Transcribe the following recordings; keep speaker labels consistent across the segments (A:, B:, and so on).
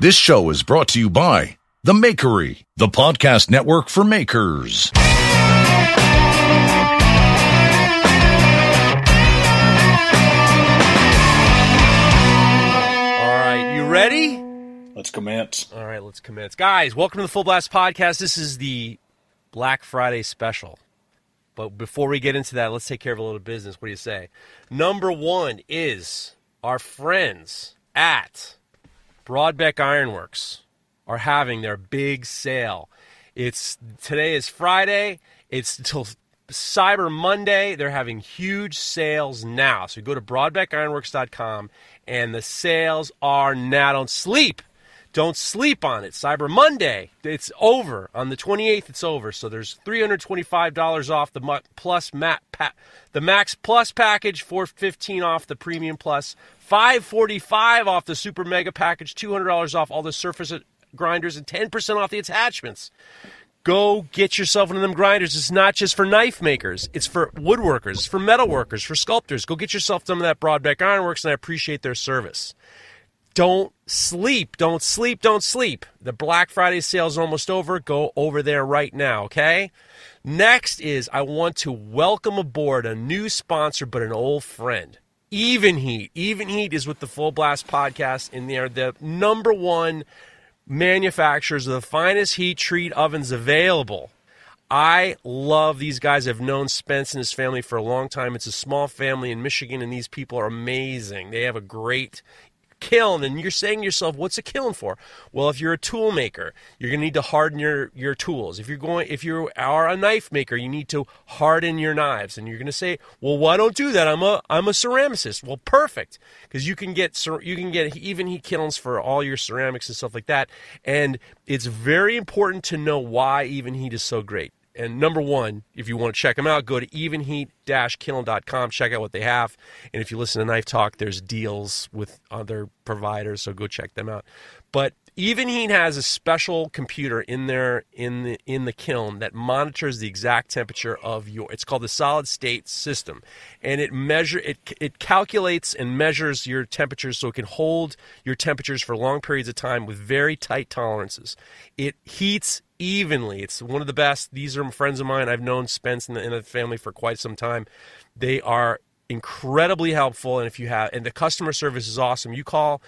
A: This show is brought to you by The Makery, the podcast network for makers.
B: All right, you ready?
C: Let's commence.
B: All right, let's commence. Guys, welcome to the Full Blast Podcast. This is the Black Friday special. But before we get into that, let's take care of a little business. What do you say? Number one is our friends at Brodbeck Ironworks are having their big sale. It's today is Friday. It's until Cyber Monday. They're having huge sales now. So go to brodbeckironworks.com and the sales are now. Don't sleep. Don't sleep on it. Cyber Monday, it's over. On the 28th, it's over. So there's $325 off the plus mat pa- the Max Plus package, 415 off the Premium Plus, 545 off the Super Mega package, $200 off all the surface grinders and 10% off the attachments. Go get yourself one of them grinders. It's not just for knife makers. It's for woodworkers, for metal workers, for sculptors. Go get yourself some of that Brodbeck Ironworks, and I appreciate their service. Don't sleep. Don't sleep. Don't sleep. The Black Friday sale is almost over. Go over there right now, okay? Next is I want to welcome aboard a new sponsor, but an old friend. Even Heat. Even Heat is with the Full Blast podcast, and they're the number one manufacturers of the finest heat treat ovens available. I love these guys. I've known Spence and his family for a long time. It's a small family in Michigan, and these people are amazing. They have a great kiln and you're saying to yourself what's a kiln for? Well if you're a tool maker you're going to need to harden your your tools. If you're going if you are a knife maker you need to harden your knives. And you're going to say well why don't do that? I'm a i'm a ceramicist. Well perfect because you can get you can get even heat kilns for all your ceramics and stuff like that. And it's very important to know why even heat is so great and number one, if you want to check them out, go to evenheat-kiln.com. Check out what they have. And if you listen to Knife Talk, there's deals with other providers, so go check them out. But Evenheat has a special computer in there in the in the kiln that monitors the exact temperature of your. It's called the solid state system, and it measure it it calculates and measures your temperatures so it can hold your temperatures for long periods of time with very tight tolerances. It heats evenly. It's one of the best. These are friends of mine. I've known Spence and the, and the family for quite some time. They are incredibly helpful and if you have and the customer service is awesome. You call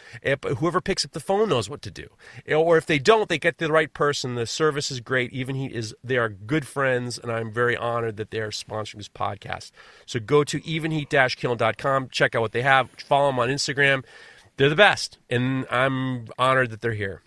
B: whoever picks up the phone knows what to do. Or if they don't they get the right person. The service is great. Even he is they are good friends and i'm very honored that they're sponsoring this podcast. So go to evenheat-kiln.com check out what they have. Follow them on instagram. They're the best and i'm honored that they're here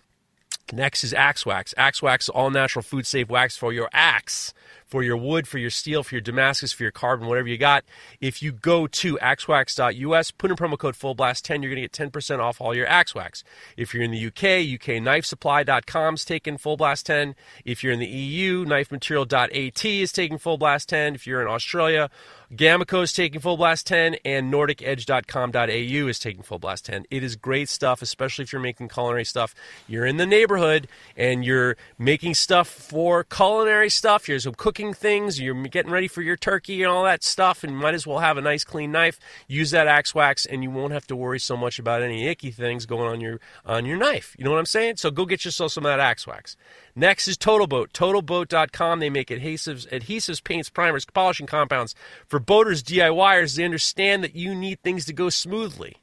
B: Next is Axe Wax. Axe Wax, all natural, food safe wax for your axe, for your wood, for your steel, for your Damascus, for your carbon, whatever you got. If you go to axewax.us, put in promo code FULLBLAST10, you're going to get 10% off all your Axe Wax. If you're in the UK, UKKnifeSupply.com is taking Full Blast 10. If you're in the EU, KnifeMaterial.at is taking Full Blast 10. If you're in Australia, Gamaco is taking Full Blast 10, and NordicEdge.com.au is taking Full Blast 10. It is great stuff, especially if you're making culinary stuff. You're in the neighborhood and you're making stuff for culinary stuff. You're cooking things. You're getting ready for your turkey and all that stuff, and might as well have a nice clean knife. Use that axe wax, and you won't have to worry so much about any icky things going on your on your knife. You know what I'm saying? So go get yourself some of that axe wax. Next is Total Boat. TotalBoat.com. They make adhesives, adhesives, paints, primers, polishing compounds for boaters, DIYers. They understand that you need things to go smoothly.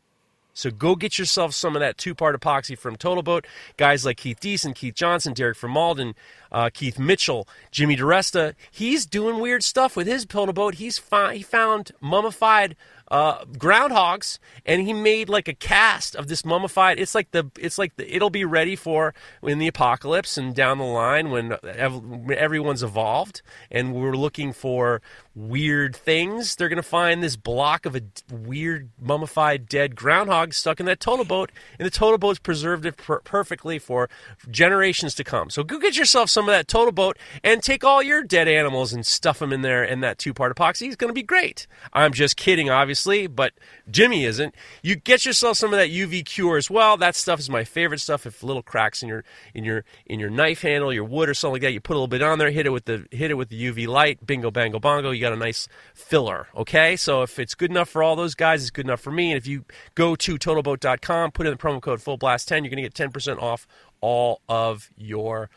B: So go get yourself some of that two-part epoxy from Total Boat. Guys like Keith Deason, Keith Johnson, Derek from Malden, uh, Keith Mitchell, Jimmy DeResta. He's doing weird stuff with his Total Boat. He's fi- he found mummified uh, groundhogs, and he made like a cast of this mummified. It's like the it's like the, it'll be ready for in the apocalypse and down the line when ev- everyone's evolved and we're looking for weird things. They're gonna find this block of a weird mummified dead groundhog stuck in that total boat, and the total boat's preserved it per- perfectly for generations to come. So go get yourself some of that total boat and take all your dead animals and stuff them in there in that two part epoxy. It's gonna be great. I'm just kidding, obviously but Jimmy isn't. You get yourself some of that UV cure as well. That stuff is my favorite stuff. If little cracks in your in your in your knife handle, your wood or something like that, you put a little bit on there, hit it with the hit it with the UV light, bingo bango bongo. you got a nice filler. Okay, so if it's good enough for all those guys, it's good enough for me. And if you go to totalboat.com, put in the promo code FullBlast10, you're going to get 10% off all of your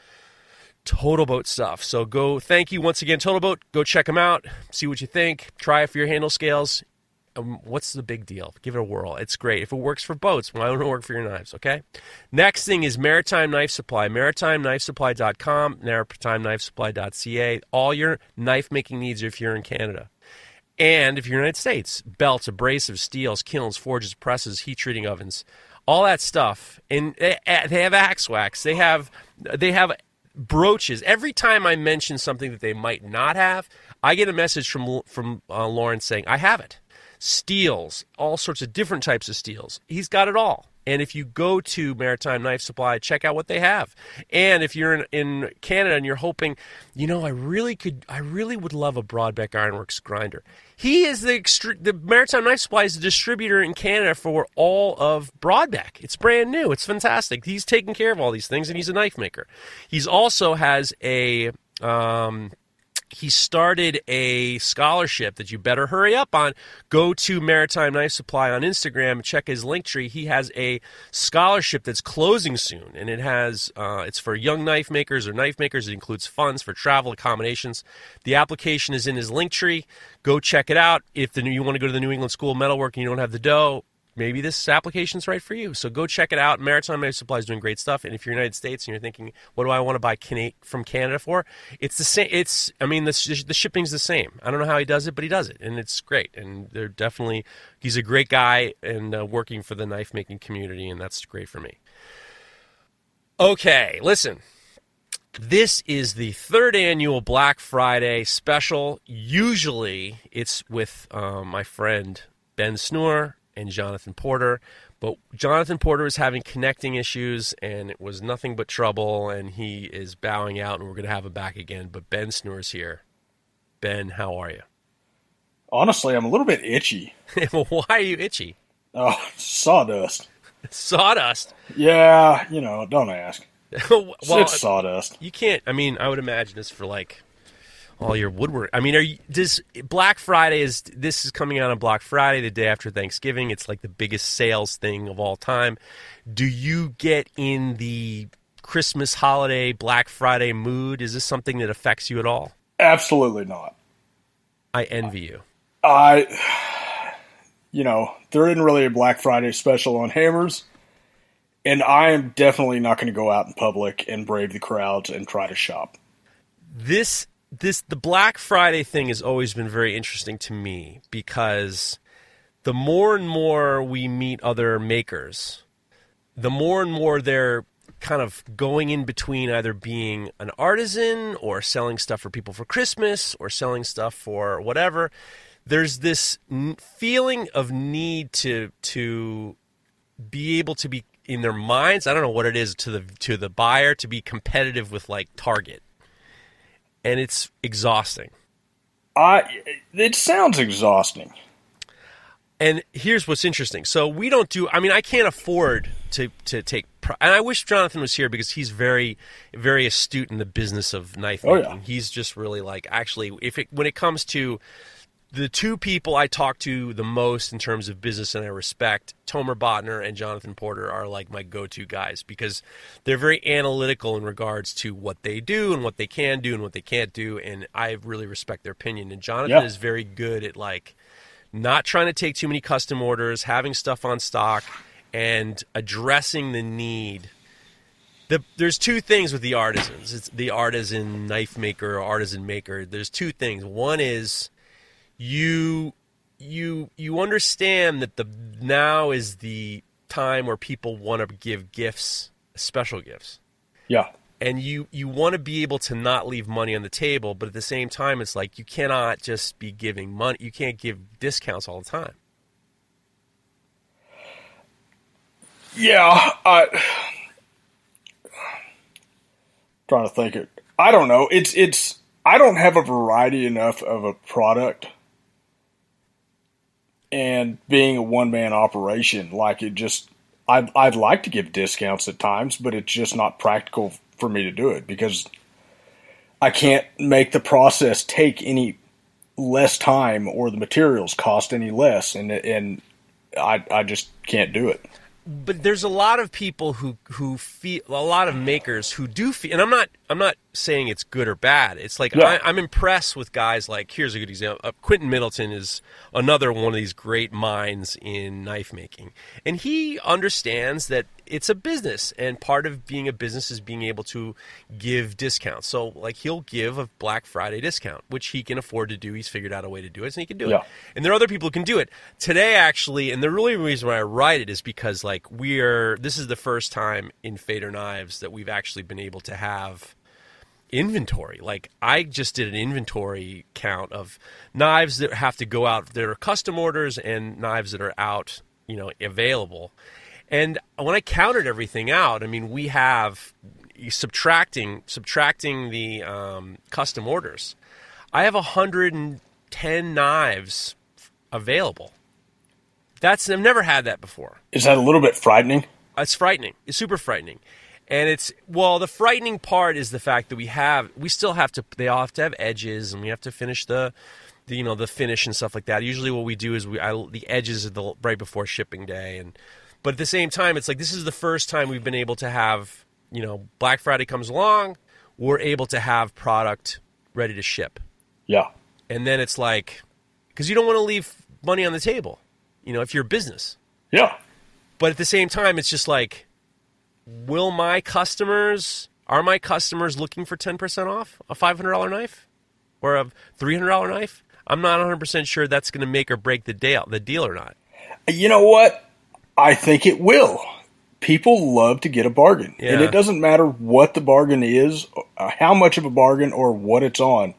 B: Total Boat stuff. So go, thank you once again, Total Boat. Go check them out, see what you think, try it for your handle scales. Um, what's the big deal? Give it a whirl. It's great. If it works for boats, why don't it work for your knives? Okay. Next thing is Maritime Knife Supply. MaritimeKnifeSupply.com, MaritimeKnifeSupply.ca. All your knife making needs if you're in Canada. And if you're in the United States, belts, abrasives, steels, kilns, forges, presses, heat treating ovens, all that stuff. And they have axe wax. They have they have brooches. Every time I mention something that they might not have, I get a message from from uh, Lawrence saying I have it steels, all sorts of different types of steels. He's got it all. And if you go to Maritime Knife Supply, check out what they have. And if you're in, in Canada and you're hoping, you know, I really could, I really would love a Brodbeck Ironworks grinder. He is the the Maritime Knife Supply is the distributor in Canada for all of Brodbeck. It's brand new. It's fantastic. He's taking care of all these things, and he's a knife maker. He's also has a um, he started a scholarship that you better hurry up on. Go to Maritime Knife Supply on Instagram, check his link tree. He has a scholarship that's closing soon, and it has uh, it's for young knife makers or knife makers. It includes funds for travel accommodations. The application is in his link tree. Go check it out. If the, you want to go to the New England School of Metalwork and you don't have the dough, maybe this application's right for you. So go check it out. Maritime Knife Supply is doing great stuff. And if you're in the United States and you're thinking, what do I want to buy from Canada for? It's the same. It's, I mean, the, the shipping's the same. I don't know how he does it, but he does it. And it's great. And they're definitely, he's a great guy and uh, working for the knife making community. And that's great for me. Okay, listen. This is the third annual Black Friday special. Usually it's with um, my friend Ben Snur and Jonathan Porter. But Jonathan Porter is having connecting issues, and it was nothing but trouble, and he is bowing out, and we're going to have him back again. But Ben Snur's here. Ben, how are you?
C: Honestly, I'm a little bit itchy.
B: Why are you itchy?
C: Oh, sawdust.
B: sawdust?
C: Yeah, you know, don't ask.
B: well,
C: it's sawdust.
B: You can't, I mean, I would imagine it's for like all your woodwork. I mean, are you does Black Friday is this is coming out on Black Friday, the day after Thanksgiving. It's like the biggest sales thing of all time. Do you get in the Christmas holiday Black Friday mood? Is this something that affects you at all?
C: Absolutely not.
B: I envy you.
C: I you know, there isn't really a Black Friday special on hammers. And I am definitely not going to go out in public and brave the crowds and try to shop.
B: This this the Black Friday thing has always been very interesting to me because the more and more we meet other makers, the more and more they're kind of going in between either being an artisan or selling stuff for people for Christmas or selling stuff for whatever. There's this feeling of need to to be able to be in their minds. I don't know what it is to the to the buyer to be competitive with like Target and it's exhausting.
C: I it sounds exhausting.
B: And here's what's interesting. So we don't do. I mean, I can't afford to to take. And I wish Jonathan was here because he's very very astute in the business of knife making. Oh, yeah. He's just really like actually, if it when it comes to the two people I talk to the most in terms of business and I respect, Tomer Botner and Jonathan Porter are like my go-to guys because they're very analytical in regards to what they do and what they can do and what they can't do, and I really respect their opinion. And Jonathan is very good at like not trying to take too many custom orders, having stuff on stock, and addressing the need. The, there's two things with the artisans. It's the artisan knife maker or artisan maker. There's two things. One is you you you understand that the now is the time where people want to give gifts, special gifts.
C: Yeah.
B: And you you want to be able to not leave money on the table, but at the same time it's like you cannot just be giving money. You can't give discounts all the time.
C: Yeah, i'm trying to think it. I don't know. It's it's I don't have a variety enough of a product and being a one man operation, like it just, I'd, I'd like to give discounts at times, but it's just not practical for me to do it because I can't make the process take any less time or the materials cost any less, and and I I just can't do it.
B: But there's a lot of people who who feel a lot of makers who do feel, and I'm not I'm not saying it's good or bad. It's like
C: Yeah.
B: I, I'm impressed with guys like here's a good example. Uh, Quintin Middleton is another one of these great minds in knife making, and he understands that it's a business, and part of being a business is being able to give discounts. So like he'll give a Black Friday discount, which he can afford to do. He's figured out a way to do it, and he can do
C: Yeah.
B: it. And there are other people who can do it today, actually. And the really reason why I write it is because like we're this is the first time in Fader Knives that we've actually been able to have inventory. Like I just did an inventory count of knives that have to go out that are custom orders and knives that are out, you know, available. And when I counted everything out, I mean, we have subtracting subtracting the um, custom orders. I have 110 knives available. That's I've never had that before.
C: Is that a little bit frightening?
B: It's frightening. It's super frightening. And it's well, the frightening part is the fact that we have we still have to they all have to have edges and we have to finish the, the you know the finish and stuff like that. Usually what we do is we I, the edges are the right before shipping day and but at the same time it's like this is the first time we've been able to have, you know, Black Friday comes along, we're able to have product ready to ship.
C: Yeah.
B: And then it's like cuz you don't want to leave money on the table, you know, if you're a business.
C: Yeah.
B: But at the same time, it's just like, will my customers, are my customers looking for 10% off a $500 knife or a $300 knife? I'm not 100% sure that's going to make or break the deal, the deal or not.
C: You know what? I think it will. People love to get a bargain. And it doesn't matter what the bargain is, uh, how much of a bargain, or what it's on.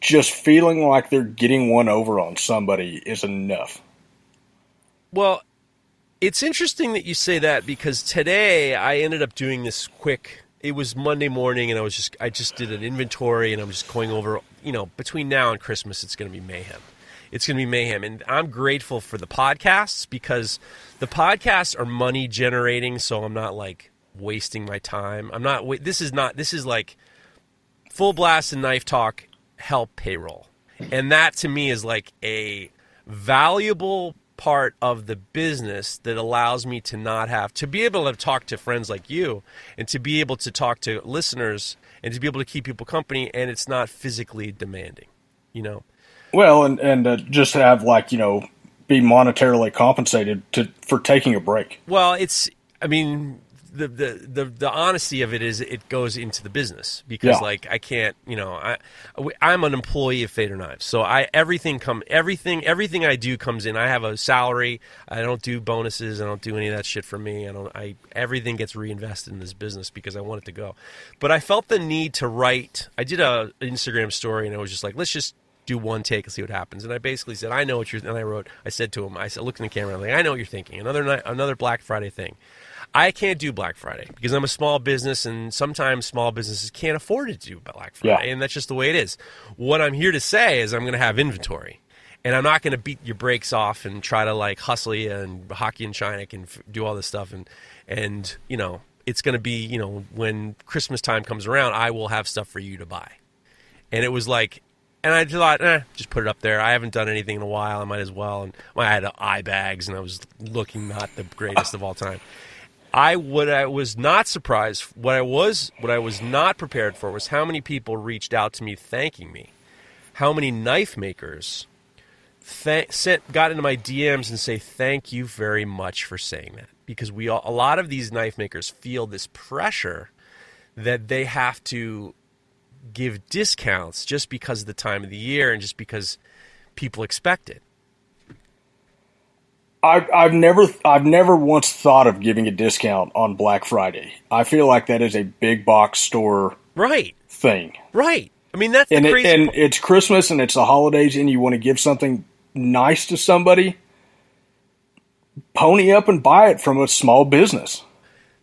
C: Just feeling like they're getting one over on somebody is enough.
B: Well, it's interesting that you say that because today I ended up doing this quick. It was Monday morning, and I was just I just did an inventory, and I'm just going over. You know, between now and Christmas, it's going to be mayhem. It's going to be mayhem, and I'm grateful for the podcasts because the podcasts are money generating. So I'm not like wasting my time. I'm not. This is not. This is like full blast and knife talk help payroll and that to me is like a valuable part of the business that allows me to not have to be able to talk to friends like you and to be able to talk to listeners and to be able to keep people company and it's not physically demanding you know
C: Well, and and uh, just have like you know be monetarily compensated to for taking a break.
B: Well, it's. I mean, the the the, the honesty of it is it goes into the business because
C: Yeah.
B: like I can't. You know, I I'm an employee of Fader Knives, so I everything come everything everything I do comes in. I have a salary. I don't do bonuses. I don't do any of that shit for me. I don't. I everything gets reinvested in this business because I want it to go. But I felt the need to write. I did a Instagram story and I was just like, let's just do one take and see what happens. And I basically said, I know what you're. And I wrote, I said to him, I said, looked in the camera, I'm like, I know what you're thinking. Another night, another Black Friday thing. I can't do Black Friday because I'm a small business, and sometimes small businesses can't afford to do Black Friday,
C: Yeah.
B: and that's just the way it is. What I'm here to say is, I'm going to have inventory. And I'm not going to beat your brakes off and try to like hustle you and hockey and China and f- do all this stuff and and you know it's going to be you know when Christmas time comes around I will have stuff for you to buy and it was like and I thought, eh, just put it up there. I haven't done anything in a while. I might as well. And I had eye bags, and I was looking not the greatest of all time. I what I was not surprised. What I was what I was not prepared for was how many people reached out to me thanking me. How many knife makers sent got into my DMs and say thank you very much for saying that because we all, a lot of these knife makers feel this pressure that they have to give discounts just because of the time of the year and just because people expect it.
C: I've I've never I've never once thought of giving a discount on Black Friday. I feel like that is a big box store
B: Right,
C: thing,
B: right. I mean that's
C: and
B: the
C: it, and it's Christmas and it's the holidays, and you want to give something nice to somebody. Pony up and buy it from a small business.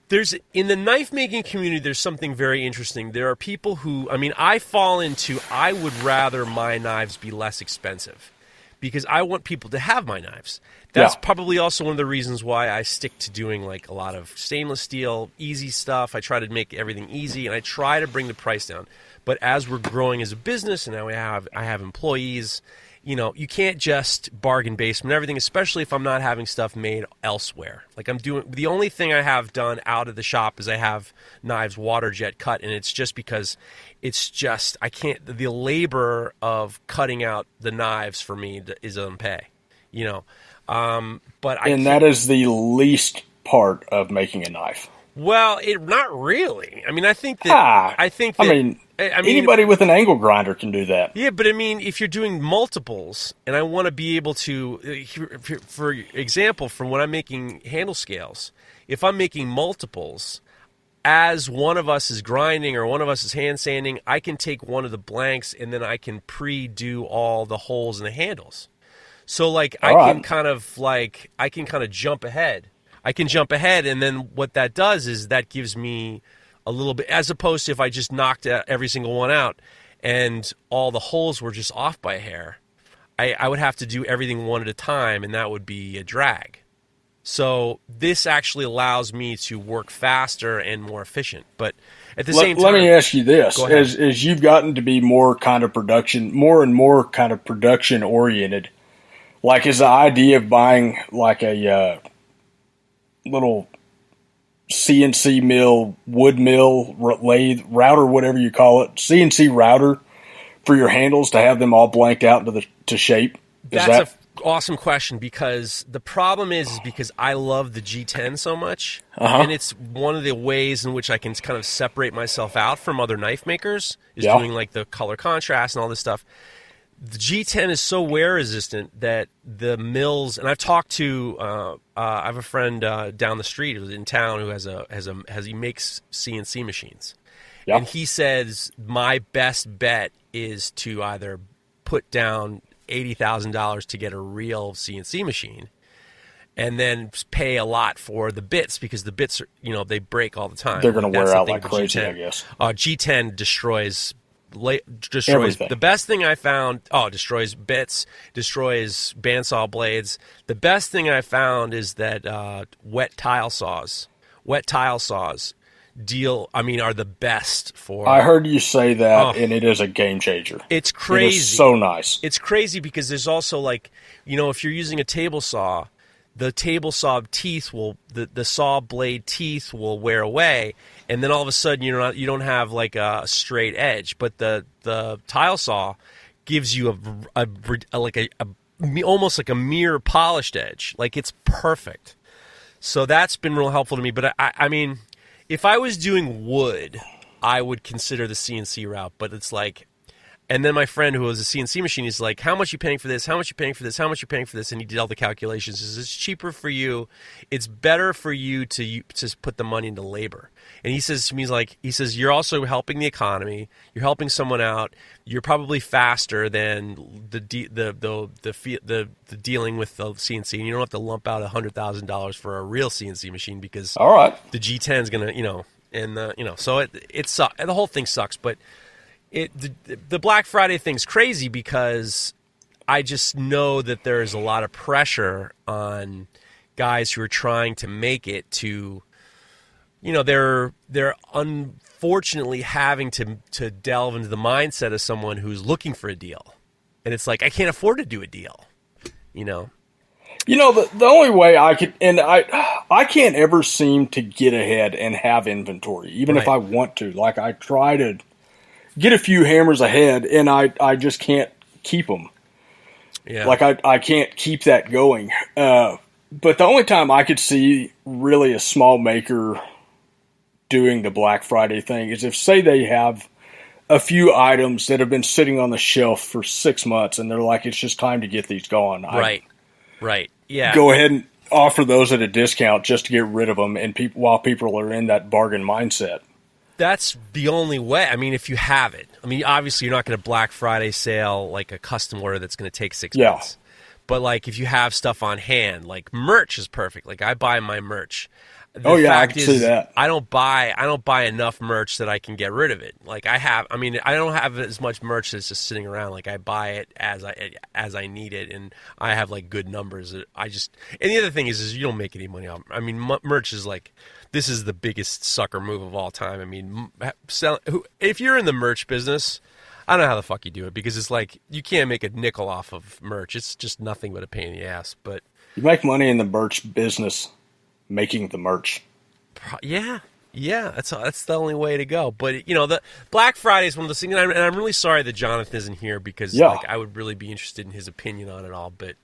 B: there's in the knife making community there's something very interesting there are people who i mean i fall into i would rather my knives be less expensive because I want people to have my knives. That's
C: Yeah.
B: probably also one of the reasons why I stick to doing like a lot of stainless steel, easy stuff. I try to make everything easy and I try to bring the price down. But as we're growing as a business and now we have I have employees, you know, you can't just bargain basement everything, especially if I'm not having stuff made elsewhere. Like I'm doing the only thing I have done out of the shop is I have knives water jet cut, and it's just because it's just I can't the labor of cutting out the knives for me is unpay, you know. Um, but I
C: and that is the least part of making a knife.
B: well, it not really. I mean, I think that
C: Ah,
B: I think
C: I mean,
B: I mean,
C: anybody with an angle grinder can do that.
B: Yeah, but I mean, if you're doing multiples, and I want to be able to, uh, here- for, example, from when I'm making handle scales, if I'm making multiples, as one of us is grinding or one of us is hand sanding, I can take one of the blanks and then I can pre-do all the holes in the handles. So like I
C: All
B: can kind of like I can kind of jump ahead. I can jump ahead, and then what that does is that gives me a little bit, as opposed to if I just knocked uh, every single one out and all the holes were just off by a hair. I, I would have to do everything one at a time, and that would be a drag. So this actually allows me to work faster and more efficient. But at the
C: Let,
B: same time, let
C: me ask you this: as as you've gotten to be more kind of production, more and more kind of production oriented, like is the idea of buying like a uh, little CNC mill, wood mill, lathe, router, whatever you call it, CNC router for your handles to have them all blanked out into the to shape. Is
B: That's
C: that
B: an awesome question because the problem is, is because I love the G10 so much,
C: Uh-huh.
B: and it's one of the ways in which I can kind of separate myself out from other knife makers is
C: Yeah.
B: doing like the color contrast and all this stuff. The G10 is so wear resistant that the mills, and I've talked to, uh, uh, I have a friend uh, down the street who's in town who has a has a has he makes CNC machines,
C: Yeah.
B: and he says my best bet is to either put down eighty thousand dollars to get a real CNC machine, and then pay a lot for the bits because the bits are you know they break all the time.
C: They're gonna wear out like crazy,
B: G10.
C: I guess.
B: Uh, G10 destroys. La- destroys
C: Everything.
B: the best thing I found. Oh, destroys bits, destroys bandsaw blades. The best thing I found is that uh, wet tile saws, wet tile saws, deal. I mean, are the best for.
C: I heard you say that,
B: Oh.
C: and it is a game changer.
B: it's crazy.
C: so nice.
B: it's crazy because there's also like you know if you're using a table saw the table saw teeth will the, the saw blade teeth will wear away and then all of a sudden you're not you don't have like a straight edge but the the tile saw gives you a, a, a like a, a almost like a mirror polished edge like it's perfect so that's been real helpful to me. But I, I mean, if I was doing wood, I would consider the CNC route. But it's like, and then my friend who was a CNC machine is like, "How much you paying for this? How much you paying for this? How much you paying for this?" And he did all the calculations. He says it's cheaper for you. It's better for you to to put the money into labor. And he says to me, he's like, he says, "You're also helping the economy. You're helping someone out. You're probably faster than the de- the the the the, the dealing with the CNC. And you don't have to lump out hundred thousand dollars for a real CNC machine because
C: All right.
B: the G10 is gonna, you know, and the, you know, so it it sucks. The whole thing sucks, but it the, the Black Friday thing's crazy because I just know that there's a lot of pressure on guys who are trying to make it to, you know, they're they're unfortunately having to to delve into the mindset of someone who's looking for a deal, and it's like I can't afford to do a deal, you know.
C: You know, the the only way I could, and I, I can't ever seem to get ahead and have inventory, even if I want to. Like I try to get a few hammers ahead, and I, I just can't keep them.
B: Yeah,
C: Like I, I can't keep that going. Uh, but the only time I could see really a small maker doing the Black Friday thing is if, say, they have a few items that have been sitting on the shelf for six months, and they're like, it's just time to get these gone. I
B: right, right, yeah.
C: go ahead and offer those at a discount just to get rid of them, and people while people are in that bargain mindset.
B: That's the only way. I mean, if you have it. I mean, obviously, you're not going to Black Friday sale like a custom order that's going to take six
C: Yeah.
B: months. But like, if you have stuff on hand, like merch is perfect. Like I buy my merch. the
C: Oh, yeah, I can
B: is,
C: see that.
B: I don't buy I don't buy enough merch that I can get rid of it. Like I have, I mean, I don't have as much merch that's just sitting around. Like I buy it as I as I need it, and I have like good numbers. I just and the other thing is, is you don't make any money off. I mean, merch is like this is the biggest sucker move of all time. I mean, sell, if you're in the merch business. I don't know how the fuck you do it because it's like you can't make a nickel off of merch. It's just nothing but a pain in the ass. But
C: You make money in the merch business, making the merch.
B: Yeah, yeah, that's that's the only way to go. But you know, the Black Friday is one of those things, and I'm, and I'm really sorry that Jonathan isn't here because
C: Yeah.
B: like I would really be interested in his opinion on it all. But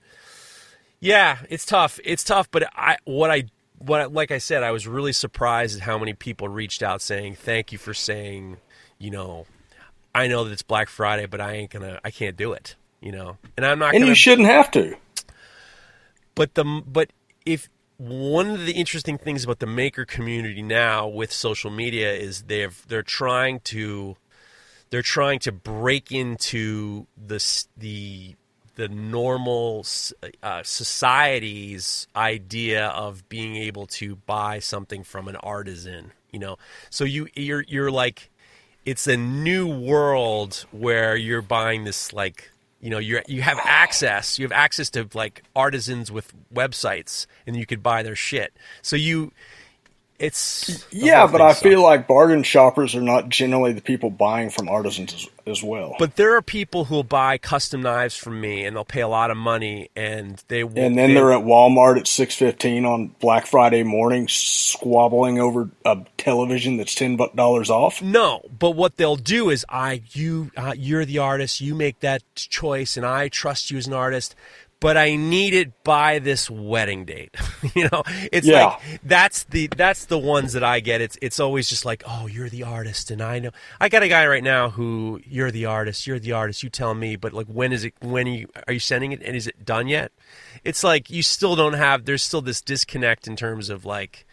B: yeah, it's tough. It's tough. But I what I what like I said, I was really surprised at how many people reached out saying thank you for saying, you know, I know that it's Black Friday, but I ain't gonna, I can't do it. You know, and I'm not
C: And
B: gonna
C: you shouldn't have to.
B: but the but if one of the interesting things about the maker community now with social media is they're they're trying to they're trying to break into the the the normal uh, society's idea of being able to buy something from an artisan you know? So you you're you're like it's a new world where you're buying this like you know you you have access you have access to like artisans with websites and you could buy their shit. So you it's
C: Yeah, but I feel like bargain shoppers are not generally the people buying from artisans as, as well.
B: but there are people who will buy custom knives from me and they'll pay a lot of money and they will,
C: and then
B: they,
C: they're at Walmart at six fifteen on Black Friday morning, squabbling over a television that's ten dollars off.
B: No, but what they'll do is I you uh, you're the artist, you make that choice and I trust you as an artist, but I need it by this wedding date. you know, it's
C: Yeah.
B: like that's the that's the ones that I get. It's it's always just like, "Oh, you're the artist and I know." I got a guy right now who you're the artist, you're the artist, you tell me, but like when is it when are you are you sending it and is it done yet? It's like you still don't have there's still this disconnect in terms of like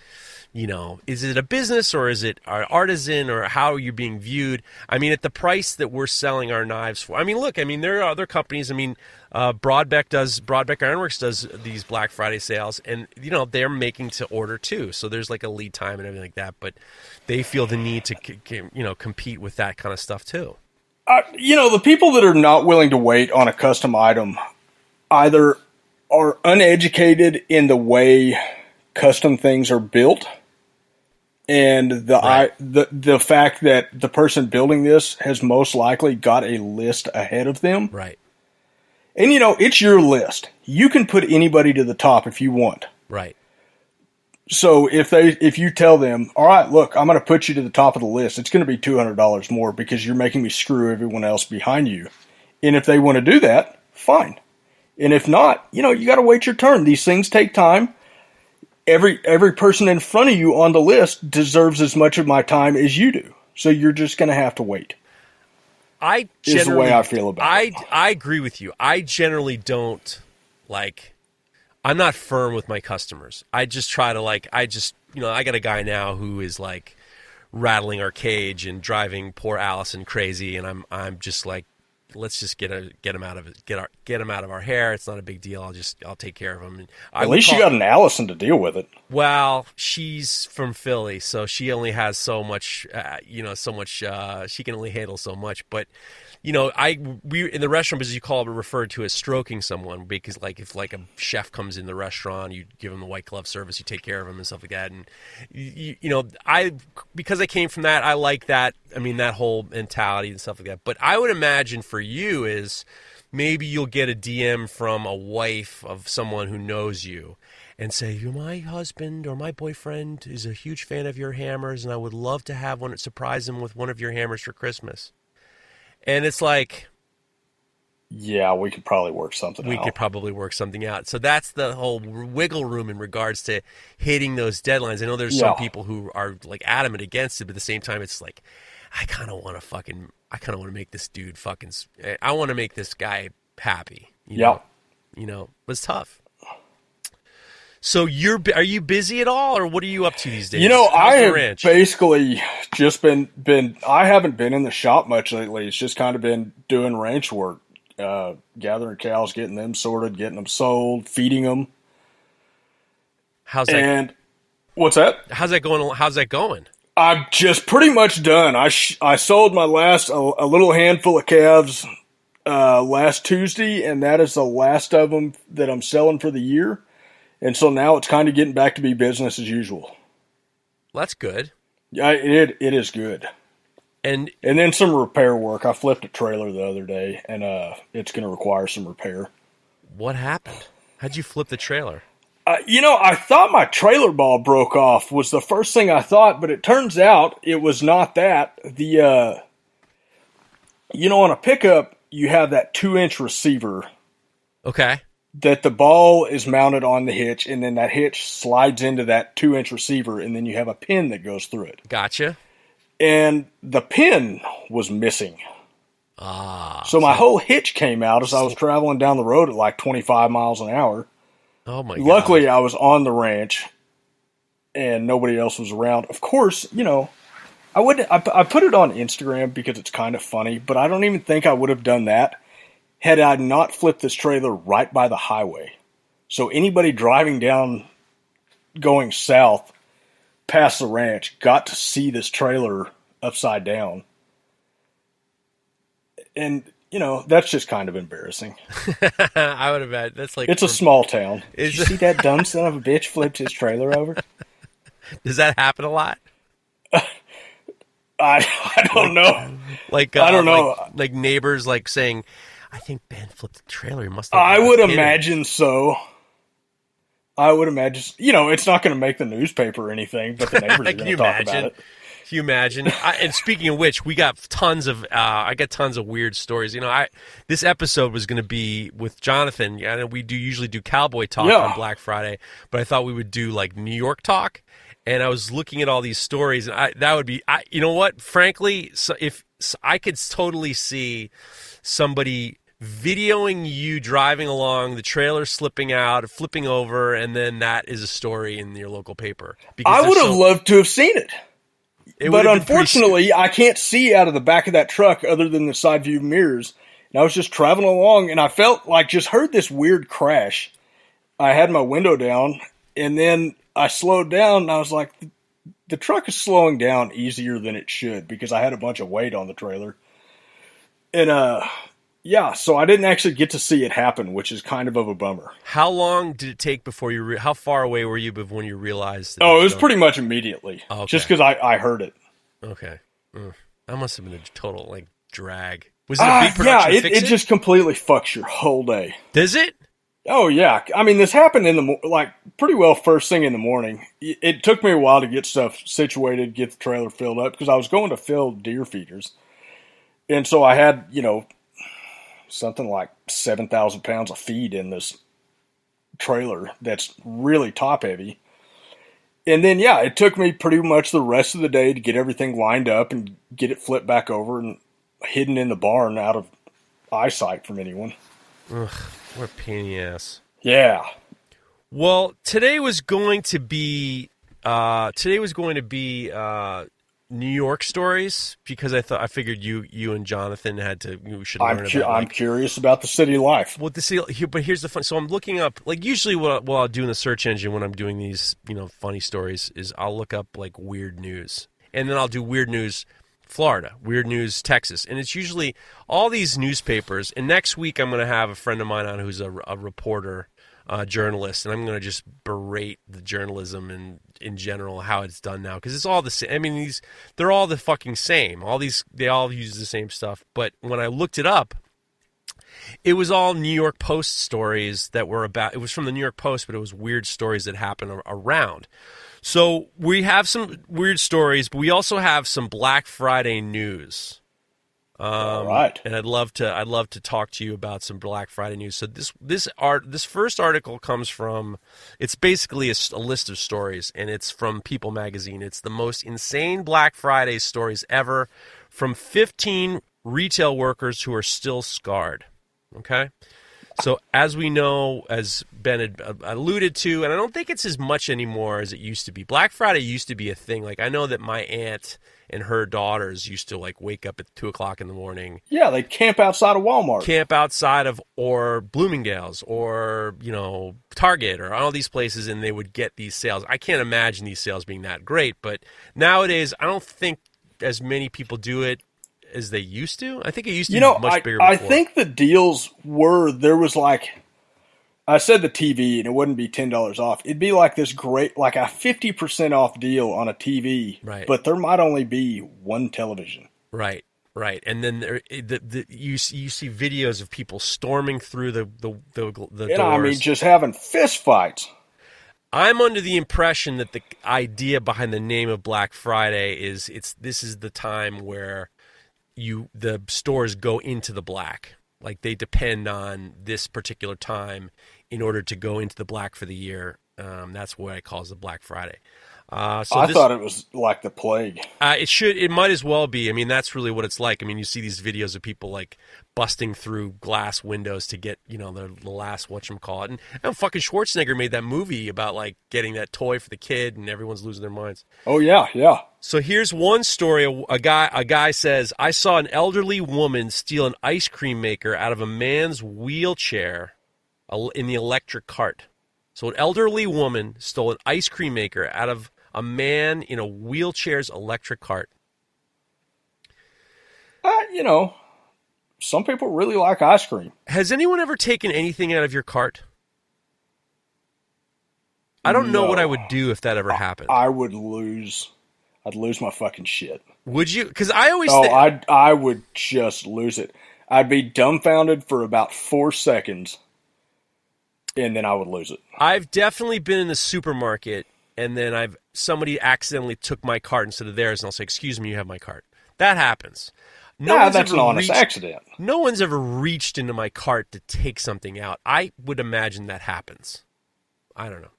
B: you know, is it a business or is it an artisan or how are you being viewed? I mean, at the price that we're selling our knives for. I mean, look, I mean, there are other companies. I mean, uh, Brodbeck does Brodbeck Ironworks does these Black Friday sales, and you know they're making to order too. So there's like a lead time and everything like that. But they feel the need to c- c- you know compete with that kind of stuff too.
C: Uh, you know, the people that are not willing to wait on a custom item either are uneducated in the way custom things are built, and the
B: Right.
C: I, the the fact that the person building this has most likely got a list ahead of them.
B: Right.
C: And you know, it's your list. You can put anybody to the top if you want.
B: Right.
C: So if they if you tell them, "All right, look, I'm going to put you to the top of the list. It's going to be $200 more because you're making me screw everyone else behind you." And if they want to do that, fine. And if not, you know, you got to wait your turn. These things take time. Every every person in front of you on the list deserves as much of my time as you do. So you're just going to have to wait.
B: I
C: Is the way I feel about
B: I,
C: it.
B: I agree with you. I generally don't like. I'm not firm with my customers. I just try to like. I just you know I got a guy now who is like rattling our cage and driving poor Allison crazy, and I'm I'm just like, let's just get a get him out of it, get our get him out of our hair. It's not a big deal. I'll just I'll take care of him. I
C: At least you got an Allison to deal with it.
B: well, she's from Philly, so she only has so much, uh, you know, so much. Uh, she can only handle so much. But, you know, I we in the restaurant business, you call it referred to as stroking someone because, like, if like a chef comes in the restaurant, you give him the white glove service, you take care of him and stuff like that. And you, you know, I because I came from that, I like that. I mean, that whole mentality and stuff like that. But I would imagine for you is maybe you'll get a DM from a wife of someone who knows you and say, "You, my husband or my boyfriend is a huge fan of your hammers, and I would love to have one surprise him with one of your hammers for Christmas." And it's like
C: Yeah, we could probably work something
B: we
C: out.
B: could probably work something out. So that's the whole wiggle room in regards to hitting those deadlines. I know there's some people who are like adamant against it, but at the same time, it's like I kind of want to fucking, I kind of want to make this dude fucking, I want to make this guy happy. You
C: Yeah.
B: know? you know, but it's tough. So you're, are you busy at all, or what are you up to these days?
C: You know,
B: How's
C: I have basically just been been. I haven't been in the shop much lately. It's just kind of been doing ranch work, uh, gathering cows, getting them sorted, getting them sold, feeding them,
B: How's that?
C: and What's that?
B: How's that going? How's that going?
C: I'm just pretty much done. I sh- I sold my last a, a little handful of calves uh, last Tuesday, and that is the last of them that I'm selling for the year. And so now it's kind of getting back to be business as usual.
B: That's good.
C: Yeah, it it is good.
B: And
C: And then some repair work. I flipped a trailer the other day, and uh, it's going to require some repair.
B: what happened? How'd you flip the trailer?
C: Uh, you know, I thought my trailer ball broke off was the first thing I thought, but it turns out it was not that. The uh, you know, on a pickup, you have that two inch receiver
B: Okay.
C: That the ball is mounted on the hitch, and then that hitch slides into that two inch receiver, and then you have a pin that goes through it.
B: Gotcha.
C: And the pin was missing.
B: Ah.
C: So my whole hitch came out as I was traveling down the road at like 25 miles an hour.
B: Oh my god.
C: Luckily, I was on the ranch and nobody else was around. Of course, you know, I would I, I put it on Instagram because it's kind of funny, but I don't even think I would have done that had I not flipped this trailer right by the highway. So anybody driving down going south past the ranch got to see this trailer upside down. And you know, that's just kind of embarrassing.
B: I would imagine that's like.
C: It's a small town.
B: Is
C: Did you see that dumb son of a bitch flipped his trailer over?
B: Does that happen a lot?
C: I, I don't know.
B: Like uh,
C: I don't know.
B: Like, like neighbors like saying, "I think Ben flipped the trailer. He must."
C: I would
B: hit."
C: imagine so. I would imagine, you know, it's not going to make the newspaper or anything, but the neighbors are
B: Can
C: going
B: you
C: to talk
B: imagine?
C: about it.
B: Can you imagine? I, and speaking of which, we got tons of uh, I got tons of weird stories. You know, I this episode was going to be with Jonathan. Yeah, and we do usually do cowboy talk
C: Yeah.
B: on Black Friday, but I thought we would do like New York talk. And I was looking at all these stories, and I, that would be, I, you know what? Frankly, so if so I could totally see somebody videoing you driving along, the trailer slipping out, flipping over, and then that is a story in your local paper. Because
C: I would have
B: so-
C: loved to have seen it.
B: it
C: but
B: pretty-
C: unfortunately, I can't see out of the back of that truck other than the side view mirrors. And I was just traveling along and I felt like just heard this weird crash. I had my window down and then I slowed down and I was like, the truck is slowing down easier than it should because I had a bunch of weight on the trailer. And, uh, yeah, so I didn't actually get to see it happen, which is kind of of a bummer.
B: How long did it take before you? Re- how far away were you before when you realized? That
C: Oh, it was
B: going-
C: pretty much immediately.
B: Okay.
C: Just because I, I heard it.
B: okay. Mm. That must have been a total like drag. Was it a big
C: yeah, it,
B: fix
C: it just completely fucks your whole day.
B: does it.
C: Oh yeah, I mean this happened in the like pretty well first thing in the morning. It, it took me a while to get stuff situated, get the trailer filled up because I was going to fill deer feeders, and so I had you know something like seven thousand pounds of feed in this trailer that's really top heavy. And then yeah, it took me pretty much the rest of the day to get everything lined up and get it flipped back over and hidden in the barn out of eyesight from anyone.
B: Ugh, what a pain in the ass.
C: Yeah.
B: Well, today was going to be uh, today was going to be uh, New York stories because I thought I figured you you and Jonathan had to you should learn
C: I'm cu-
B: about
C: I'm curious about the city life.
B: Well, this here, but here's the fun. So I'm looking up like usually what, I- what I'll do in the search engine when I'm doing these you know funny stories is I'll look up like weird news, and then I'll do weird news Florida, weird news Texas, and it's usually all these newspapers. And next week I'm going to have a friend of mine on who's a, a reporter, uh, journalist, and I'm going to just berate the journalism and in general how it's done now because it's all the same. I mean these they're all the fucking same. All these they all use the same stuff. But when I looked it up it was all New York Post stories that were about. It was from the New York Post, but it was weird stories that happened around. So we have some weird stories, but we also have some Black Friday news. Um,
C: All right.
B: and I'd love to. I'd love to talk to you about some Black Friday news. So this this art this first article comes from. It's basically a list of stories, and it's from People Magazine. It's the most insane Black Friday stories ever, from 15 retail workers who are still scarred. Okay. So, as we know, as Ben had uh, alluded to, and I don't think it's as much anymore as it used to be. Black Friday used to be a thing. Like I know that my aunt and her daughters used to like wake up at two o'clock in the morning,
C: Yeah, they camp outside of Walmart.
B: camp outside of or Bloomingdale's or you know Target or all these places, and they would get these sales. I can't imagine these sales being that great, but nowadays I don't think as many people do it as they used to. I think it used to
C: you
B: be
C: know,
B: much
C: I,
B: bigger.
C: I think the deals were there was like I said the TV and it wouldn't be ten dollars off. It'd be like this great like a fifty percent off deal on a TV.
B: Right.
C: But there might only be one television.
B: Right, right, and then there, the, the, you see- you see videos of people storming through the the the, the
C: And
B: doors.
C: I mean just having fist fights.
B: I'm under the impression that the idea behind the name of Black Friday is it's this is the time where you the stores go into the black. Like they depend on this particular time in order to go into the black for the year. Um, that's what it calls the Black Friday. Uh, so
C: I
B: this,
C: thought it was like the plague.
B: uh, it should. It might as well be. I mean, that's really what it's like. I mean, you see these videos of people like busting through glass windows to get, you know, the, the last whatchamacallit. And, and fucking Schwarzenegger made that movie about like getting that toy for the kid, and everyone's losing their minds.
C: Oh yeah, yeah.
B: So here's one story. A, a guy, a guy says, "I saw an elderly woman steal an ice cream maker out of a man's wheelchair in the electric cart." So an elderly woman stole an ice cream maker out of a man in a wheelchair's electric cart.
C: Uh, you know, some people really like ice cream.
B: Has anyone ever taken anything out of your cart? I don't know what I would do if that ever happened.
C: I would lose. I'd lose my fucking shit.
B: would you? Because I always
C: Oh,
B: think,
C: I I would just lose it. I'd be dumbfounded for about four seconds, and then I would lose it.
B: I've definitely been in the supermarket and then I've somebody accidentally took my cart instead of theirs, and I'll say, "Excuse me, you have my cart." That happens. No
C: nah, that's an honest
B: reached-
C: accident.
B: No one's ever reached into my cart to take something out. I would imagine that happens. I don't know.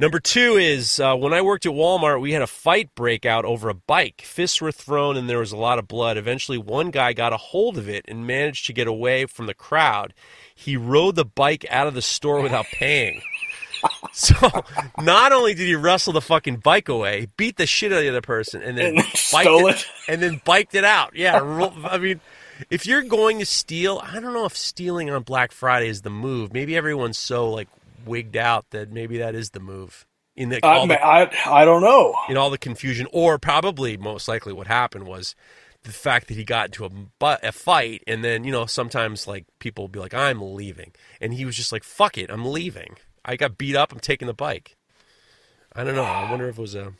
B: Number two is uh, when I worked at Walmart, we had a fight break out over a bike. Fists were thrown and there was a lot of blood. Eventually, one guy got a hold of it and managed to get away from the crowd. He rode the bike out of the store without paying. So, not only did he wrestle the fucking bike away, beat the shit out of the other person, and then
C: And
B: biked
C: stole it.
B: and then biked it out. Yeah, I mean, if you're going to steal, I don't know if stealing on Black Friday is the move. Maybe everyone's so like wigged out that maybe that is the move in the,
C: I,
B: the
C: I I don't know.
B: in all the confusion, or probably most likely what happened was the fact that he got into a, a fight, and then you know sometimes like people will be like, "I'm leaving," and he was just like, "Fuck it, I'm leaving." I got beat up. I'm taking the bike. I don't know. I wonder if it was a.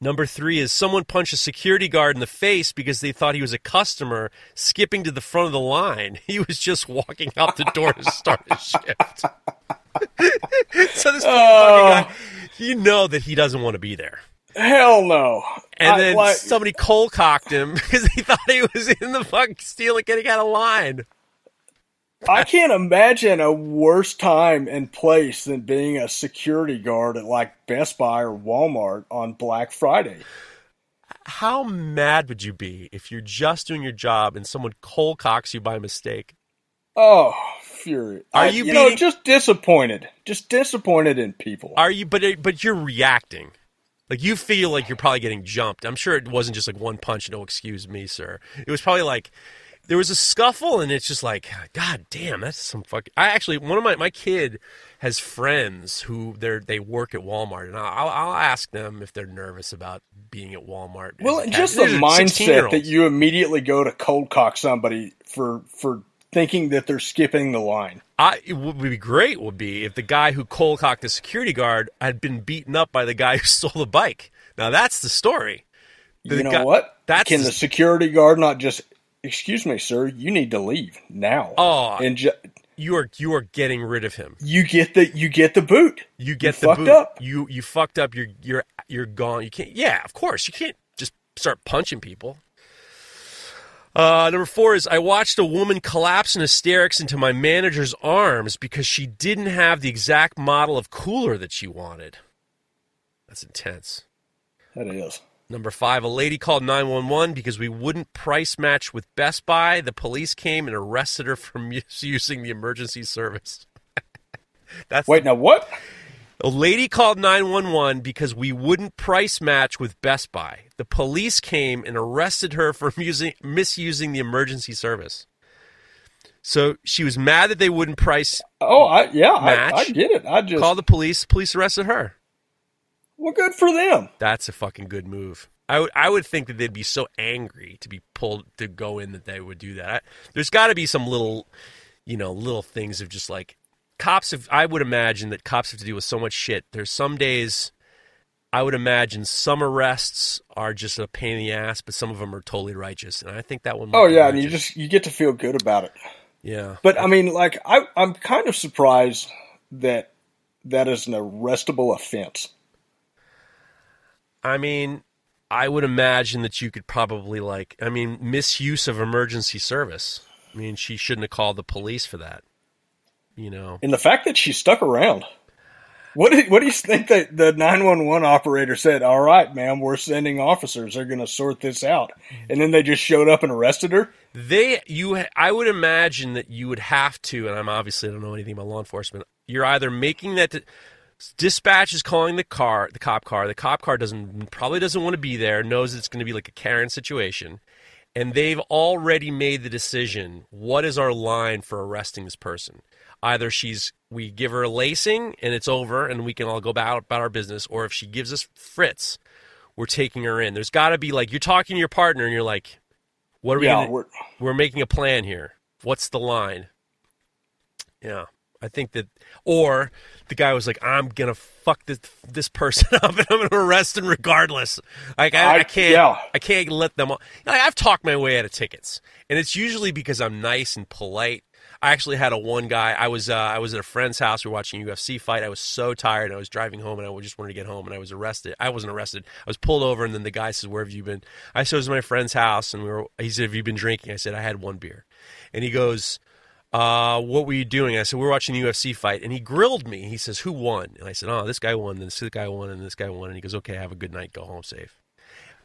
B: Number three is someone punched a security guard in the face because they thought he was a customer skipping to the front of the line. He was just walking out the door to start his shift. so this
C: Oh.
B: fucking guy, you know that he doesn't want to be there.
C: Hell no.
B: And
C: I,
B: then
C: like,
B: somebody cold cocked him because he thought he was in the fucking stealing, getting out of line.
C: I can't imagine a worse time and place than being a security guard at like Best Buy or Walmart on Black Friday.
B: How mad would you be if you're just doing your job and someone cold cocks you by mistake?
C: Oh, fury!
B: Are
C: I-
B: you
C: you know just disappointed? Just disappointed in people.
B: Are you? But but you're reacting. Like you feel like you're probably getting jumped. I'm sure it wasn't just like one punch. No, excuse me, sir. It was probably like there was a scuffle, and it's just like, God damn, that's some fuck. I actually one of my my kid has friends who they they work at Walmart, and I'll I'll ask them if they're nervous about being at Walmart.
C: well, just the mindset that you immediately go to cold cock somebody for for thinking that they're skipping the line.
B: I, it would be great would be if the guy who cold cocked the security guard had been beaten up by the guy who stole the bike. Now that's the story. The
C: you know
B: guy-
C: what?
B: that's
C: Can
B: the-
C: the security guard not just? Excuse me, sir. You need to leave now.
B: Oh.
C: and ju-
B: You are you are getting rid of him.
C: you get the you get the boot.
B: You get
C: You
B: the
C: fucked
B: boot.
C: up.
B: You you fucked up. You're you're you're gone. You can't. Yeah, of course you can't just start punching people. Uh, number four is I watched a woman collapse in hysterics into my manager's arms because she didn't have the exact model of cooler that she wanted. That's intense.
C: That is.
B: Number five, a lady called 911 because we wouldn't price match with Best Buy. The police came and arrested her for misusing the emergency service. That's
C: Wait, now what?
B: a lady called 911 because we wouldn't price match with Best Buy. The police came and arrested her for musing, misusing the emergency service. So she was mad that they wouldn't price.
C: Oh, I, yeah, I, I get it. I just
B: Called the police. Police arrested her.
C: Well, good for them.
B: That's a fucking good move. I would I would think that they'd be so angry to be pulled to go in that they would do that. I, there's got to be some little, you know, little things of just like cops. Have, I would imagine that cops have to deal with so much shit. There's some days. I would imagine some arrests are just a pain in the ass, but some of them are totally righteous, and I think that one.
C: Oh yeah, and you just you get to feel good about it.
B: yeah.
C: But I mean, like I, I'm kind of surprised that that is an arrestable offense.
B: I mean, I would imagine that you could probably like, I mean, misuse of emergency service. I mean, she shouldn't have called the police for that. You know,
C: And the fact that she stuck around. What do, what do you think that the 911 operator said? All right, ma'am, we're sending officers. They're going to sort this out. Mm-hmm. And then they just showed up and arrested her?
B: they you. I would imagine that you would have to, and I'm obviously I don't know anything about law enforcement. You're either making that dispatch is calling the car, the cop car. The cop car doesn't probably doesn't want to be there. Knows it's going to be like a Karen situation, and they've already made the decision. What is our line for arresting this person? Either she's we give her a lacing and it's over, and we can all go about about our business, or if she gives us fritz, we're taking her in. There's got to be like you're talking to your partner, and you're like, "What are we?
C: Yeah,
B: gonna,
C: we're,
B: we're making a plan here. What's the line? Yeah, I think that, or the guy was like, "I'm gonna fuck this this person up, and I'm gonna arrest him regardless." Like I, I,
C: I-
B: can't,
C: yeah.
B: I can't let them. Like, I've talked my way out of tickets, and it's usually because I'm nice and polite. I actually had a one guy. I was uh, I was at a friend's house. We were watching a UFC fight. I was so tired. I was driving home, and I just wanted to get home. And I was arrested. I wasn't arrested. I was pulled over, and then the guy says, "Where have you been?" I said, "It was my friend's house." And we were. He said, "Have you been drinking?" I said, "I had one beer." And he goes, uh, "What were you doing?" I said, "We were watching the UFC fight." And he grilled me. He says, "Who won?" And I said, "Oh, this guy won. And this guy won, and this guy won." And he goes, "Okay, have a good night. Go home safe."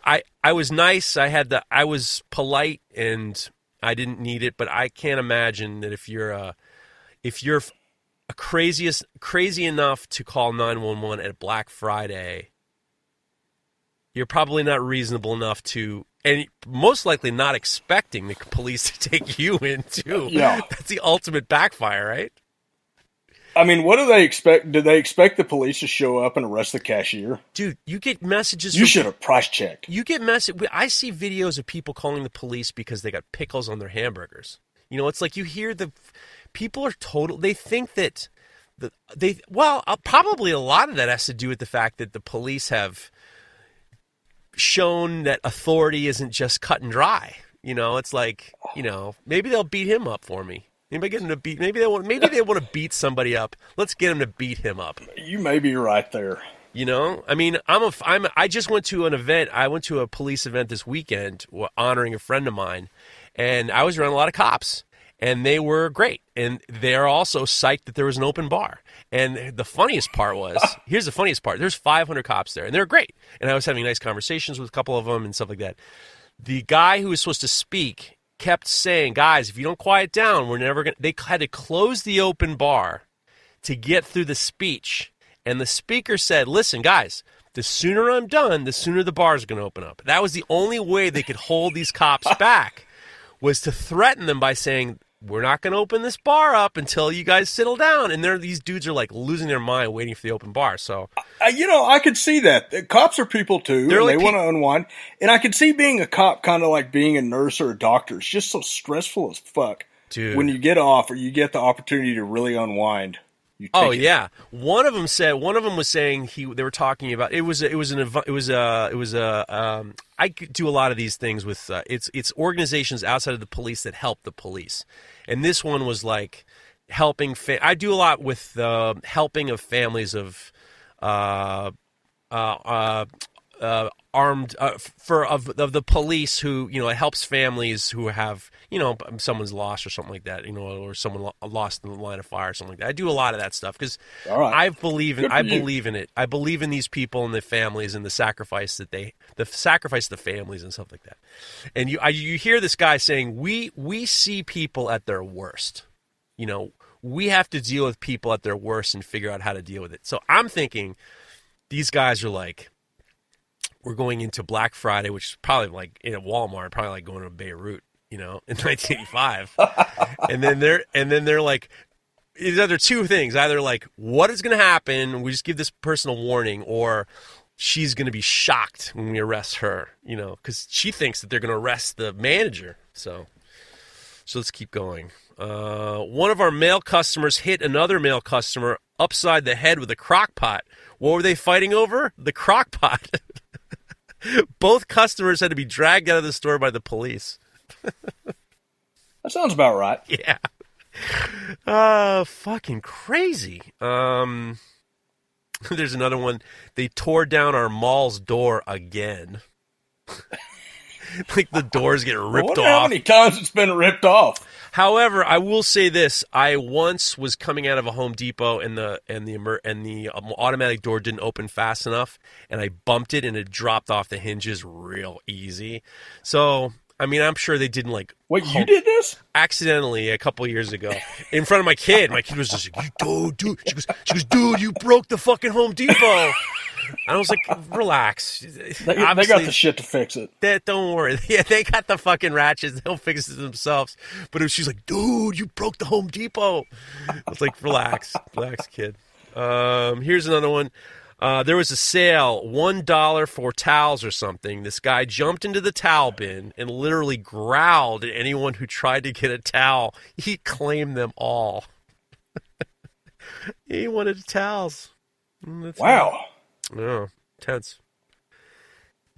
B: I I was nice. I had the I was polite and I didn't need it, but I can't imagine that if you're a if you're a craziest crazy enough to call 911 at Black Friday, you're probably not reasonable enough to and most likely not expecting the police to take you in too.
C: Yeah.
B: That's the ultimate backfire, right?
C: I mean, what do they expect? Do they expect the police to show up and arrest the cashier?
B: Dude, you get messages
C: You
B: from
C: should have price checked.
B: You get message. I see videos of people calling the police because they got pickles on their hamburgers. You know, it's like you hear the people are total. They think that the they well, uh, probably a lot of that has to do with the fact that the police have shown that authority isn't just cut and dry. You know, it's like you know maybe they'll beat him up for me. Anybody get him to beat? Maybe they want. Maybe they want to beat somebody up. Let's get him to beat him up.
C: You may be right there.
B: You know, I mean, I'm a, I'm, I just went to an event. I went to a police event this weekend, honoring a friend of mine, and I was around a lot of cops, and they were great, and they're also psyched that there was an open bar. And the funniest part was, here's the funniest part: there's 500 cops there, and they're great. And I was having nice conversations with a couple of them and stuff like that. The guy who was supposed to speak kept saying, "Guys, if you don't quiet down, we're never gonna." They had to close the open bar to get through the speech. And the speaker said, Listen, guys, the sooner I'm done, the sooner the bar's going to open up. That was the only way they could hold these cops back, was to threaten them by saying, We're not going to open this bar up until you guys settle down. And there, these dudes are like losing their mind waiting for the open bar. So,
C: Uh, you know, I could see that. The cops are people too,
B: They're
C: and
B: like
C: they
B: pe-
C: want to unwind. And I could see being a cop kind of like being a nurse or a doctor. It's just so stressful as fuck.
B: Dude.
C: When you get off or you get the opportunity to really unwind,
B: Oh
C: it.
B: yeah, one of them said. One of them was saying he. They were talking about it was it was an it was a it was a. Um, I could do a lot of these things with uh, it's it's organizations outside of the police that help the police, and this one was like helping. Fa- I do a lot with uh, helping of families of. Uh, uh, uh, uh, armed uh, for of, of the police who you know it helps families who have you know, someone's lost or something like that, you know, or someone lost in the line of fire or something like that. I do a lot of that stuff because
C: right.
B: I believe in I
C: you.
B: believe in it. I believe in these people and the families and the sacrifice that they the sacrifice of the families and stuff like that. And you I, you hear this guy saying we we see people at their worst. You know, we have to deal with people at their worst and figure out how to deal with it. So I'm thinking these guys are like we're going into Black Friday, which is probably like in a Walmart, probably like going to Beirut, you know, in 1985. and then they're and then they're like, it's either two things: either like what is going to happen, we just give this person a warning, or she's going to be shocked when we arrest her, you know, because she thinks that they're going to arrest the manager. So, so let's keep going. Uh, one of our male customers hit another male customer upside the head with a crock pot. What were they fighting over? The crock pot. Both customers had to be dragged out of the store by the police.
C: That sounds about right.
B: Yeah. Uh fucking crazy. Um there's another one. They tore down our mall's door again. like the doors get
C: I
B: ripped
C: wonder how many times it's been ripped off.
B: However, I will say this: I once was coming out of a Home Depot, and the and the and the um, automatic door didn't open fast enough, and I bumped it, and it dropped off the hinges real easy. So, I mean, I'm sure they didn't like
C: Wait, you did this?
B: accidentally a couple years ago in front of my kid. My kid was just like, "You dude, dude." She goes, "She goes, dude, you broke the fucking Home Depot." And I was like, "Relax."
C: They, they got the shit to fix it.
B: that don't worry. Yeah, they got the fucking ratchets. They'll fix it themselves. But if she's like, dude, you broke the Home Depot. I was like, relax, relax, kid. Um, here's another one. Uh, there was a sale, one dollar for towels or something. This guy jumped into the towel bin and literally growled at anyone who tried to get a towel. He claimed them all. he wanted towels. Mm, that's
C: Wow.
B: yeah, tense.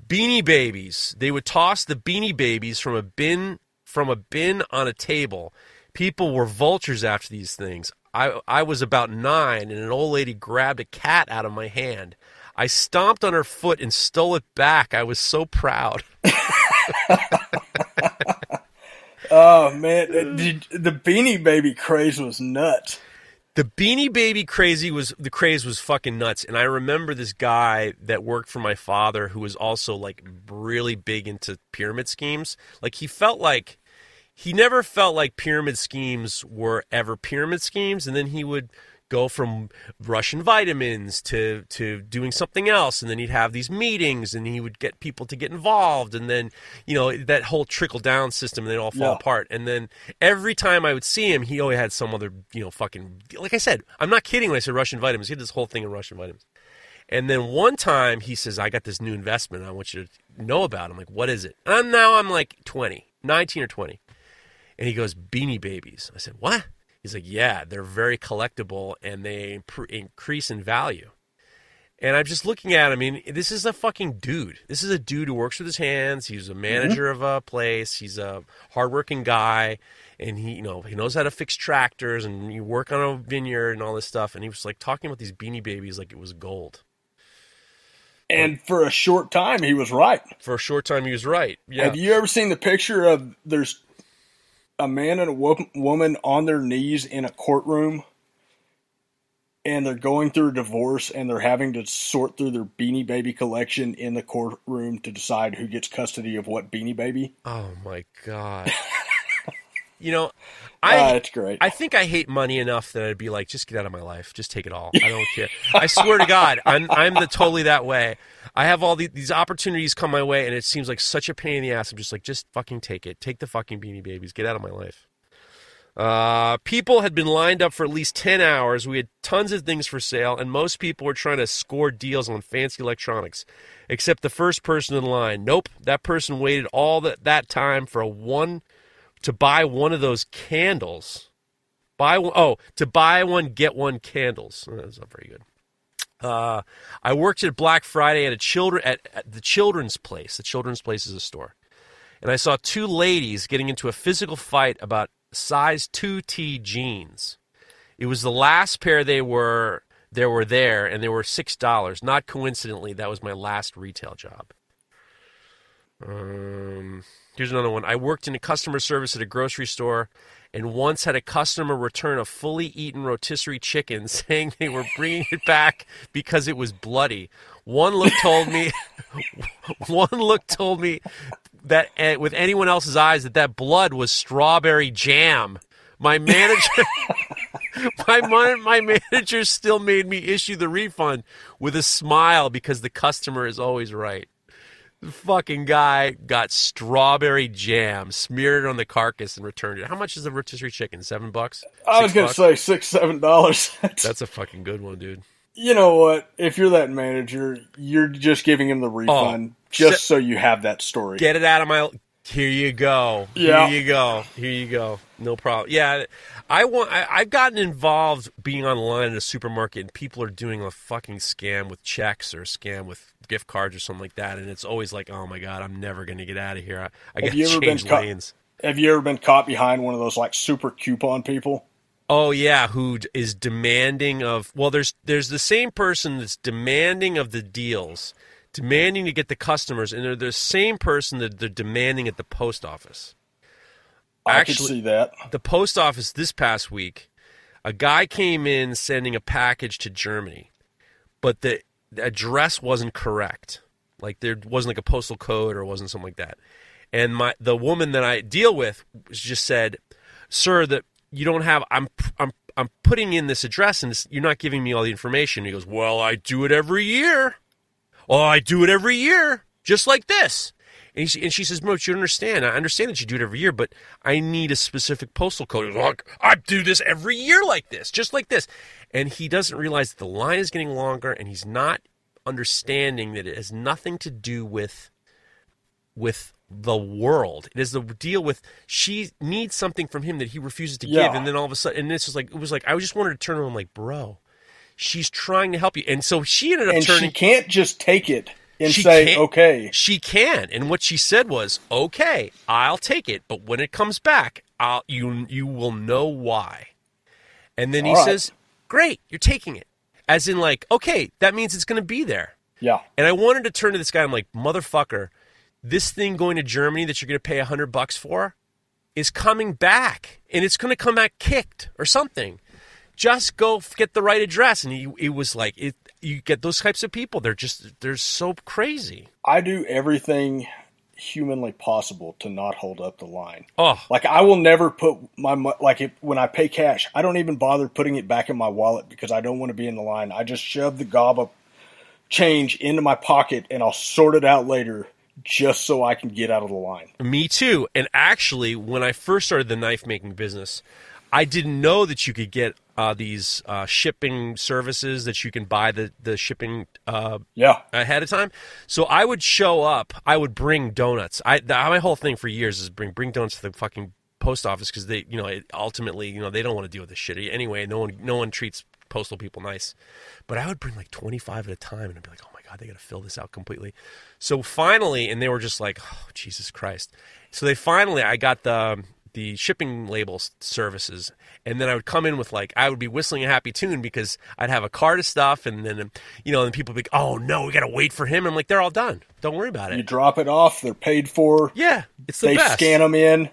B: Beanie babies. They would toss the beanie babies from a bin from a bin on a table. People were vultures after these things. I I was about nine, and an old lady grabbed a cat out of my hand. I stomped on her foot and stole it back. I was so proud.
C: Oh man, the, the Beanie Baby craze was nuts.
B: The Beanie Baby crazy was the craze was fucking nuts, and I remember this guy that worked for my father who was also like really big into pyramid schemes. Like he felt like he never felt like pyramid schemes were ever pyramid schemes, and then he would go from Russian vitamins to to doing something else, and then he'd have these meetings, and he would get people to get involved, and then you know that whole trickle down system, and they'd all fall
C: Yeah.
B: apart. And then every time I would see him, he always had some other you know fucking like I said, I'm not kidding when I said Russian vitamins. He had this whole thing of Russian vitamins. And then one time he says, I got this new investment I want you to know about. I'm like, what is it? And now I'm like 20, 19 or 20. And he goes, Beanie Babies. I said, what? He's like, yeah, they're very collectible and they increase in value. And I'm just looking at him. I mean, this is a fucking dude. This is a dude who works with his hands. He's a mm-hmm. manager of a place. He's a hardworking guy, and he, you know, he knows how to fix tractors and you work on a vineyard and all this stuff. And he was like talking about these Beanie Babies like it was gold.
C: And for a short time, he was right.
B: For a short time, he was right. Yeah.
C: Have you ever seen the picture of there's a man and a wo- woman on their knees in a courtroom, and they're going through a divorce, and they're having to sort through their Beanie Baby collection in the courtroom to decide who gets custody of what Beanie Baby?
B: Oh my god. you know,
C: Ah,
B: I
C: it's great.
B: I think I hate money enough that I'd be like, just get out of my life, just take it all. I don't care. I swear to God, I'm I'm the totally that way. I have all the, these opportunities come my way, and it seems like such a pain in the ass. I'm just like, just fucking take it. Take the fucking beanie babies. Get out of my life. Uh, people had been lined up for at least 10 hours. We had tons of things for sale, and most people were trying to score deals on fancy electronics, except the first person in line. Nope, that person waited all that, that time for a one to buy one of those candles. Buy one, oh, to buy one, get one candles. Oh, That's not very good. Uh, I worked at Black Friday at a children at, at the Children's Place. The Children's Place is a store, and I saw two ladies getting into a physical fight about size 2T jeans. It was the last pair they were there were there, and they were six dollars. Not coincidentally, that was my last retail job. Um, here's another one. I worked in a customer service at a grocery store and once had a customer return a fully eaten rotisserie chicken saying they were bringing it back because it was bloody. One look told me one look told me that uh, with anyone else's eyes that that blood was strawberry jam. My manager my, my my manager still made me issue the refund with a smile because the customer is always right. The fucking guy got strawberry jam, smeared it on the carcass, and returned it. How much is a rotisserie chicken? Seven bucks?
C: I was gonna say six, seven dollars.
B: That's a fucking good one, dude.
C: you know what? If you're that manager, you're just giving him the oh, refund just so you have that story.
B: Get it out of my. Here you go.
C: Yeah.
B: Here you go. Here you go. No problem. Yeah, I want. I, I've gotten involved being online at a supermarket, and people are doing a fucking scam with checks or a scam with gift cards or something like that, and it's always like, oh my god, I'm never going to get out of here. I, I got to change
C: caught-
B: lanes.
C: Have you ever been caught behind one of those like super coupon people?
B: Oh yeah, who d- is demanding of? Well, there's there's the same person that's demanding of the deals, demanding to get the customers, and they're the same person that they're demanding at the post office.
C: I
B: Actually-
C: see that.
B: The post office this past week, a guy came in sending a package to Germany, but the, the address wasn't correct. Like there wasn't like a postal code or wasn't something like that. And my the woman that I deal with just said, "Sir, that you don't have. I'm I'm I'm putting in this address and you're not giving me all the information." He goes, "Well, I do it every year. Oh, I do it every year, just like this." And she, and she says, "Moch, you understand. I understand that you do it every year, but I need a specific postal code." Look, I do this every year like this, just like this. And he doesn't realize that the line is getting longer, and he's not understanding that it has nothing to do with with the world. It is the deal with she needs something from him that he refuses to
C: Yeah.
B: give, and then all of a sudden, and it's just like it was like I just wanted to turn to him like, bro, she's trying to help you, and so she ended up
C: And
B: turning.
C: she can't just take it and
B: She
C: say, okay.
B: She can, and what she said was, "Okay, I'll take it, but when it comes back, I'll you you will know why." And then he
C: All right.
B: says, "Great, you're taking it," as in like, "Okay, that means it's going to be there."
C: Yeah.
B: And I wanted to turn to this guy. I'm like, "Motherfucker, this thing going to Germany that you're going to pay a hundred bucks for is coming back, and it's going to come back kicked or something." Just go get the right address, and he, it was like it. You get those types of people; they're just they're so crazy.
C: I do everything humanly possible to not hold up the line.
B: Oh,
C: Like I will never put my like if, when I pay cash, I don't even bother putting it back in my wallet because I don't want to be in the line. I just shove the gob of change into my pocket and I'll sort it out later just so I can get out of the line.
B: Me too. And actually, when I first started the knife making business, I didn't know that you could get uh, these uh, shipping services that you can buy the the shipping uh,
C: Yeah.
B: ahead of time. So I would show up. I would bring donuts. I the, my whole thing for years is bring bring donuts to the fucking post office because they you know it, ultimately you know they don't want to deal with this shit anyway. No one no one treats postal people nice. But I would bring like twenty five at a time and I'd be like, oh my god, they got to fill this out completely. So finally, and they were just like, oh Jesus Christ. So they finally, I got the the shipping label services and then i would come in with like i would be whistling a happy tune because i'd have a cart of stuff and then you know and people would be like oh no we gotta wait for him i'm like they're all done don't worry about it You
C: drop it off, they're paid for.
B: yeah it's the
C: They
B: best
C: scan them in.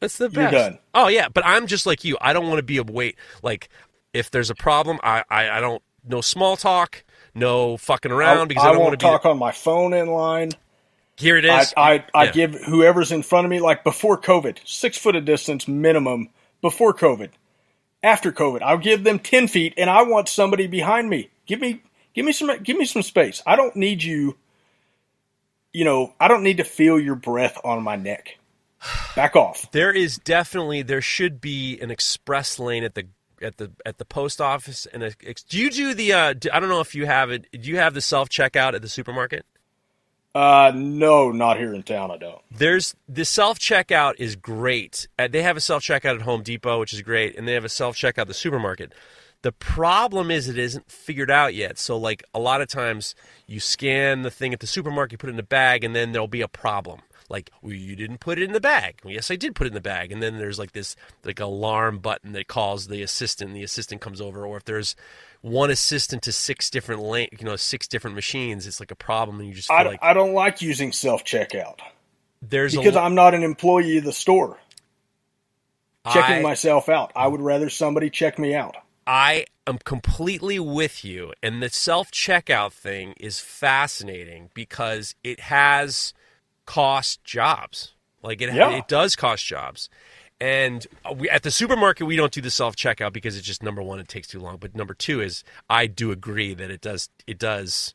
B: it's the best you're
C: done.
B: oh yeah but i'm just like you i don't want to be a wait like if there's a problem i i, I don't no small talk no fucking around
C: I,
B: because i,
C: I
B: don't want to be
C: talk on my phone in line.
B: Here it is.
C: I, I, I
B: Yeah.
C: give whoever's in front of me, like before COVID, six foot of distance minimum before COVID. After COVID, I'll give them ten feet, and I want somebody behind me. Give me, give me some, give me some space. I don't need you. You know, I don't need to feel your breath on my neck. Back off.
B: There is definitely there should be an express lane at the at the at the post office and a, do you do the uh, do, I don't know if you have it do you have the self checkout at the supermarket?
C: Uh, no, not here in town. I don't.
B: There's the self checkout is great. Uh, they have a self checkout at Home Depot, which is great, and they have a self checkout at the supermarket. The problem is it isn't figured out yet. So like a lot of times you scan the thing at the supermarket, you put it in a bag, and then there'll be a problem. Like, well, you didn't put it in the bag. Well, yes, I did put it in the bag. And then there's like this like alarm button that calls the assistant. The assistant comes over. Or if there's one assistant to six different lane, you know, six different machines, it's like a problem, and you just feel
C: I,
B: like
C: I don't like using self checkout.
B: there's
C: because I'm not an employee of the store checking
B: I-
C: myself out. I would rather somebody check me out.
B: I am completely with you, and the self checkout thing is fascinating because it has cost jobs. Like it,
C: Yeah.
B: it does cost jobs. And we, at the supermarket, we don't do the self checkout because it's just number one, it takes too long. But number two is, I do agree that it does. It does.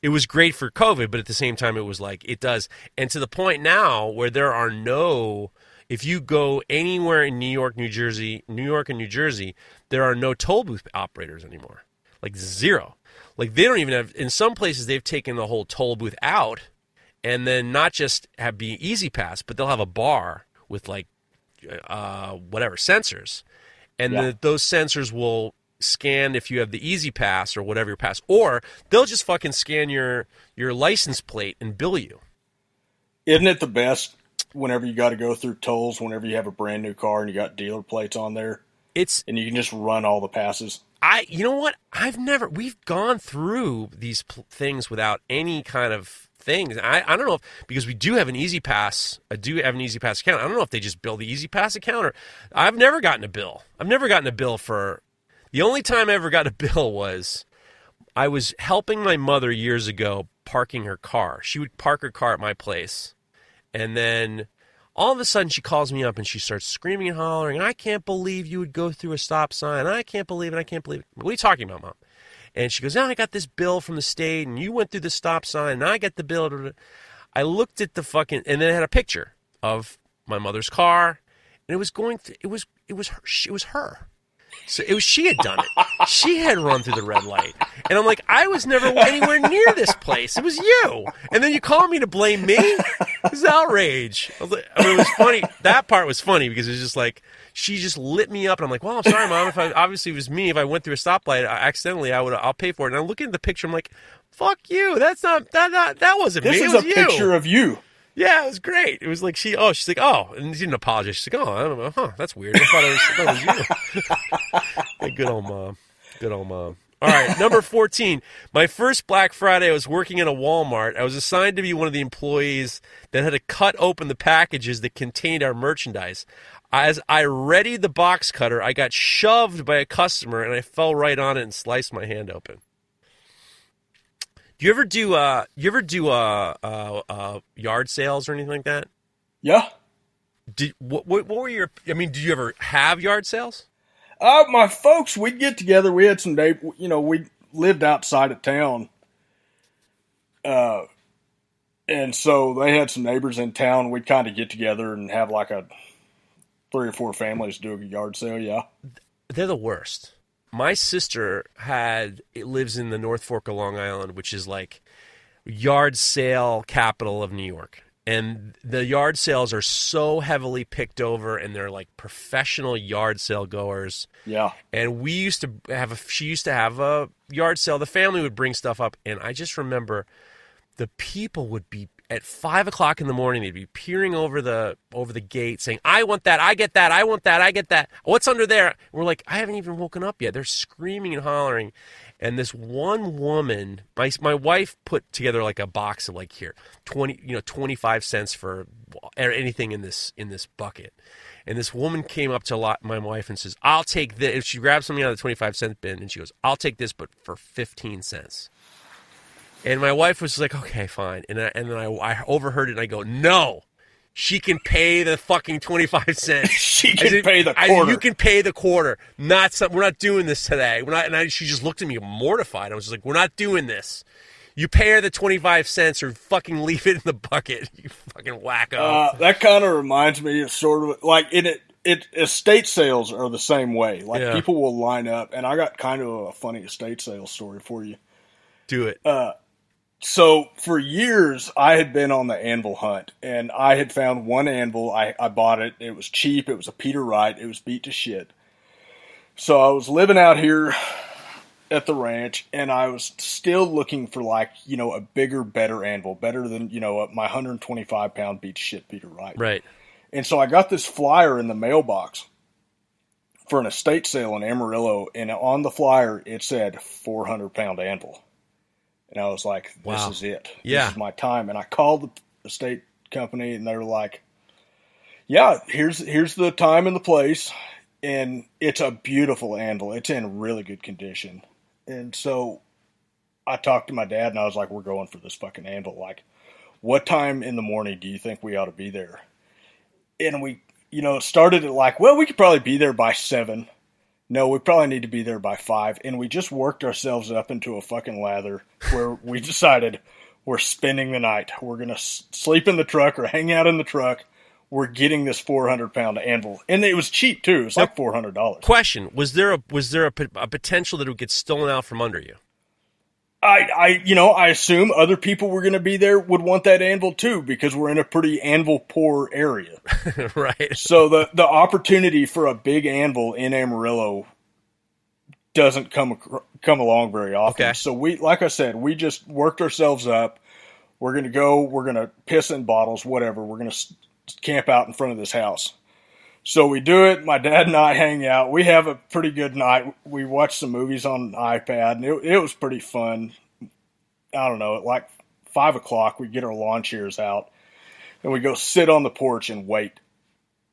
B: It was great for COVID, but at the same time, it was like it does. And to the point now where there are no, if you go anywhere in New York, New Jersey, New York, and New Jersey, there are no toll booth operators anymore. Like zero. Like they don't even have. In some places, they've taken the whole toll booth out, and then not just have be E-ZPass, but they'll have a bar with like uh, whatever sensors, and
C: Yeah.
B: the, those sensors will scan if you have the E-ZPass or whatever your pass, or they'll just fucking scan your your license plate and bill you.
C: Isn't it the best whenever you got to go through tolls, whenever you have a brand new car and you got dealer plates on there
B: It's
C: and you can just run all the passes?
B: I you know what I've never we've gone through these pl- things without any kind of things. I, I don't know if because we do have an E-ZPass, I do have an E-ZPass account. I don't know if they just bill the E-ZPass account or I've never gotten a bill. I've never gotten a bill for the only time I ever got a bill was I was helping my mother years ago parking her car. She would park her car at my place, and then all of a sudden she calls me up and she starts screaming and hollering. And I can't believe you would go through a stop sign. I can't believe it. I can't believe it. What are you talking about, mom? And she goes, "No, I got this bill from the state, and you went through the stop sign, and I got the bill." I looked at the fucking, and then it had a picture of my mother's car, and it was going. Through, it was it was her. It was her. So it was she had done it. She had run through the red light, and I'm like, I was never anywhere near this place. It was you, and then you call me to blame me. It's outrage. I was like- I mean, it was funny. That part was funny because it was just like she just lit me up, and I'm like, well, I'm sorry, mom. If I obviously it was me, if I went through a stoplight I, accidentally, I would I'll pay for it. And I'm looking at the picture, I'm like, fuck you. That's not that not, that wasn't
C: This
B: me.
C: is
B: it was
C: a
B: you.
C: picture of you.
B: Yeah, it was great. It was like she, oh, she's like, oh, and she didn't apologize. She's like, oh, I don't know, huh? That's weird. I thought it was, thought it was you. Good old mom. Good old mom. All right, number 14. My first Black Friday, I was working in a Walmart. I was assigned to be one of the employees that had to cut open the packages that contained our merchandise. As I readied the box cutter, I got shoved by a customer and I fell right on it and sliced my hand open. Do you ever do uh you ever do uh uh, uh yard sales or anything like that?
C: Yeah.
B: Did what, what what were your I mean, did you ever have yard sales?
C: Uh, my folks, we'd get together. We had some day, you know, we lived outside of town. Uh, and so they had some neighbors in town. We'd kind of get together and have like a three or four families do a yard sale. Yeah.
B: They're the worst. My sister had it lives in the North Fork of Long Island, which is like yard sale capital of New York. And the yard sales are so heavily picked over and they're like professional yard sale goers.
C: Yeah.
B: and we used to have a she used to have a yard sale the family would bring stuff up and i just remember the people would be at five o'clock in the morning they'd be peering over the over the gate saying i want that i get that i want that i get that what's under there we're like i haven't even woken up yet they're screaming and hollering and this one woman my, my wife put together like a box of like here 20 you know 25 cents for anything in this in this bucket and this woman came up to my wife and says, I'll take this. She grabs something out of the 25 cent bin and she goes, I'll take this, but for 15 cents. And my wife was like, okay, fine. And, I, and then I, I overheard it and I go, no, she can pay the fucking 25 cents.
C: She can
B: said-
C: pay the
B: I
C: quarter.
B: you can pay the quarter. Not some, we're not doing this today. We're not, and I, she just looked at me mortified. I was just like, we're not doing this. You pay her the 25 cents or fucking leave it in the bucket. You fucking wacko.
C: Uh, that kind of reminds me of sort of like in it. It estate sales are the same way. Like
B: Yeah.
C: people will line up, and I got kind of a funny estate sales story for you.
B: Do it.
C: So for years, I had been on the anvil hunt, and I had found one anvil. I, I bought it. It was cheap. It was a Peter Wright. It was beat to shit. So I was living out here at the ranch, and I was still looking for like you know a bigger, better anvil, better than you know my 125 pound beat to shit Peter Wright.
B: right.
C: And so I got this flyer in the mailbox for an estate sale in Amarillo, and on the flyer it said 400 pound anvil. And I was like, this
B: Wow.
C: is it.
B: Yeah.
C: This is my time. And I called the estate company, and they were like, "Yeah, here's here's the time and the place, and it's a beautiful anvil. It's in really good condition." And so I talked to my dad, and I was like, "We're going for this fucking anvil. Like, what time in the morning do you think we ought to be there?" And we, you know, it started at like, well, we could probably be there by seven. No, we probably need to be there by five. And we just worked ourselves up into a fucking lather where we decided we're spending the night. We're going to sleep in the truck or hang out in the truck. We're getting this 400 pound anvil. And it was cheap too. It was like $400.
B: Question Was there a, was there a, a potential that it would get stolen out from under you?
C: I, I, you know, I assume other people were going to be there would want that anvil too because we're in a pretty anvil poor area,
B: right?
C: So the the opportunity for a big anvil in Amarillo doesn't come come along very often.
B: Okay.
C: So we, like I said, we just worked ourselves up. We're going to go. We're going to piss in bottles, whatever. We're going to camp out in front of this house. So we do it. My dad and I hang out. We have a pretty good night. We watch some movies on an iPad, and it, it was pretty fun. I don't know, at like five o'clock, we get our lawn chairs out, and we go sit on the porch and wait.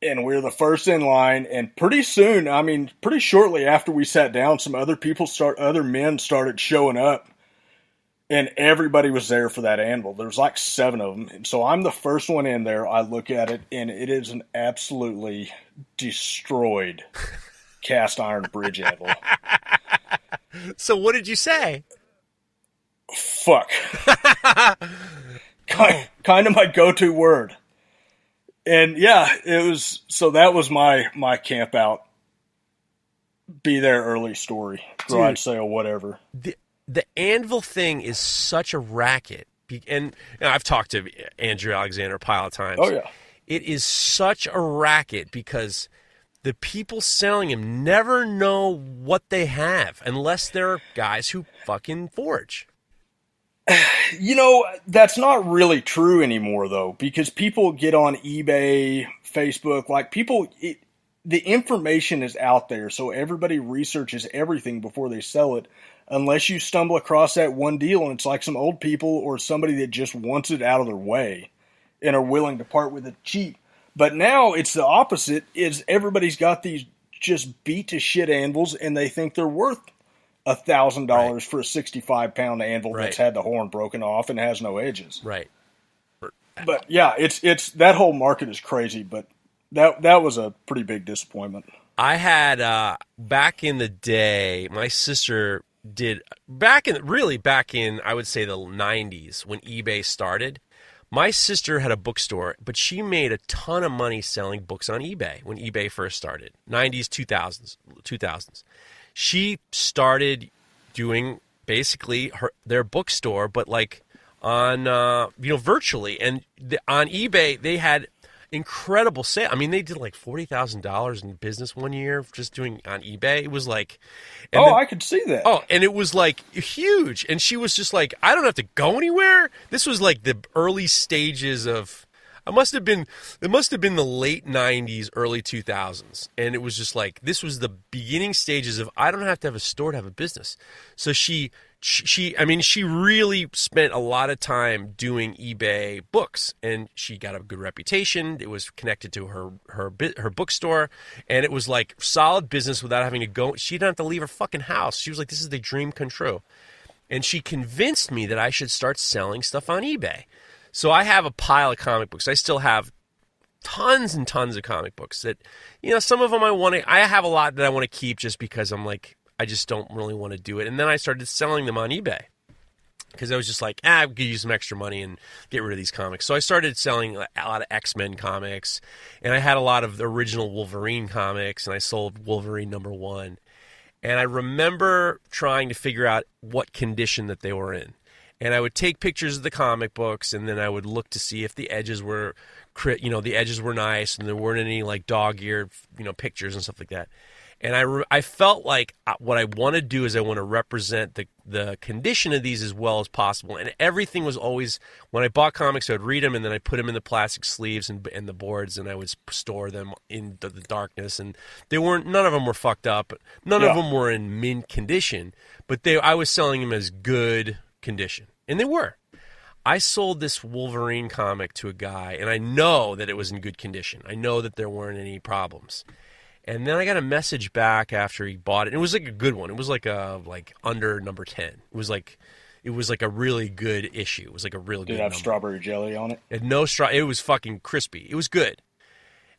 C: And we're the first in line, and pretty soon, I mean, pretty shortly after we sat down, some other people start, other men started showing up and everybody was there for that anvil. There's like seven of them, and so I'm the first one in there. I look at it, and it is an absolutely destroyed cast iron bridge anvil.
B: So what did you say?
C: Fuck. kind, oh. kind of my go-to word. And yeah, it was. So that was my my camp out. Be there early story, garage sale, whatever.
B: The, the anvil thing is such a racket. And I've talked to Andrew Alexander a pile of times.
C: Oh yeah.
B: It is such a racket because the people selling them never know what they have unless they're guys who fucking forge.
C: You know, that's not really true anymore though, because people get on eBay, Facebook, like people it, the information is out there, so everybody researches everything before they sell it unless you stumble across that one deal and it's like some old people or somebody that just wants it out of their way and are willing to part with it cheap. But now it's the opposite is everybody's got these just beat to shit anvils and they think they're worth a thousand dollars for a sixty five pound anvil
B: Right.
C: that's had the horn broken off and has no edges.
B: Right.
C: But yeah, it's it's that whole market is crazy, but that that was a pretty big disappointment.
B: I had uh, back in the day, my sister did back in really back in I would say the 90s when eBay started. My sister had a bookstore, but she made a ton of money selling books on eBay when eBay first started. 90s, 2000s, 2000s. She started doing basically her their bookstore but like on uh, you know virtually and the, on eBay they had incredible sale. I mean, they did like forty thousand dollars in business one year just doing on eBay. It was like,
C: oh,
B: then-
C: I could see that.
B: oh, and it was like huge. And she was just like, I don't have to go anywhere. This was like the early stages of. I must have been. It must have been the late '90s, early 2000s, and it was just like this was the beginning stages of. I don't have to have a store to have a business. So she, she, I mean, she really spent a lot of time doing eBay books, and she got a good reputation. It was connected to her her her bookstore, and it was like solid business without having to go. She didn't have to leave her fucking house. She was like, "This is the dream come true." and she convinced me that I should start selling stuff on eBay. So I have a pile of comic books. I still have tons and tons of comic books that, you know, some of them I want to, I have a lot that I want to keep just because I'm like, I just don't really want to do it. And then I started selling them on eBay because I was just like, ah, I could use some extra money and get rid of these comics. So I started selling a lot of X Men comics, and I had a lot of the original Wolverine comics, and I sold Wolverine number one. And I remember trying to figure out what condition that they were in. And I would take pictures of the comic books, and then I would look to see if the edges were, you know, the edges were nice, and there weren't any like dog-eared, you know, pictures and stuff like that. And I, re- I felt like uh, what I want to do is I want to represent the the condition of these as well as possible. And everything was always when I bought comics, I would read them and then I put them in the plastic sleeves and, and the boards, and I would store them in the, the darkness. And they weren't none of them were fucked up, none of them were in mint condition, but they I was selling them as good condition, and they were. I sold this Wolverine comic to a guy, and I know that it was in good condition. I know that there weren't any problems. And then I got a message back after he bought it. It was like a good one. It was like a like under number ten. It was like it was like a really good issue. It was like a real
C: Did
B: good.
C: it have
B: number.
C: strawberry jelly on it?
B: It no straw. It was fucking crispy. It was good.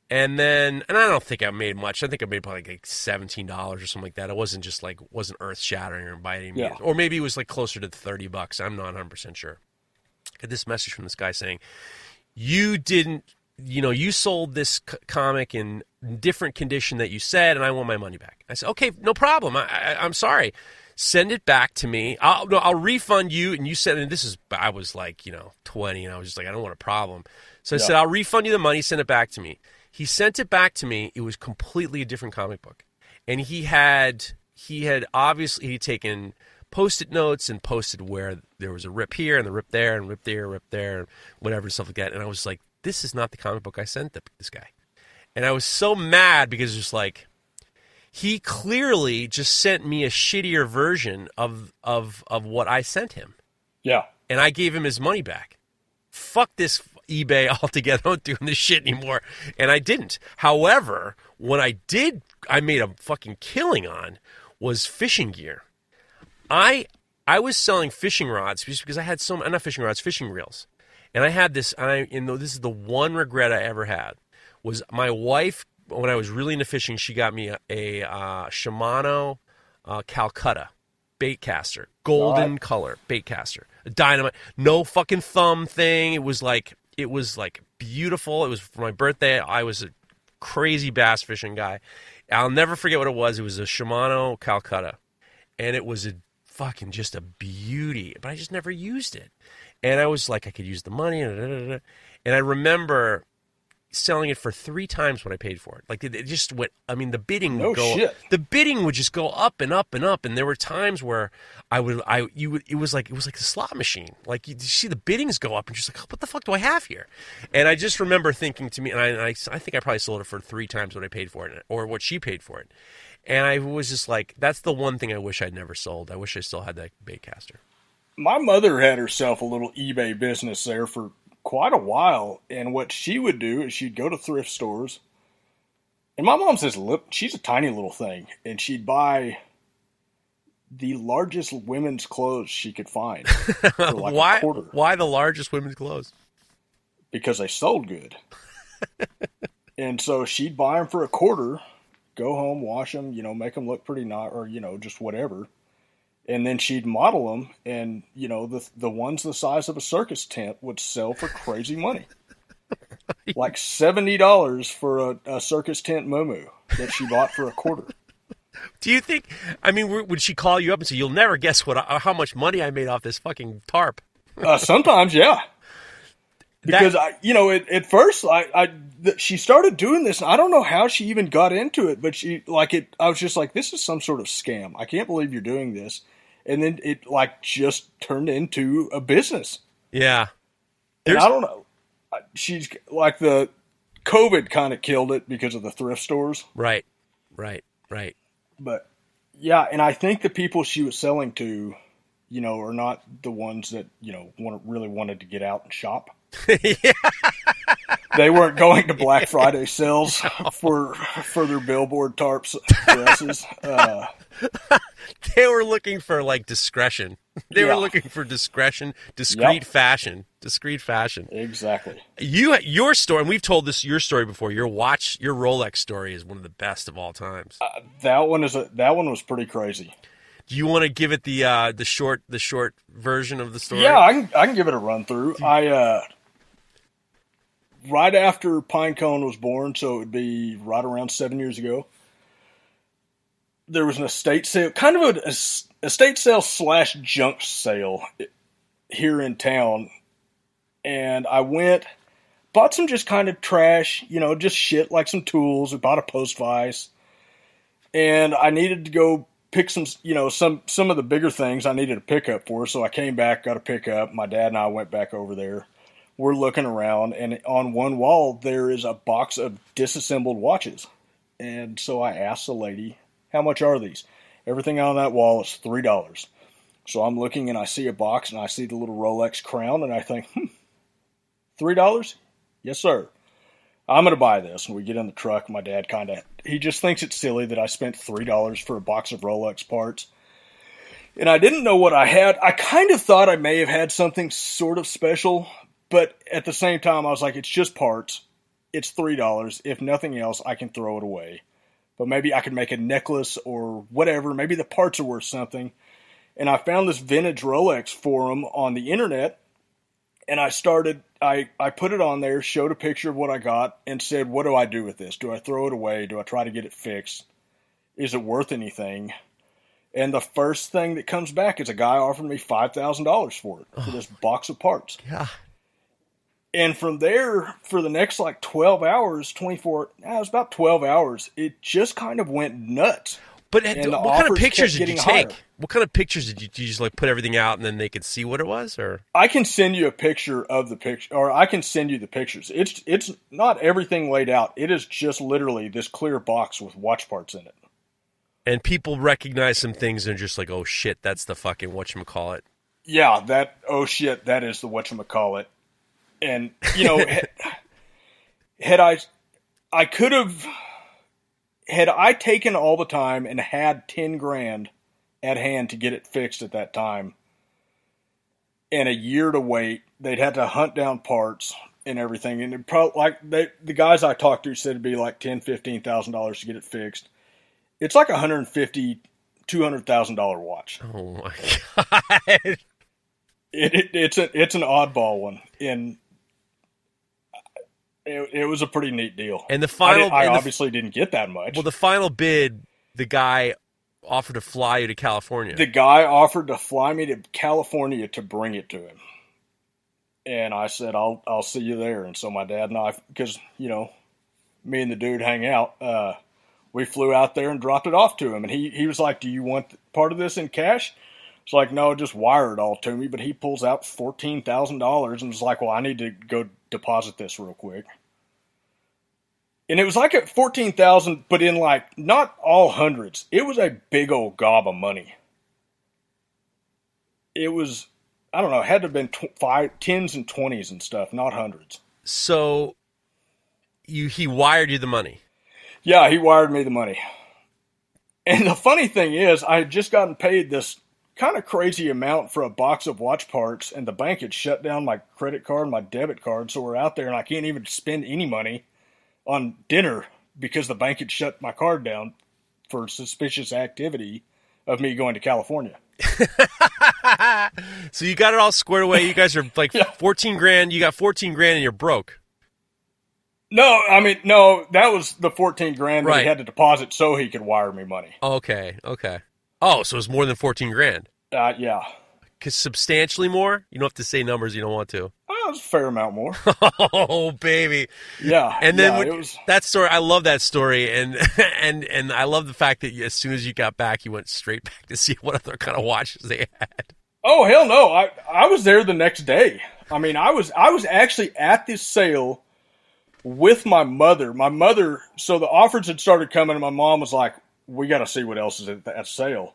B: And then, and I don't think I made much. I think I made probably like seventeen dollars or something like that. It wasn't just like wasn't earth shattering or by any means,
C: Yeah.
B: or maybe it was like closer to thirty bucks. I'm not 100 percent sure. I had this message from this guy saying, "You didn't, you know, you sold this c- comic in different condition that you said, and I want my money back." I said, "Okay, no problem. I, I, I'm sorry." Send it back to me. I'll no, I'll refund you. And you said, and this is I was like, you know, twenty, and I was just like, I don't want a problem. So I
C: Yeah.
B: said, I'll refund you the money. Send it back to me. He sent it back to me. It was completely a different comic book, and he had he had obviously he'd taken post-it notes and posted where there was a rip here and the rip there and rip there, rip there, and whatever stuff like that. And I was like, this is not the comic book I sent th- this guy, and I was so mad because it's just like he clearly just sent me a shittier version of of of what I sent him
C: Yeah.
B: and I gave him his money back. Fuck this eBay altogether. I'm not doing this shit anymore. And I didn't. However, what I did, I made a fucking killing on was fishing gear. I I was selling fishing rods just because I had so not fishing rods, fishing reels, and I had this. And I, you know, this is the one regret I ever had was my wife when I was really into fishing. She got me a, a uh, Shimano uh, Calcutta bait caster, golden
C: Right.
B: color bait caster, a dynamite, no fucking thumb thing. It was like it was like beautiful. It was for my birthday. I was a crazy bass fishing guy. I'll never forget what it was. It was a Shimano Calcutta, and it was a fucking just a beauty. But I just never used it, and I was like, I could use the money, and I remember selling it for three times what I paid for it. Like it, just went. I mean, the bidding
C: No
B: would go.
C: shit.
B: The bidding would just go up and up and up, and there were times where I would, I you would, it was like it was like a slot machine. Like you, you see the biddings go up, and you're just like, what the fuck do I have here? And I just remember thinking to me, and I, and I, I think I probably sold it for three times what I paid for it, or what she paid for it. And I was just like, that's the one thing I wish I'd never sold. I wish I still had that baitcaster.
C: My mother had herself a little eBay business there for quite a while, and what she would do is she'd go to thrift stores, and my mom's this lip. She's a tiny little thing, and she'd buy the largest women's clothes she could find for like
B: why?
C: a quarter
B: Why the largest women's clothes?
C: because they sold good. and so she'd buy them for a quarter, go home, wash them, you know, make them look pretty nice, or you know, just whatever. And then she'd model them, and you know, the the ones the size of a circus tent would sell for crazy money, like seventy dollars for a, a circus tent muumuu that she bought for a quarter.
B: Do you think? I mean, would she call you up and say, "You'll never guess what how much money I made off this fucking tarp"?
C: Uh, sometimes, yeah. Because I, you know, at, at first, I, I, th- she started doing this. And I don't know how she even got into it, but she, like, it. I was just like, this is some sort of scam. I can't believe you're doing this. And then it, like, just turned into a business.
B: Yeah.
C: And I don't know. She's like the COVID kind of killed it because of the thrift stores,
B: Right. Right. Right.
C: but yeah, and I think the people she was selling to, you know, are not the ones that you know want really wanted to get out and shop.
B: yeah.
C: They weren't going to Black Friday sales for for their billboard tarps dresses. Uh,
B: They were looking for like discretion. They
C: Yeah.
B: were looking for discretion, discreet
C: Yep.
B: fashion, discreet fashion.
C: exactly.
B: You, your story, and we've told this your story before. Your watch, your Rolex story is one of the best of all times.
C: That one is a that one was pretty crazy.
B: Do you want to give it the uh, the short the short version of the story?
C: Yeah, I can I can give it a run through. I uh, right after Pinecone was born, so it would be right around seven years ago. There was an estate sale, kind of an estate sale slash junk sale here in town, and I went, bought some just kind of trash, you know, just shit like some tools. We bought a post vise, and I needed to go pick some, you know, some some of the bigger things I needed a pickup for. So I came back, got a pickup. My dad and I went back over there. We're looking around, and on one wall there is a box of disassembled watches. And so I asked the lady, "How much are these?" Everything on that wall is three dollars. So I'm looking and I see a box and I see the little Rolex crown and I think, hmm, three dollars? Yes, sir. I'm gonna buy this. And we get in the truck. My dad kind of he just thinks it's silly that I spent three dollars for a box of Rolex parts. And I didn't know what I had. I kind of thought I may have had something sort of special, but at the same time, I was like, it's just parts. It's three dollars. If nothing else, I can throw it away. But maybe I could make a necklace or whatever. Maybe the parts are worth something. And I found this vintage Rolex forum on the internet, and I started. I I put it on there, showed a picture of what I got, and said, "What do I do with this? Do I throw it away? Do I try to get it fixed? Is it worth anything?" And the first thing that comes back is a guy offered me five thousand dollars for it for this box of parts.
B: Yeah.
C: And from there, for the next like twelve hours, twenty four, nah, it was about twelve hours. It just kind of went nuts.
B: But what kind of pictures did you take?
C: higher.
B: What kind of pictures did you, did you just like put everything out and then they could see what it was, or
C: I can send you a picture of the picture, or I can send you the pictures. It's it's not everything laid out. It is just literally this clear box with watch parts in it.
B: and people recognize some things and are just like, oh shit, that's the fucking whatchamacallit.
C: Yeah, that oh shit, that is the whatchamacallit. And you know, had, had I I could have had I taken all the time and had 10 grand at hand to get it fixed at that time and a year to wait, they'd have to hunt down parts and everything and it probably like they, the guys I talked to said it'd be like 10 15,000 dollars to get it fixed. It's like a 150 200,000 dollar watch.
B: Oh my god.
C: It, it, it's a it's an oddball one, and it, it was a pretty neat deal.
B: And the
C: I,
B: final,
C: I
B: and the-
C: obviously didn't get that much.
B: well, the final bid, the guy offered to fly you to California.
C: the guy offered to fly me to California to bring it to him, and I said, "I'll I'll see you there." And so my dad and I, because you know, me and the dude hang out. Uh, we flew out there and dropped it off to him, and he he was like, "Do you want part of this in cash?" It's like, no, just wire it all to me. But he pulls out fourteen thousand dollars and was like, "Well, I need to go deposit this real quick." And it was like at fourteen thousand, but in like not all hundreds. It was a big old gob of money. It was, I don't know, it had to have been tw- five, tens and twenties and stuff, not hundreds.
B: so you he wired you the money.
C: Yeah, he wired me the money. And the funny thing is, I had just gotten paid this kind of crazy amount for a box of watch parts, and the bank had shut down my credit card and my debit card. So we're out there, and I can't even spend any money on dinner because the bank had shut my card down for suspicious activity of me going to California.
B: So you got it all squared away. You guys are like
C: Yeah.
B: 14 grand. You got 14 grand and you're broke.
C: No, I mean, no, that was the 14 grand that
B: Right.
C: he had to deposit so he could wire me money.
B: Okay. Okay. Oh, so it's more than 14 grand.
C: Uh, yeah.
B: Cause substantially more. You don't have to say numbers you don't want to.
C: It was a fair amount more.
B: oh, baby.
C: Yeah.
B: And then
C: yeah,
B: when-
C: was.
B: that story, I love that story, and and and I love the fact that as soon as you got back, you went straight back to see what other kind of watches they had.
C: Oh hell no! I I was there the next day. I mean, I was I was actually at this sale with my mother. My mother. So the offers had started coming, and my mom was like, "We got to see what else is at that sale."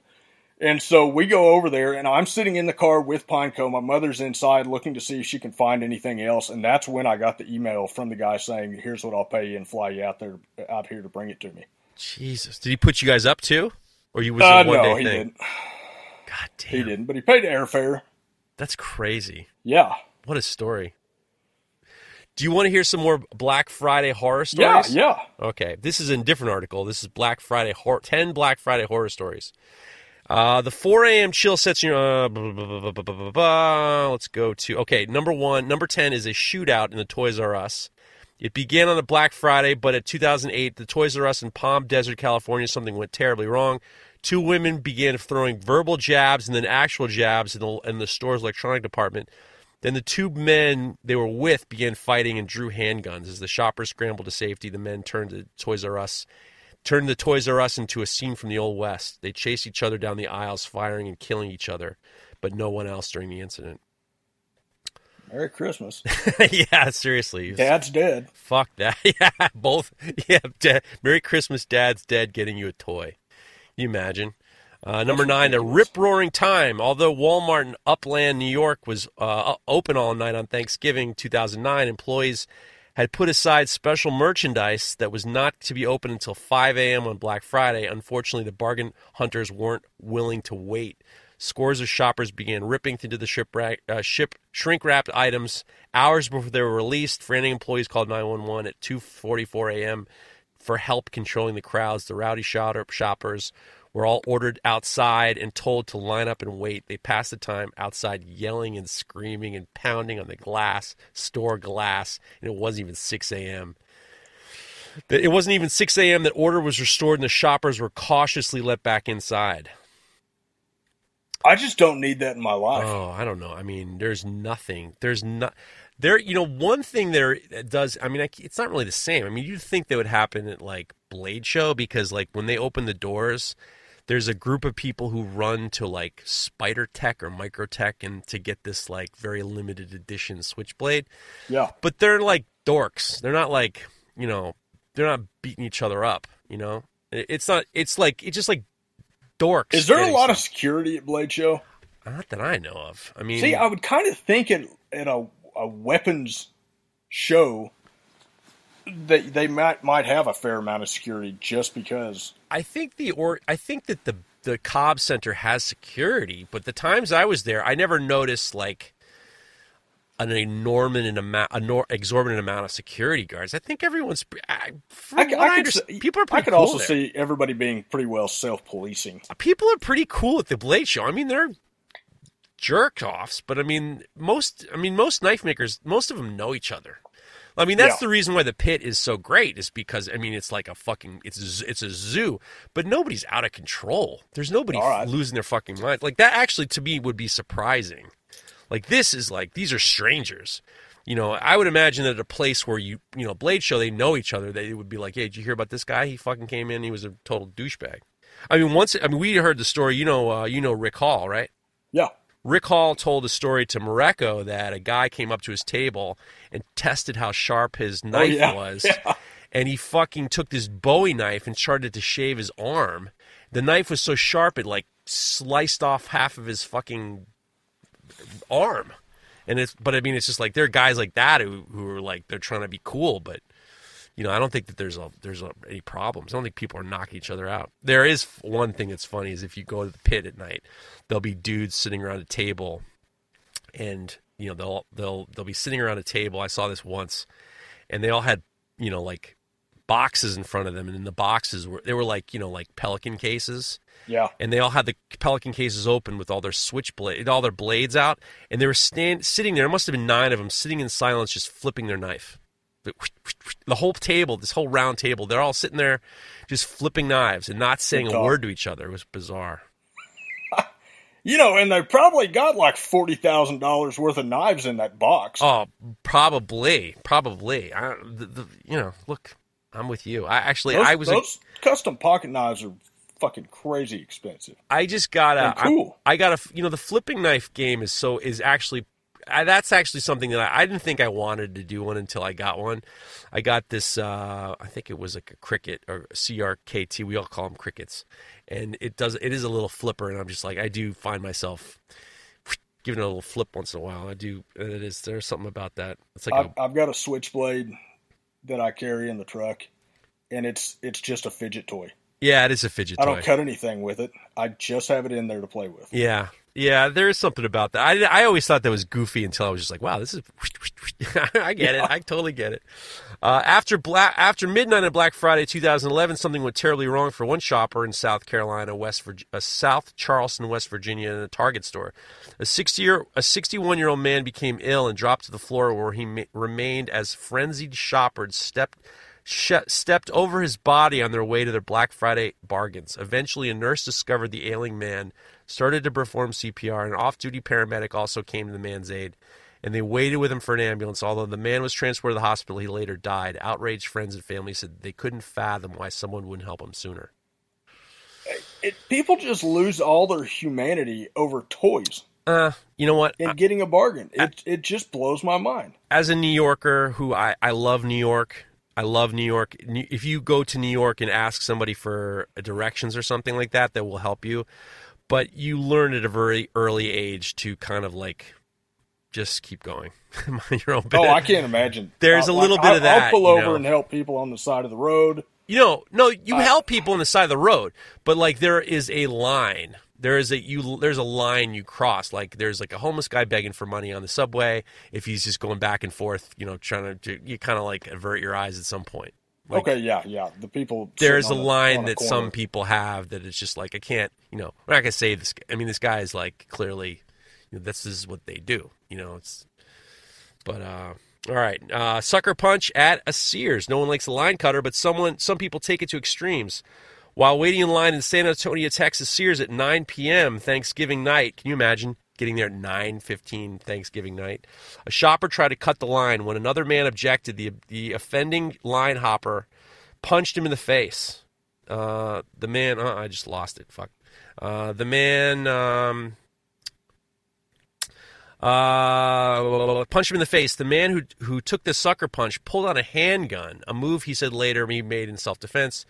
C: And so we go over there, and I'm sitting in the car with Pineco. My mother's inside looking to see if she can find anything else, and that's when I got the email from the guy saying, "Here's what I'll pay you and fly you out there out here to bring it to me."
B: Jesus, did he put you guys up too, or you was
C: Uh,
B: one
C: no,
B: day
C: he
B: thing?
C: didn't.
B: God damn,
C: He didn't, but he paid airfare.
B: that's crazy.
C: Yeah,
B: What a story. Do you want to hear some more Black Friday horror stories?
C: yeah. yeah.
B: Okay, this is a different article. This is Black Friday hor- ten Black Friday horror stories. Uh, the 4 a.m. chill sets you. Uh. Let's go to okay. Number one, number ten is a shootout in the Toys R Us. It began on a Black Friday, but in 2008, the Toys R Us in Palm Desert, California, something went terribly wrong. Two women began throwing verbal jabs and then actual jabs in the, in the store's electronic department. Then the two men they were with began fighting and drew handguns. As the shoppers scrambled to safety, the men turned to Toys R Us, turned the Toys R Us into a scene from the Old West. They chased each other down the aisles, firing and killing each other, but no one else during the incident.
C: Merry Christmas.
B: yeah, seriously.
C: Dad's dead.
B: Fuck that. Yeah, both. Yeah, da- Merry Christmas, Dad's dead, getting you a toy. Can you imagine? Uh, number nine, a rip roaring time. Although Walmart in Upland, New York was uh, open all night on Thanksgiving 2009, employees had put aside special merchandise that was not to be open until 5 a.m. on Black Friday. Unfortunately, the bargain hunters weren't willing to wait. Scores of shoppers began ripping into the ship, uh, ship shrink wrapped items hours before they were released. Frantic employees called 911 at 2:44 a.m. for help controlling the crowds. The rowdy shoppers were all ordered outside and told to line up and wait. They passed the time outside yelling and screaming and pounding on the glass, store glass, and it wasn't even 6 a.m. It wasn't even 6 a.m. that order was restored and the shoppers were cautiously let back inside.
C: I just don't need that in my life.
B: Oh, I don't know. I mean, there's nothing. There's not there. You know, one thing there does. I mean, it's not really the same. I mean, you'd think that would happen at like Blade Show because like when they open the doors, there's a group of people who run to like Spider Tech or Microtech and to get this like very limited edition Switchblade.
C: Yeah.
B: But they're like dorks. They're not like, you know, they're not beating each other up, you know? It's not it's like it's just like dorks.
C: Is there a lot stuff. of security at Blade Show?
B: Not that I know of. I mean
C: See, I would kind of think at, at a, a weapons show they they might might have a fair amount of security just because.
B: I think the or I think that the the Cobb Center has security, but the times I was there, I never noticed like an enormous amount, an exorbitant amount of security guards. I think everyone's. I, I, I could, people are. I
C: could
B: cool
C: also
B: there.
C: see everybody being pretty well self-policing.
B: Uh, people are pretty cool at the Blade Show. I mean, they're jerk offs, but I mean, most. I mean, most knife makers, most of them know each other. I mean, that's yeah. the reason why the pit is so great is because I mean, it's like a fucking it's it's a zoo, but nobody's out of control. There's nobody right. losing their fucking mind. Like that actually to me would be surprising. Like this is like these are strangers. You know, I would imagine that at a place where you you know Blade Show they know each other, they would be like, "Hey, did you hear about this guy? He fucking came in. He was a total douchebag." I mean, once I mean we heard the story. You know, uh, you know Rick Hall, right?
C: Yeah.
B: Rick Hall told a story to Mareko that a guy came up to his table and tested how sharp his oh, knife oh, yeah. was. Yeah. And he fucking took this Bowie knife and started to shave his arm. The knife was so sharp it like sliced off half of his fucking arm. And it's but I mean it's just like there are guys like that who who are like they're trying to be cool, but you know, I don't think that there's a there's a, any problems. I don't think people are knocking each other out. There is one thing that's funny is if you go to the pit at night, there'll be dudes sitting around a table, and you know they'll they'll they'll be sitting around a table. I saw this once, and they all had you know like boxes in front of them, and in the boxes were they were like you know like pelican cases.
C: Yeah.
B: And they all had the pelican cases open with all their switchblade, all their blades out, and they were stand sitting there. There must have been nine of them sitting in silence, just flipping their knife the whole table, this whole round table, they're all sitting there just flipping knives and not saying a word to each other. It was bizarre.
C: you know, and they probably got like forty thousand dollars worth of knives in that box.
B: Oh, probably, probably. I, the, the, you know, look, I'm with you. I actually,
C: those,
B: I was
C: those a, custom pocket knives are fucking crazy expensive.
B: I just got a
C: cool.
B: I, I got a you know the flipping knife game is so is actually I, that's actually something that I, I, didn't think I wanted to do one until I got one. I got this. Uh, I think it was like a cricket or CRKT. We all call them crickets, and it does. It is a little flipper, and I'm just like I do find myself giving it a little flip once in a while. I do. It is. There's something about that. It's like
C: I've, a, I've got a switchblade that I carry in the truck, and it's it's just a fidget toy.
B: Yeah, it is a fidget
C: I don't cut anything with it. I just have it in there to play with.
B: Yeah, yeah, there is something about that. I, I always thought that was goofy until I was just like, wow, this is. I get it. I totally get it. Uh, after black after midnight on Black Friday 2011, something went terribly wrong for one shopper in South Carolina, West Virginia, uh, South Charleston, West Virginia, in a Target store. A 60 year a 61 year old man became ill and dropped to the floor, where he ma- remained as frenzied shoppers stepped stepped over his body on their way to their Black Friday bargains. Eventually, a nurse discovered the ailing man started to perform CPR. An off duty paramedic also came to the man's aid, and they waited with him for an ambulance. Although the man was transported to the hospital, he later died. Outraged friends and family said they couldn't fathom why someone wouldn't help him sooner.
C: It, people just lose all their humanity over toys.
B: Uh, you know what?
C: And getting a bargain. It, it just blows my mind.
B: As a New Yorker who I, I love New York, I love New York. If you go to New York and ask somebody for directions or something like that, that will help you. But you learn at a very early age to kind of like just keep going, mind your own
C: Oh. I can't imagine.
B: There's
C: Uh,
B: a little
C: like,
B: bit of that,
C: I'll pull
B: you
C: over
B: know.
C: and help people on the side of the road.
B: You know, no, you
C: Uh,
B: help people on the side of the road, but like there is a line. There is a you. There's a line you cross. Like there's like a homeless guy begging for money on the subway. If he's just going back and forth, you know, trying to, you kind of like avert your eyes at some point. Like,
C: okay, yeah, yeah. The people.
B: There's a
C: sitting
B: line that
C: corner.
B: some people have that it's just like I can't. You know, we're not gonna say this. I mean, this guy is like clearly, you know, this is what they do. You know, it's. But uh, all right, uh, sucker punch at a Sears. No one likes a line cutter, but someone, some people take it to extremes. While waiting in line in San Antonio, Texas Sears at 9 p.m. Thanksgiving night, can you imagine getting there at 9:15 Thanksgiving night? A shopper tried to cut the line when another man objected. The the offending line hopper punched him in the face. Uh, the man, uh, I just lost it. Fuck. Uh, the man um, uh, punched him in the face. The man who who took the sucker punch pulled out a handgun, a move he said later he made in self defense.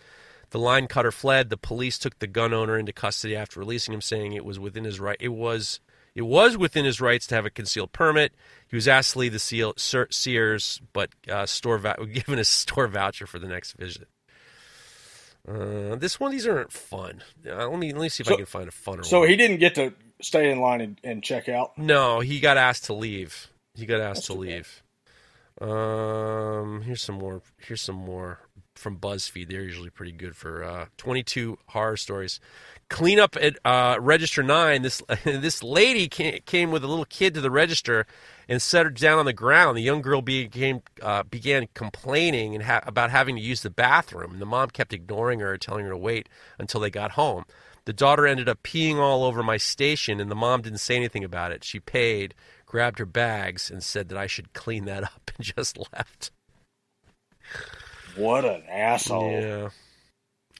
B: The line cutter fled. The police took the gun owner into custody after releasing him, saying it was within his right. It was it was within his rights to have a concealed permit. He was asked to leave the seal, Sears, but uh, store vou- given a store voucher for the next visit. Uh, this one, these aren't fun. Uh, let me let me see if I can find a funner one.
C: So
B: one.
C: he didn't get to stay in line and, and check out.
B: No, he got asked to leave. He got asked
C: That's
B: to
C: too bad.
B: leave. Um, here's some more. Here's some more from BuzzFeed. They're usually pretty good for uh, 22 horror stories. Clean up at uh, register nine. This this lady came, came with a little kid to the register and set her down on the ground. The young girl became uh, began complaining and ha- about having to use the bathroom. And The mom kept ignoring her, telling her to wait until they got home. The daughter ended up peeing all over my station, and the mom didn't say anything about it. She paid, grabbed her bags, and said that I should clean that up, and just left.
C: What an asshole!
B: Yeah,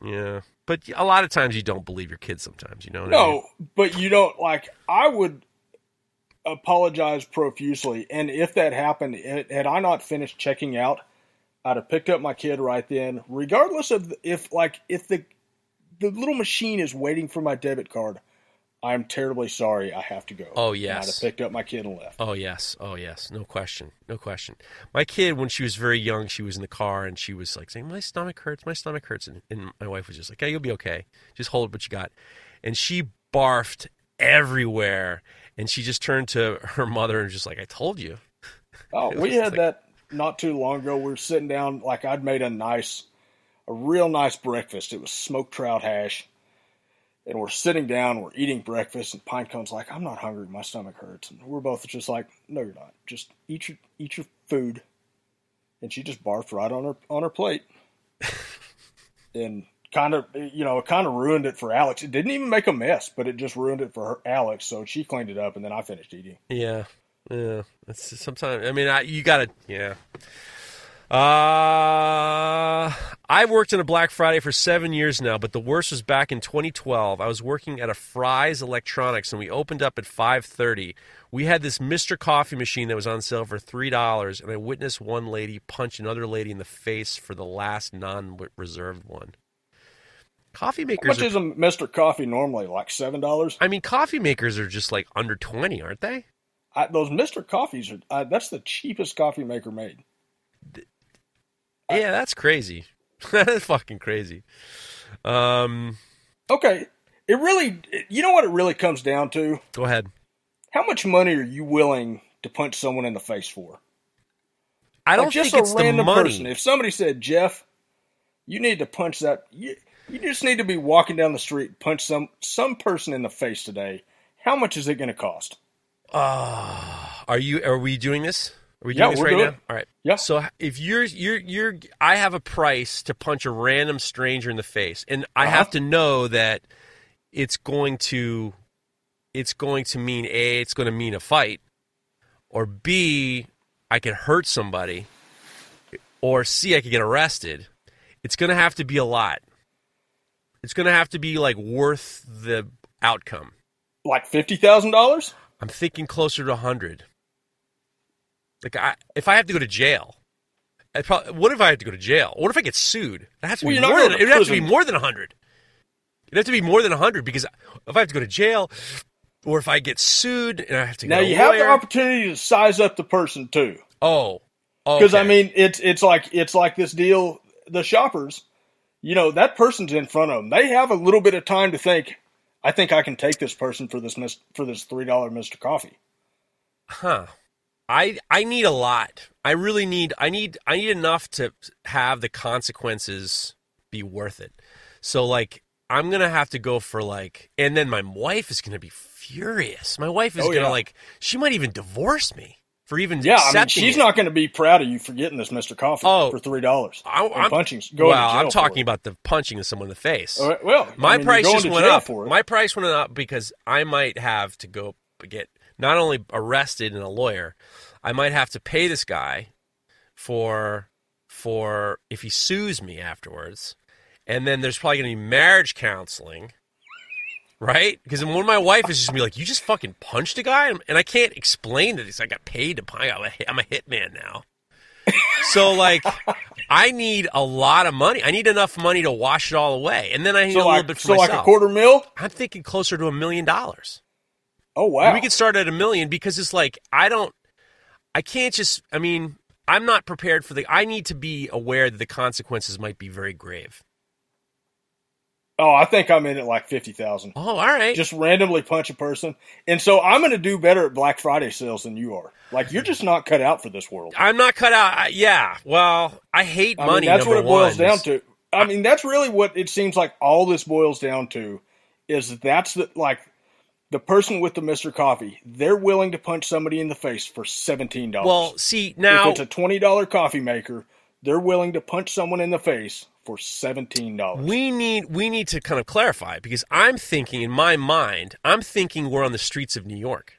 B: yeah. But a lot of times you don't believe your kids. Sometimes you know. What I mean?
C: No, but you don't like. I would apologize profusely, and if that happened, had had I not finished checking out, I'd have picked up my kid right then, regardless of if like if the the little machine is waiting for my debit card. I'm terribly sorry. I have to go.
B: Oh, yes.
C: I'd have picked up my kid and left.
B: Oh yes, oh yes, no question, no question. My kid, when she was very young, she was in the car and she was like saying, "My stomach hurts, my stomach hurts," and, and my wife was just like, "Yeah, you'll be okay. Just hold what you got." And she barfed everywhere, and she just turned to her mother and just like, "I told you."
C: Oh, we had
B: like-
C: that not too long ago. We were sitting down, like I'd made a nice, a real nice breakfast. It was smoked trout hash. And we're sitting down, we're eating breakfast, and Pinecone's like, I'm not hungry, my stomach hurts. And we're both just like, No, you're not. Just eat your eat your food. And she just barfed right on her on her plate. and kind of you know, it kind of ruined it for Alex. It didn't even make a mess, but it just ruined it for her Alex. So she cleaned it up and then I finished eating.
B: Yeah, yeah. It's sometimes. I mean, I, you gotta. Yeah. Uh, I've worked in a Black Friday for seven years now, but the worst was back in 2012. I was working at a Fry's Electronics, and we opened up at 5:30. We had this Mr. Coffee machine that was on sale for three dollars, and I witnessed one lady punch another lady in the face for the last non-reserved one. Coffee makers.
C: How much
B: Are,
C: is a Mr. Coffee normally? Like seven dollars?
B: I mean, coffee makers are just like under twenty, aren't they?
C: I, those Mr. Coffees are uh, that's the cheapest coffee maker made.
B: Yeah, that's crazy. that's fucking crazy. Um,
C: Okay, it really you know what it really comes down to?
B: go ahead.
C: How much money are you willing to punch someone in the face for?
B: I don't
C: like just
B: think
C: a
B: it's the
C: random
B: money.
C: person. If somebody said, "Jeff, you need to punch that," you, you just need to be walking down the street, punch some some person in the face today. How much is it going to cost?
B: Are you? Are we doing this? Are we
C: Yeah,
B: doing this
C: we're
B: right
C: doing
B: now?
C: it.
B: All right.
C: Yeah.
B: So if you're you're you're, I have a price to punch a random stranger in the face, and I
C: Uh-huh.
B: have to know that it's going to, it's going to mean a, it's going to mean a fight, or b, I could hurt somebody, or c, I could get arrested. It's going to have to be a lot. It's going to have to be like worth the outcome.
C: Like fifty thousand dollars?
B: I'm thinking closer to 100. Like I if I have to go to jail, I probably, what if I have to go to jail? What if I get sued? It has to
C: Well,
B: be more than it would have to be more than hundred. It'd have to be more than hundred because if I have to go to jail, or if I get sued and I have to
C: Now you have the opportunity to size up the person too,
B: Oh,
C: because I mean it's it's like it's like this deal. The shoppers, you know, that person's in front of them. They have a little bit of time to think. I think I can take this person for this mis- for this three dollar Mister Coffee.
B: huh? I I need a lot. I really need. I need. I need enough to have the consequences be worth it. So like, I'm gonna have to go for like, and then my wife is gonna be furious. My wife is
C: Oh,
B: gonna
C: yeah.
B: like. She might even divorce me for even
C: Yeah, I mean, she's
B: it.
C: not going to be proud of you for getting this Mister Coffee
B: Oh.
C: for three dollars.
B: I'm
C: punching.
B: Well, I'm talking about the punching of someone in the face.
C: Uh, well,
B: My
C: I mean,
B: price just
C: to
B: went up.
C: For it.
B: My price went up because I might have to go get not only arrested and a lawyer, I might have to pay this guy for for if he sues me afterwards, and then there's probably going to be marriage counseling. Right, because when my wife is just gonna be like, "You just fucking punched a guy," and I can't explain that. I got paid to punch. I'm a, hitman now. so like, I need a lot of money. I need enough money to wash it all away, and then I need
C: so
B: a little
C: like,
B: bit for
C: so
B: myself.
C: like a quarter mil.
B: I'm thinking closer to a million dollars.
C: Oh wow!
B: We could start at a million because it's like I don't, I can't just. I mean, I'm not prepared for the. I need to be aware that the consequences might be very grave.
C: oh, I think I'm in at like fifty thousand.
B: Oh, all right.
C: Just randomly punch a person, and so I'm going to do better at Black Friday sales than you are. Like you're just not cut out for this world.
B: I'm not cut out. I, yeah. Well, I hate
C: I
B: money.
C: mean, that's what it boils
B: one.
C: down to. I mean, that's really what it seems like. All this boils down to is that's the like the person with the Mister Coffee. They're willing to punch somebody in the face for seventeen dollars.
B: Well, see now, if
C: it's a twenty dollar coffee maker, they're willing to punch someone in the face for seventeen dollars.
B: we need we need to kind of clarify because I'm thinking in my mind, I'm thinking we're on the streets of New York.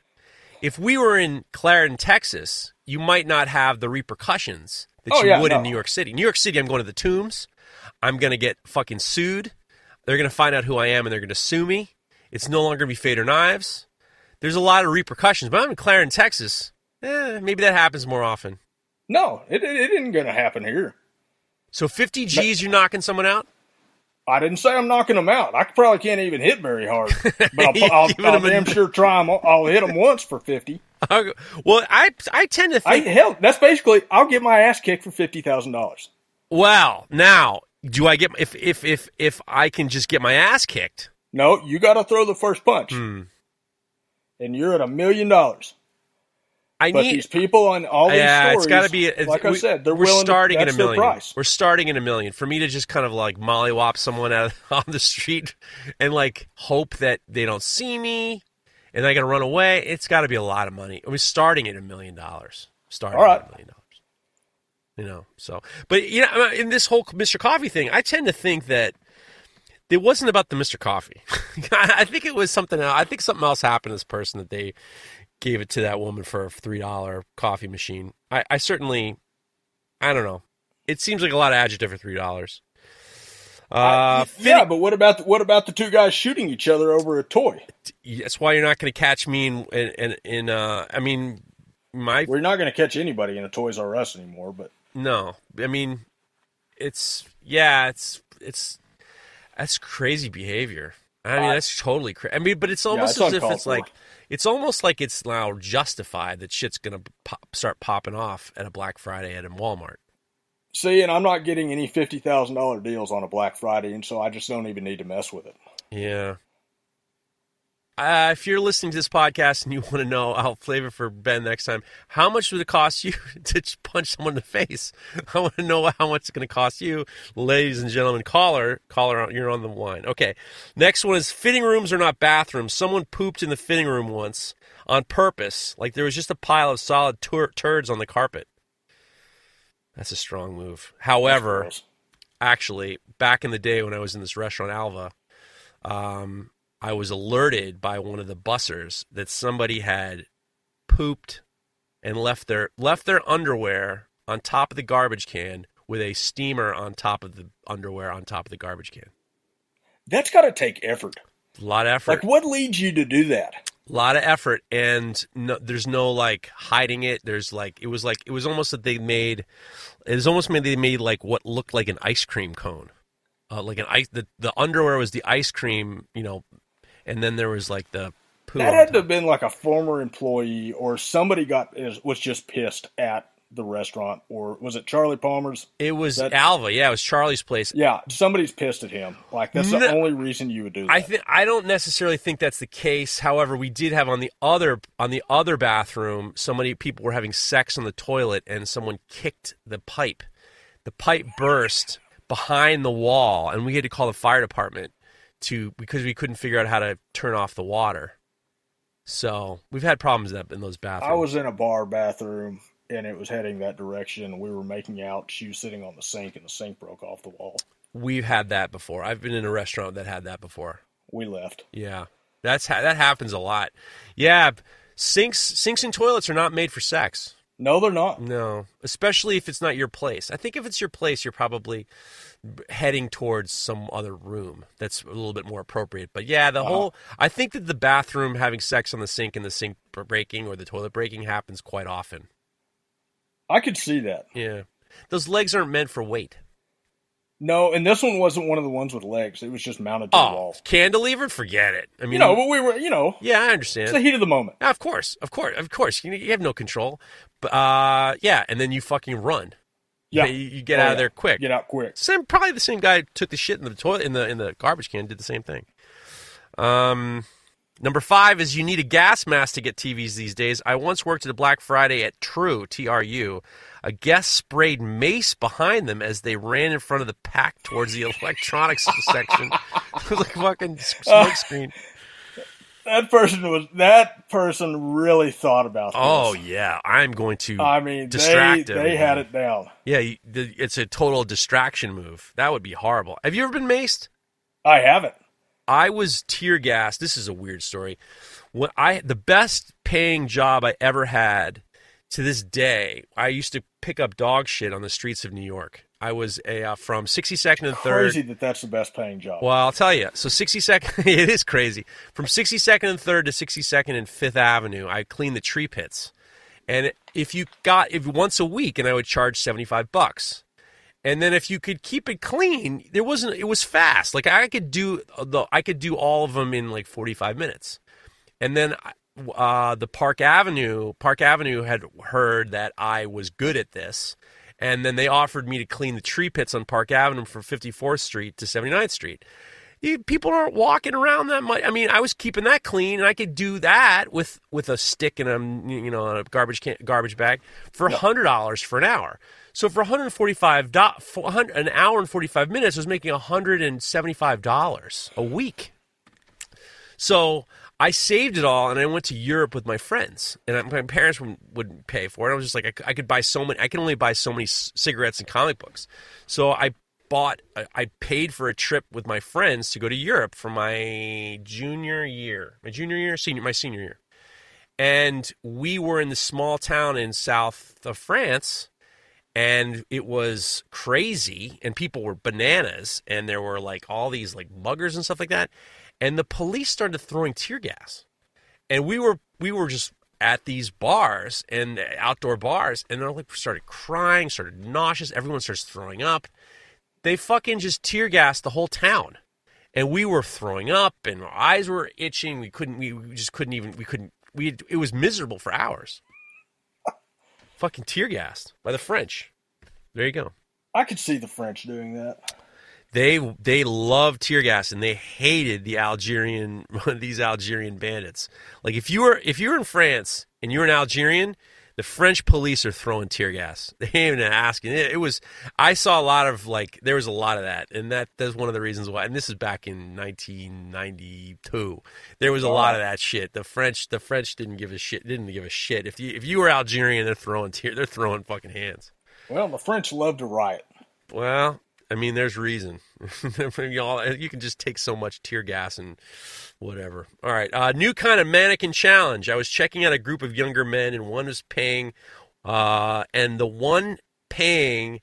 B: If we were in Clarendon, Texas, you might not have the repercussions that
C: Oh,
B: you
C: yeah,
B: would in. New York City. New York City, I'm going to the tombs. I'm going to get fucking sued. They're going to find out who I am and they're going to sue me. It's no longer be Fader Knives. There's a lot of repercussions. But I'm in Clarendon, Texas. Eh, maybe that happens more often.
C: No, it, it, it isn't going to happen here.
B: So 50 G's, you're knocking someone out?
C: I didn't say I'm knocking them out. I probably can't even hit very hard, but I'll, I'll, I'll
B: them a-
C: sure try them. I'll hit them once for fifty.
B: well, I I tend to
C: I
B: think.
C: hell, that's basically I'll get my ass kicked for fifty thousand dollars.
B: well, now do I get if if if if I can just get my ass kicked?
C: No, you got to throw the first punch,
B: Hmm.
C: and you're at a million dollars.
B: I
C: But
B: need.
C: these people on all these
B: yeah,
C: stories,
B: it's got to be. It's,
C: like I
B: we-
C: said, they're
B: we're
C: willing.
B: starting
C: to,
B: at a million.
C: price.
B: We're starting at a million. For me to just kind of like mollywop someone out on the street and like hope that they don't see me and I got to run away. It's got to be a lot of money. We're starting at a million dollars. Starting
C: right.
B: at a million dollars. You know, so but you know, in this whole Mr. Coffee thing, I tend to think that it wasn't about the Mr. Coffee. I think it was something else. I think something else happened to this person that they gave it to that woman for a three dollar coffee machine. I, I certainly, I don't know. It seems like a lot of adjective for three dollars. Uh,
C: yeah, but what about the, what about the two guys shooting each other over a toy?
B: that's why you're not going to catch me in in, in, in uh, I mean, my
C: We're not going to catch anybody in a Toys R Us anymore. But
B: no. I mean, it's yeah, it's it's that's crazy behavior. I mean, that's totally crazy. I mean, but it's almost
C: it's
B: as if it's
C: for.
B: like it's almost like it's now justified that shit's gonna pop, start popping off at a Black Friday at a Walmart.
C: see, and I'm not getting any fifty thousand dollar deals on a Black Friday, and so I just don't even need to mess with it.
B: Yeah. Uh, if you're listening to this podcast and you want to know, I'll flavor for Ben next time. How much would it cost you to punch someone in the face? I want to know how much it's going to cost you, ladies and gentlemen. Caller, caller, you're on the line. Okay. Next one is fitting rooms are not bathrooms. Someone pooped in the fitting room once on purpose, like there was just a pile of solid tur- turds on the carpet. That's a strong move. However, actually back in the day when I was in this restaurant Alva, um, I was alerted by one of the bussers that somebody had pooped and left their left their underwear on top of the garbage can with a steamer on top of the underwear on top of the garbage can.
C: that's got to take effort.
B: A lot of effort.
C: Like, what leads you to do that?
B: A lot of effort, and no, there's no like hiding it. There's like it was like it was almost that they made it was almost made they made like what looked like an ice cream cone, uh, like an ice. The the underwear was the ice cream, you know, and then there was like the poo.
C: That had to have been like a former employee or somebody got is, was just pissed at the restaurant, or was it Charlie Palmer's?
B: It was
C: that-
B: Alva, yeah, it was Charlie's place.
C: Yeah, somebody's pissed at him. Like that's the only reason you would do that.
B: I think I don't necessarily think that's the case. However, we did have on the other on the other bathroom, so many people were having sex on the toilet, and someone kicked the pipe. The pipe burst behind the wall, and we had to call the fire department to because we couldn't figure out how to turn off the water. So we've had problems in, in those bathrooms.
C: I was in a bar bathroom and it was heading that direction. We were making out. She was sitting on the sink and the sink broke off the wall.
B: We've had that before. I've been in a restaurant that had that before.
C: We left.
B: Yeah, that's ha- that happens a lot. Yeah, sinks sinks and toilets are not made for sex.
C: No, they're not.
B: No, especially if it's not your place. I think if it's your place, you're probably heading towards some other room that's a little bit more appropriate. But yeah, the whole I think that the bathroom having sex on the sink and the sink breaking or the toilet breaking happens quite often.
C: I could see that.
B: Yeah. Those legs aren't meant for weight.
C: No, and this one wasn't one of the ones with legs. It was just mounted to the
B: Oh,
C: wall.
B: cantilever? Forget it. I mean,
C: You know, but we were, you know,
B: yeah, I understand.
C: it's the heat of the moment.
B: Of course, of course, of course. You, you have no control. But uh, yeah, and then you fucking run.
C: Yeah,
B: you, you get
C: Oh,
B: out
C: yeah.
B: of there quick.
C: Get out quick.
B: Same, probably the same guy took the shit in the toilet in the in the garbage can did the same thing. Um, number five is you need a gas mask to get TVs these days. I once worked at a Black Friday at True T R U. A guest sprayed mace behind them as they ran in front of the pack towards the electronics section. it was like fucking smoke screen.
C: That person was that person really thought about this.
B: Oh yeah, I'm going to.
C: I mean, they
B: distract
C: they
B: everyone.
C: had it down.
B: Yeah, it's a total distraction move. That would be horrible. Have you ever been maced?
C: I haven't.
B: I was tear gassed. This is a weird story. When I the best paying job I ever had to this day, I used to pick up dog shit on the streets of New York. I was a uh, from 62nd and 3rd.
C: Crazy that that's the best paying job.
B: Well, I'll tell you. So 62nd, it is crazy. From 62nd and 3rd to 62nd and 5th Avenue, I cleaned the tree pits. And if you got if once a week and I would charge 75 bucks. And then if you could keep it clean, there wasn't it was fast. Like I could do the I could do all of them in like 45 minutes. And then uh, the Park Avenue Park Avenue had heard that I was good at this, and then they offered me to clean the tree pits on Park Avenue from 54th Street to 79th Street. You- People aren't walking around that much. I mean, I was keeping that clean, and I could do that with with a stick and a you know a garbage can, garbage bag for hundred dollars for an hour. So for 145 do, for 100 an hour and 45 minutes, I was making 175 dollars a week. So I saved it all and I went to Europe with my friends. And my parents wouldn't, pay for it. I was just like, I could buy so many, I can only buy so many c- cigarettes and comic books. So I bought, I, I paid for a trip with my friends to go to Europe for my junior year, my junior year, senior, my senior year. And we were in the small town in south of France and it was crazy and people were bananas and there were like all these like muggers and stuff like that and the police started throwing tear gas and we were we were just at these bars and outdoor bars and they're like started crying started nauseous everyone starts throwing up they fucking just tear gassed the whole town and we were throwing up and our eyes were itching we couldn't we, just couldn't even we couldn't we it was miserable for hours fucking tear gassed by the French. There you go.
C: I could see the French doing that.
B: They they love tear gas and they hated the Algerian these Algerian bandits. Like if you were if you were in France and you're an Algerian, the French police are throwing tear gas. They ain't even asking. It, it was I saw a lot of like there was a lot of that, and that that's one of the reasons why. And this is back in 1992. There was a oh, lot of that shit. The French the French didn't give a shit. Didn't give a shit. If you if you were Algerian, they're throwing tear. They're throwing fucking hands.
C: Well, the French love to riot.
B: Well, I mean, there's reason. you, all, you can just take so much tear gas and whatever. All right, uh, new kind of mannequin challenge. I was checking out a group of younger men, and one was paying, uh, and the one paying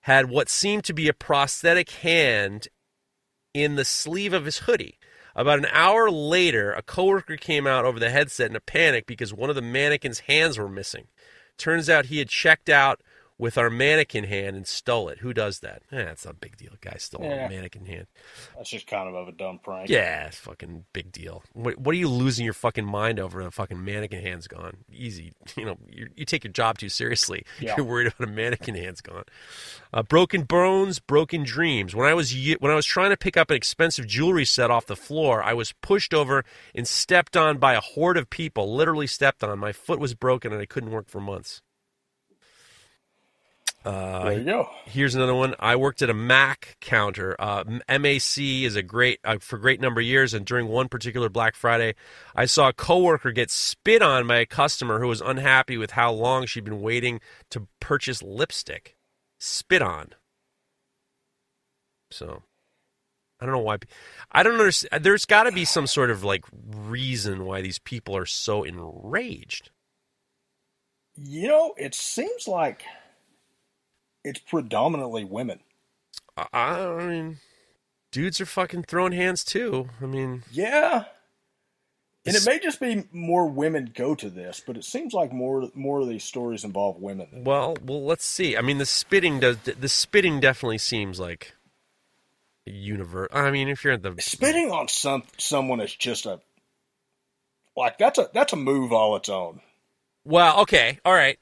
B: had what seemed to be a prosthetic hand in the sleeve of his hoodie. About an hour later, a coworker came out over the headset in a panic because one of the mannequin's hands were missing. Turns out he had checked out with our mannequin hand and stole it. Who does that? Eh, it's not a big deal. Guy stole
C: Yeah.
B: a mannequin hand.
C: That's just kind of, of a dumb prank.
B: Yeah, it's fucking big deal. What, what are you losing your fucking mind over? A fucking mannequin hand's gone. Easy. You know, you, you take your job too seriously.
C: Yeah.
B: You're worried about a mannequin hand's gone. Uh, broken bones, broken dreams. When I was when I was trying to pick up an expensive jewelry set off the floor, I was pushed over and stepped on by a horde of people. Literally stepped on. My foot was broken and I couldn't work for months. Uh,
C: There you go.
B: Here's another one. I worked at a Mac counter. Uh, MAC is a great uh, for a great number of years, and during one particular Black Friday, I saw a coworker get spit on by a customer who was unhappy with how long she'd been waiting to purchase lipstick. Spit on. So, I don't know why. I don't understand. There's got to be some sort of like reason why these people are so enraged.
C: You know, it seems like it's predominantly women.
B: I, I mean, dudes are fucking throwing hands too. I mean.
C: Yeah. And it may just be more women go to this, but it seems like more more of these stories involve women.
B: Well, well, let's see. I mean, the spitting does. The spitting definitely seems like universe. I mean, if you're at the
C: Spitting on some someone is just a like that's a that's a move all its own.
B: well, okay, all right.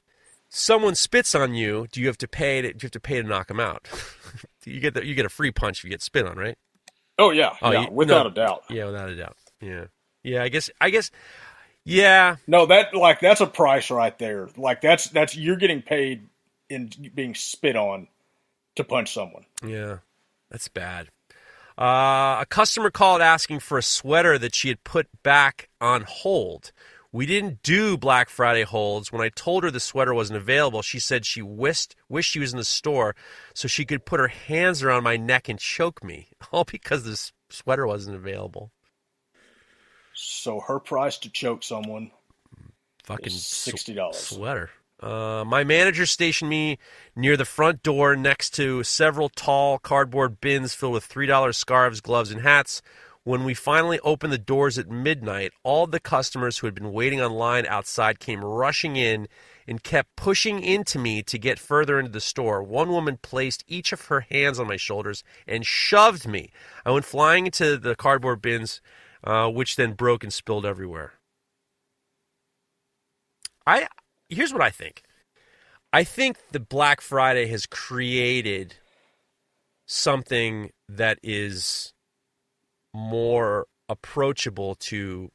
B: Someone spits on you. Do you have to pay? To, do you have to pay to knock them out? you get the, you get a free punch if you get spit on, right?
C: Oh yeah,
B: Oh,
C: yeah,
B: you-
C: without
B: no.
C: a doubt.
B: Yeah, without a doubt. Yeah, yeah. I guess. I guess. Yeah.
C: No, that like that's a price right there. Like that's that's you're getting paid in being spit on to punch someone.
B: Yeah, that's bad. Uh, a customer called asking for a sweater that she had put back on hold. We didn't do Black Friday holds. When I told her the sweater wasn't available, she said she wished wished she was in the store so she could put her hands around my neck and choke me, all because this sweater wasn't available.
C: So her price to choke someone
B: Fucking
C: sixty dollars.
B: sweater. Uh, my manager stationed me near the front door next to several tall cardboard bins filled with $3 scarves, gloves, and hats. When we finally opened the doors at midnight, all the customers who had been waiting online outside came rushing in and kept pushing into me to get further into the store. One woman placed each of her hands on my shoulders and shoved me. I went flying into the cardboard bins, uh, which then broke and spilled everywhere. I here's what I think. I think the Black Friday has created something that is more approachable to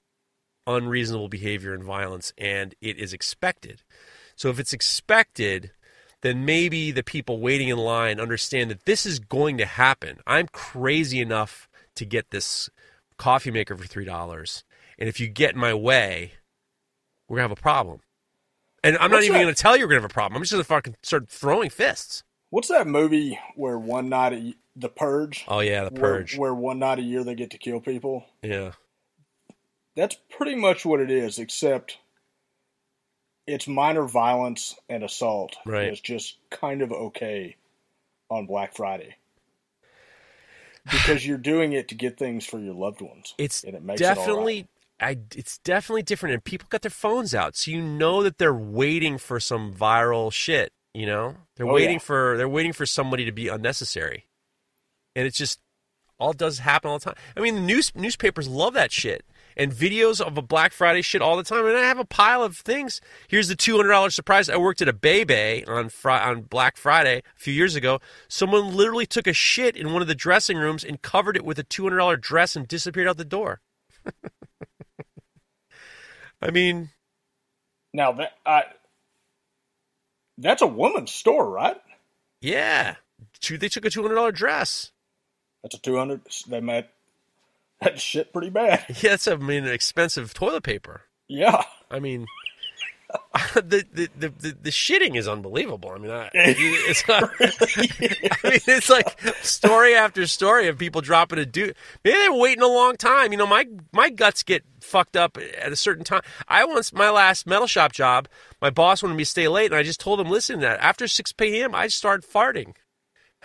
B: unreasonable behavior and violence, and it is expected. So if it's expected, then maybe the people waiting in line understand that this is going to happen. I'm crazy enough to get this coffee maker for three dollars, and if you get in my way, we're gonna have a problem. And I'm not even going to tell you we're going to have a problem. I'm just going to fucking start throwing fists.
C: What's that movie where one night the Purge?
B: Oh yeah, the purge.
C: Where, one night a year they get to kill people.
B: Yeah,
C: That's pretty much what it is, except it's minor violence and assault.
B: Right.
C: It's just kind of okay on Black Friday. Because you're doing it to get things for your loved ones.
B: it's
C: And it makes it
B: definitely. I, it's definitely different, and people got their phones out, so you know that they're waiting for some viral shit. You know, they're
C: Oh,
B: waiting
C: yeah.
B: for they're waiting for somebody to be unnecessary, and it's just all does happen all the time. I mean, the news newspapers love that shit, and videos of a Black Friday shit all the time. And I have a pile of things. Here's the two hundred dollars surprise. I worked at a Bebe on Fri- on Black Friday a few years ago. Someone literally took a shit in one of the dressing rooms and covered it with a two hundred dollar dress and disappeared out the door. I mean,
C: Now that I that's a woman's store, right?
B: yeah, they took a two hundred dollar dress.
C: That's a two hundred. They made that shit pretty bad.
B: Yeah, that's I mean expensive toilet paper.
C: Yeah,
B: I mean, the, the the the the shitting is unbelievable. I mean, I, it's not, I mean, it's like story after story of people dropping a dude. Maybe they're waiting a long time. You know, my my guts get fucked up at a certain time. I once my last metal shop job, my boss wanted me to stay late, and I just told him, listen, that after six p.m. I start farting.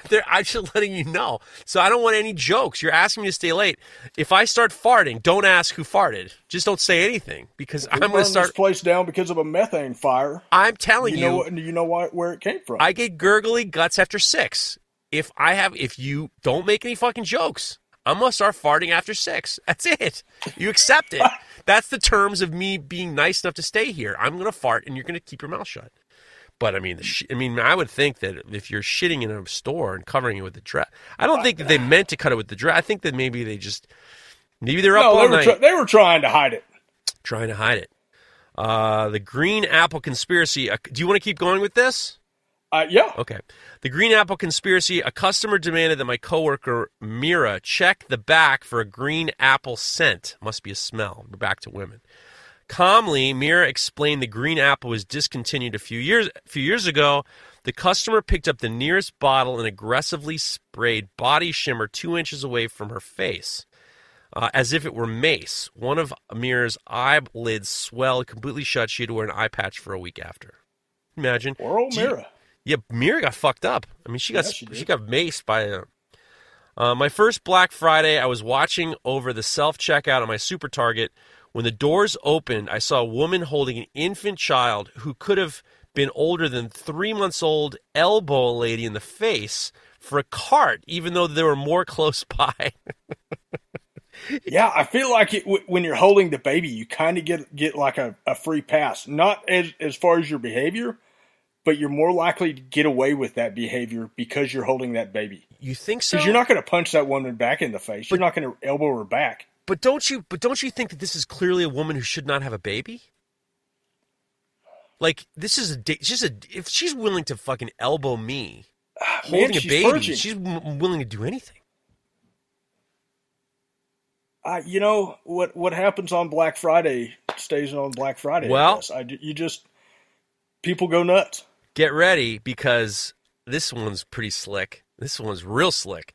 B: They're, I'm just letting you know. So I don't want any jokes. You're asking me to stay late. If I start farting, don't ask who farted. Just don't say anything because
C: We
B: I'm going to start.
C: this place down because of a methane fire.
B: I'm telling
C: You
B: you,
C: know what? You know why, where it came from.
B: I get gurgly guts after six. If I have, if you don't make any fucking jokes, I'm gonna start farting after six. That's it. You accept it. That's the terms of me being nice enough to stay here. I'm gonna fart, and you're gonna keep your mouth shut. But I mean, the sh- I mean, I would think that if you're shitting in a store and covering it with the dress, I don't think that they meant to cut it with the dress. I think that maybe they just, maybe they're up
C: no,
B: all
C: they were,
B: night
C: try- they were trying to hide it.
B: trying to hide it. Uh, the green apple conspiracy. Uh, do you want to keep going with this?
C: Uh, yeah.
B: Okay. The green apple conspiracy. A customer demanded that my coworker Mira check the back for a green apple scent. Must be a smell. We're back to women. Calmly, Mira explained the green apple was discontinued a few years a few years ago. The customer picked up the nearest bottle and aggressively sprayed body shimmer two inches away from her face, uh, as if it were mace. One of Mira's eyelids swelled completely shut. She had to wear an eye patch for a week after. Imagine.
C: Poor old
B: Do you-
C: Mira.
B: yeah, Mira got fucked up. I mean, she got
C: Yeah, she
B: she, got maced by a. Uh, my first Black Friday, I was watching over the self checkout at my Super Target. When the doors opened, I saw a woman holding an infant child who could have been older than three months old, elbow a lady in the face for a cart, even though they were more close by.
C: Yeah, I feel like it, w- when you're holding the baby, you kind of get get like a, a free pass. Not as as far as your behavior, but you're more likely to get away with that behavior because you're holding that baby.
B: you think so?
C: Because you're not going to punch that woman back in the face. You're not going to elbow her back.
B: But don't you? But don't you think that this is clearly a woman who should not have a baby? Like this is a she's a if she's willing to fucking elbow me ah, holding
C: Man,
B: a baby, she's m- willing to do anything.
C: I, you know what? What happens on Black Friday stays on Black Friday.
B: Well-
C: guess. I, you just people go nuts.
B: Get ready because this one's pretty slick. This one's real slick.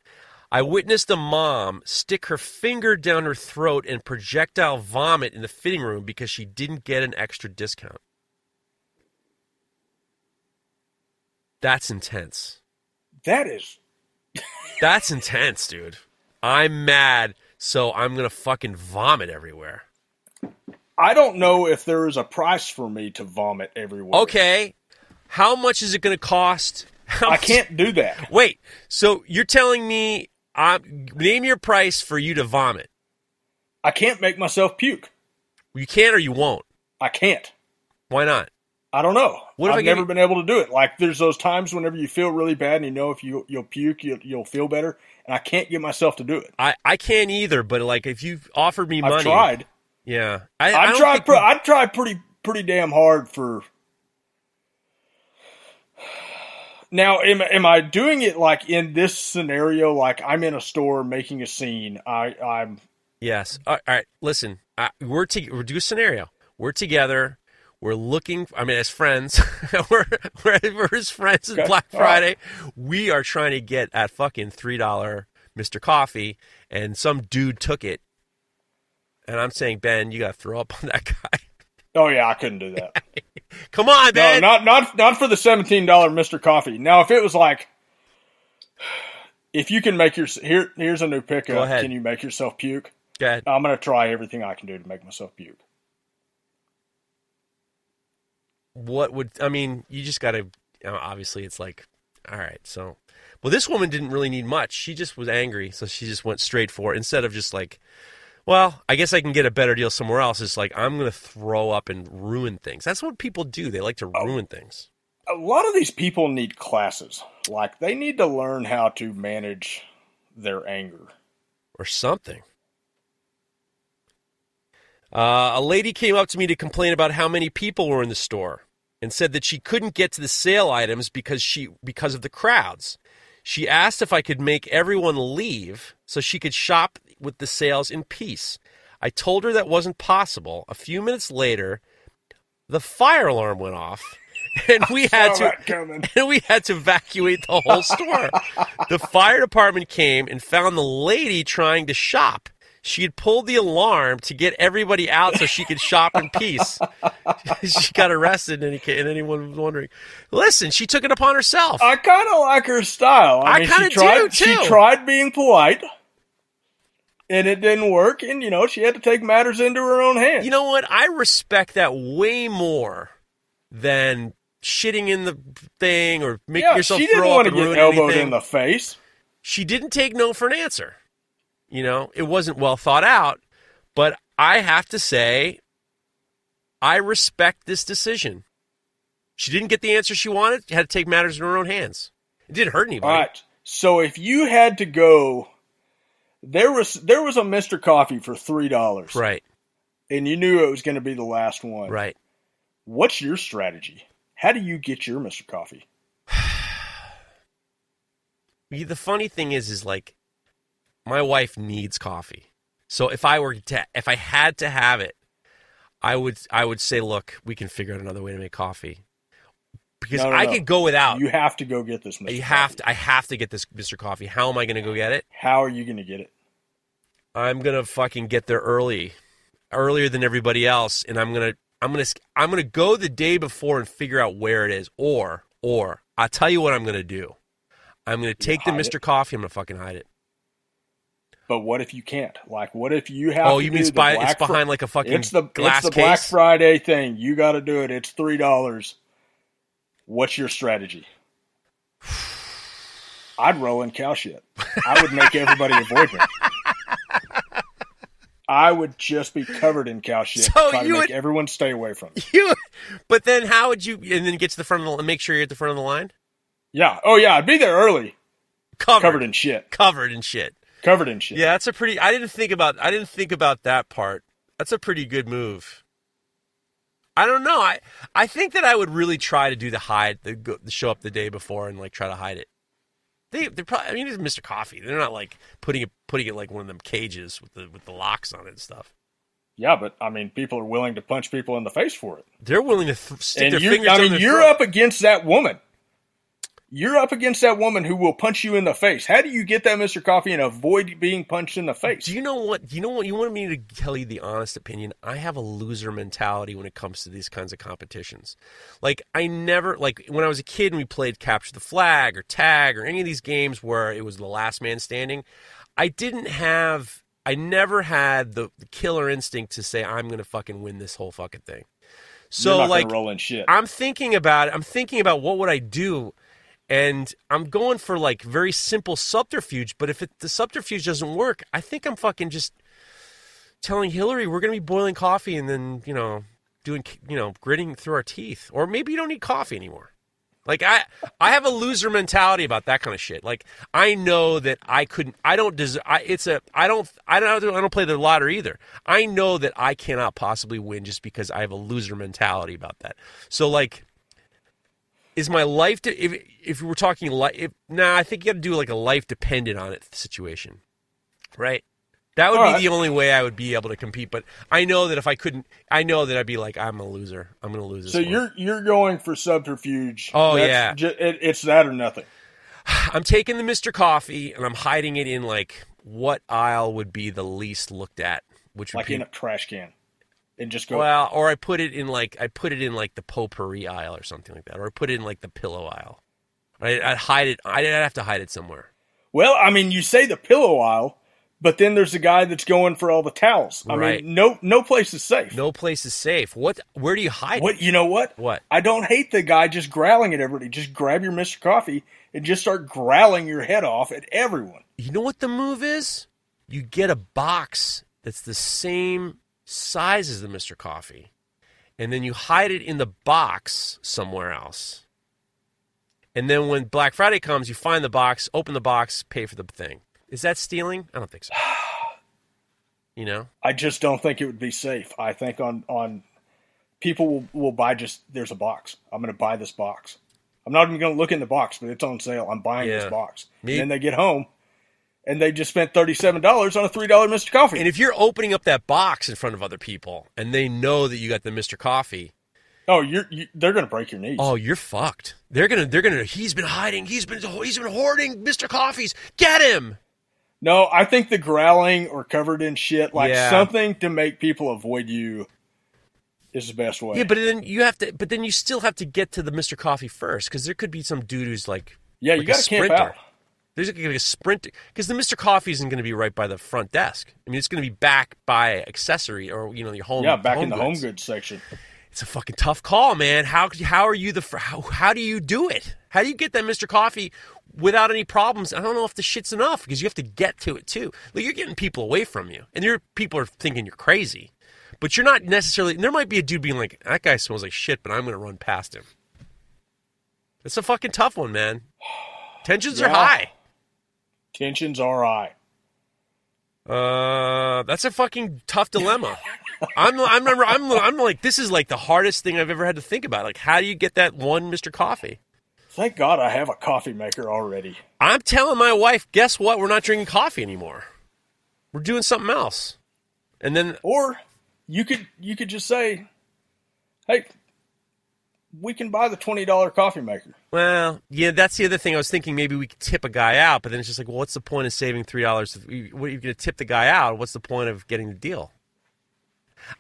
B: I witnessed a mom stick her finger down her throat and projectile vomit in the fitting room because she didn't get an extra discount. That's intense.
C: That is
B: That's intense, dude. I'm mad, so I'm gonna fucking vomit everywhere.
C: I don't know if there is a price for me to vomit everywhere.
B: Okay, how much is it gonna cost? How
C: I
B: much-
C: can't do that.
B: Wait, so you're telling me I'm name your price for you to vomit?
C: I can't make myself puke.
B: You can or you won't.
C: I can't.
B: Why not?
C: I don't know.
B: What
C: I've
B: I
C: never
B: you-
C: been able to do it. Like there's those times whenever you feel really bad and you know if you you'll puke, you'll, you'll feel better, and I can't get myself to do it.
B: I, I can't either. But like, if you've offered me money,
C: I've tried.
B: Yeah, I, I
C: I've
B: don't
C: tried. Pre-
B: we-
C: I've tried pretty pretty damn hard for. Now, am am I doing it like in this scenario? Like I'm in a store making a scene. I I'm
B: Yes. All right. Listen, I, we're to, we're do a scenario. We're together. We're looking. I mean, as friends, we're, we're we're as friends
C: Okay.
B: Black
C: All right.
B: Friday. We are trying to get at fucking three dollar Mister Coffee, and some dude took it. And I'm saying, Ben, you got to throw up on that guy.
C: Oh yeah, I couldn't do that.
B: Come on,
C: man.
B: No,
C: not not not for the seventeen dollar Mister Coffee. Now, if it was like, if you can make your here here's a new pickup. Can you make yourself puke?
B: Go ahead.
C: I'm gonna try everything I can do to make myself puke.
B: what would I mean? You just got to. obviously, it's like, all right. So, well, this woman didn't really need much. She just was angry, so she just went straight for it instead of just like, well, I guess I can get a better deal somewhere else. It's like I'm going to throw up and ruin things. That's what people do. They like to ruin things.
C: A lot of these people need classes. Like they need to learn how to manage their anger.
B: or something. Uh, a lady came up to me to complain about how many people were in the store and said that she couldn't get to the sale items because she because of the crowds. She asked if I could make everyone leave so she could shop with the sales in peace. I told her that wasn't possible. A few minutes later, the fire alarm went off and we had to and we had to evacuate the whole store. the fire department came and found the lady trying to shop. She had pulled the alarm to get everybody out so she could shop in peace. she got arrested, and, any, and anyone was wondering. Listen, she took it upon herself.
C: I kind of like her style. I,
B: I
C: mean,
B: kinda do, too.
C: She tried being polite, and it didn't work. And you know, she had to take matters into her own hands.
B: You know what? I respect that way more than shitting in the thing or making
C: yeah,
B: yourself
C: she didn't
B: throw
C: want to get elbowed
B: anything.
C: in the face.
B: she didn't take no for an answer. You know, it wasn't well thought out, but I have to say, I respect this decision. She didn't get the answer she wanted. She had to take matters in her own hands. It didn't hurt anybody.
C: All right. So if you had to go, there was there was a Mister Coffee for three dollars,
B: Right,
C: and you knew it was going to be the last one.
B: right.
C: What's your strategy? How do you get your Mister Coffee?
B: The funny thing is, is like, my wife needs coffee. So if I were to, if I had to have it, I would, I would say, look, we can figure out another way to make coffee. Because
C: No, no,
B: I
C: no.
B: could go without.
C: You have to go get this Mister.
B: You have to. I have to get this Mr. Coffee. How am I going to go get it?
C: How are you going to get it?
B: I'm gonna fucking get there early, earlier than everybody else, and I'm gonna, I'm gonna, I'm gonna go the day before and figure out where it is. Or, or I'll tell you what I'm gonna do. I'm gonna take the Mr.
C: it?
B: Coffee. I'm gonna fucking hide it.
C: But what if you can't? Like, what if you have?
B: Oh, you mean
C: the
B: it's, by,
C: Black
B: it's behind like a fucking
C: It's the
B: glass
C: it's the Black? Friday thing. You got to do it. It's three dollars. What's your strategy? I'd roll in cow shit. I would make everybody avoid me. I would just be covered in cow shit.
B: So
C: try to make
B: would-
C: everyone stay away from me.
B: You, but then how would you? And then get to the front of the and make sure you're at the front of the line.
C: Yeah. Oh yeah. I'd be there early,
B: Covered,
C: covered in shit.
B: covered in shit.
C: Covered in shit.
B: Yeah, that's a pretty. I didn't think about. I didn't think about that part. That's a pretty good move. I don't know. I I think that I would really try to do the hide, the, go, the show up the day before and like try to hide it. They they're probably. I mean, it's Mr. Coffee. They're not like putting it putting it like one of them cages with the with the locks on it and stuff.
C: Yeah, but I mean, people are willing to punch people in the face for it.
B: They're willing to th- stick
C: and
B: their
C: you,
B: fingers
C: I mean, you're
B: throat.
C: up against that woman. You're up against that woman who will punch you in the face. How do you get that, Mister Coffee, and avoid being punched in the face?
B: Do you know what? Do you know what? You want me to tell you the honest opinion? I have a loser mentality when it comes to these kinds of competitions. Like I never like when I was a kid and we played capture the flag or tag or any of these games where it was the last man standing. I didn't have. I never had the, the killer instinct to say I'm going to fucking win this whole fucking thing. So
C: You're not
B: like
C: gonna roll in shit.
B: I'm thinking about it. I'm thinking about what would I do, and I'm going for like very simple subterfuge. But if it, the subterfuge doesn't work, I think I'm fucking just telling Hillary we're gonna be boiling coffee and then you know doing you know gritting through our teeth, or maybe you don't need coffee anymore. Like I, I have a loser mentality about that kind of shit. Like I know that I couldn't, I don't deserve. I, it's a, I don't, I don't, I don't play the lottery either. I know that I cannot possibly win just because I have a loser mentality about that. So like, is my life to if if we're talking life? If, nah, I think you got to do like a life dependent on it situation, right? That would
C: All
B: be
C: right.
B: the only way I would be able to compete. But I know that if I couldn't, I know that I'd be like, I'm a loser. I'm going to lose this.
C: so
B: one.
C: you're you're going for subterfuge.
B: Oh,
C: That's
B: yeah.
C: ju- it, it's that or nothing.
B: I'm taking the Mr. Coffee and I'm hiding it in like what aisle would be the least looked at, which would
C: Like
B: be
C: in a trash can, and just go.
B: well, or I put it in like I put it in like the potpourri aisle or something like that, or I put it in like the pillow aisle. I, I'd hide it. I'd have to hide it somewhere.
C: Well, I mean, you say the pillow aisle, but then there's a guy that's going for all the towels. I
B: Right.
C: mean, no no place is safe.
B: No place is safe. What? Where do you hide?
C: What you know what?
B: What?
C: I don't hate the guy just growling at everybody. Just grab your Mr. Coffee and just start growling your head off at everyone.
B: You know what the move is? You get a box that's the same size as the Mr. Coffee, and then you hide it in the box somewhere else. And then when Black Friday comes, you find the box, open the box, pay for the thing. Is that stealing? I don't think so. You know?
C: I just don't think it would be safe. I think on on people will, will buy just there's a box. I'm going to buy this box. I'm not even going to look in the box, but it's on sale. I'm buying
B: Yeah.
C: this box.
B: Me-
C: And then they get home and they just spent thirty seven dollars on a three dollar Mr. Coffee.
B: And if you're opening up that box in front of other people and they know that you got the Mr. Coffee,
C: oh, you're you, they're going to break your knees.
B: Oh, you're fucked. They're gonna. They're gonna. He's been hiding. He's been. He's been hoarding Mr. Coffees. Get him.
C: No, I think the growling or covered in shit, like
B: Yeah.
C: something to make people avoid you, is the best way.
B: Yeah, but then you have to. But then you still have to get to the Mr. Coffee first, because there could be some dude who's like,
C: yeah, you
B: like a
C: got to camp out.
B: There's like a sprint, because the Mr. Coffee isn't going to be right by the front desk. I mean, it's going to be back by accessory or you know your home.
C: Yeah, back
B: home
C: in the home
B: goods.
C: goods section.
B: It's a fucking tough call, man. How how are you the how, how do you do it? How do you get that Mr. Coffee without any problems? I don't know if the shit's enough because you have to get to it too. Like you're getting people away from you, and your people are thinking you're crazy, but you're not necessarily. There might be a dude being like, "That guy smells like shit," but I'm going to run past him. It's a fucking tough one, man. Tensions are high.
C: Tensions are high.
B: Uh, that's a fucking tough dilemma. I'm, I'm, I'm, I'm, I'm like, this is like the hardest thing I've ever had to think about. Like, how do you get that one Mr. Coffee?
C: Thank God I have a coffee maker already.
B: I'm telling my wife, guess what? We're not drinking coffee anymore. We're doing something else. And then,
C: Or you could you could just say, "Hey, we can buy the twenty dollar coffee maker."
B: well, yeah, that's the other thing. I was thinking maybe we could tip a guy out, but then it's just like, well, what's the point of saving three dollars? What are you going to tip the guy out? What's the point of getting the deal?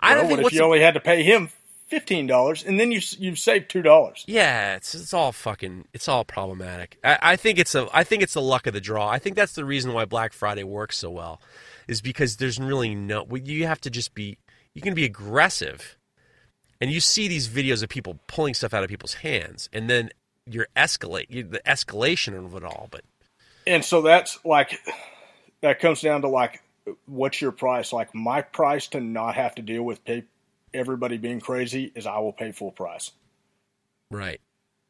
B: I
C: Well,
B: don't
C: what
B: think
C: if you
B: the-
C: only had to pay him fifteen dollars, and then you you've saved two dollars?
B: Yeah, it's it's all fucking it's all problematic. I, I think it's a I think it's the luck of the draw. I think that's the reason why Black Friday works so well, is because there's really no you have to just be you can be aggressive, and you see these videos of people pulling stuff out of people's hands, and then you're escalate you, the escalation of it all. But
C: And so that's like that comes down to like what's your price? Like my price to not have to deal with pay, everybody being crazy is I will pay full price.
B: right,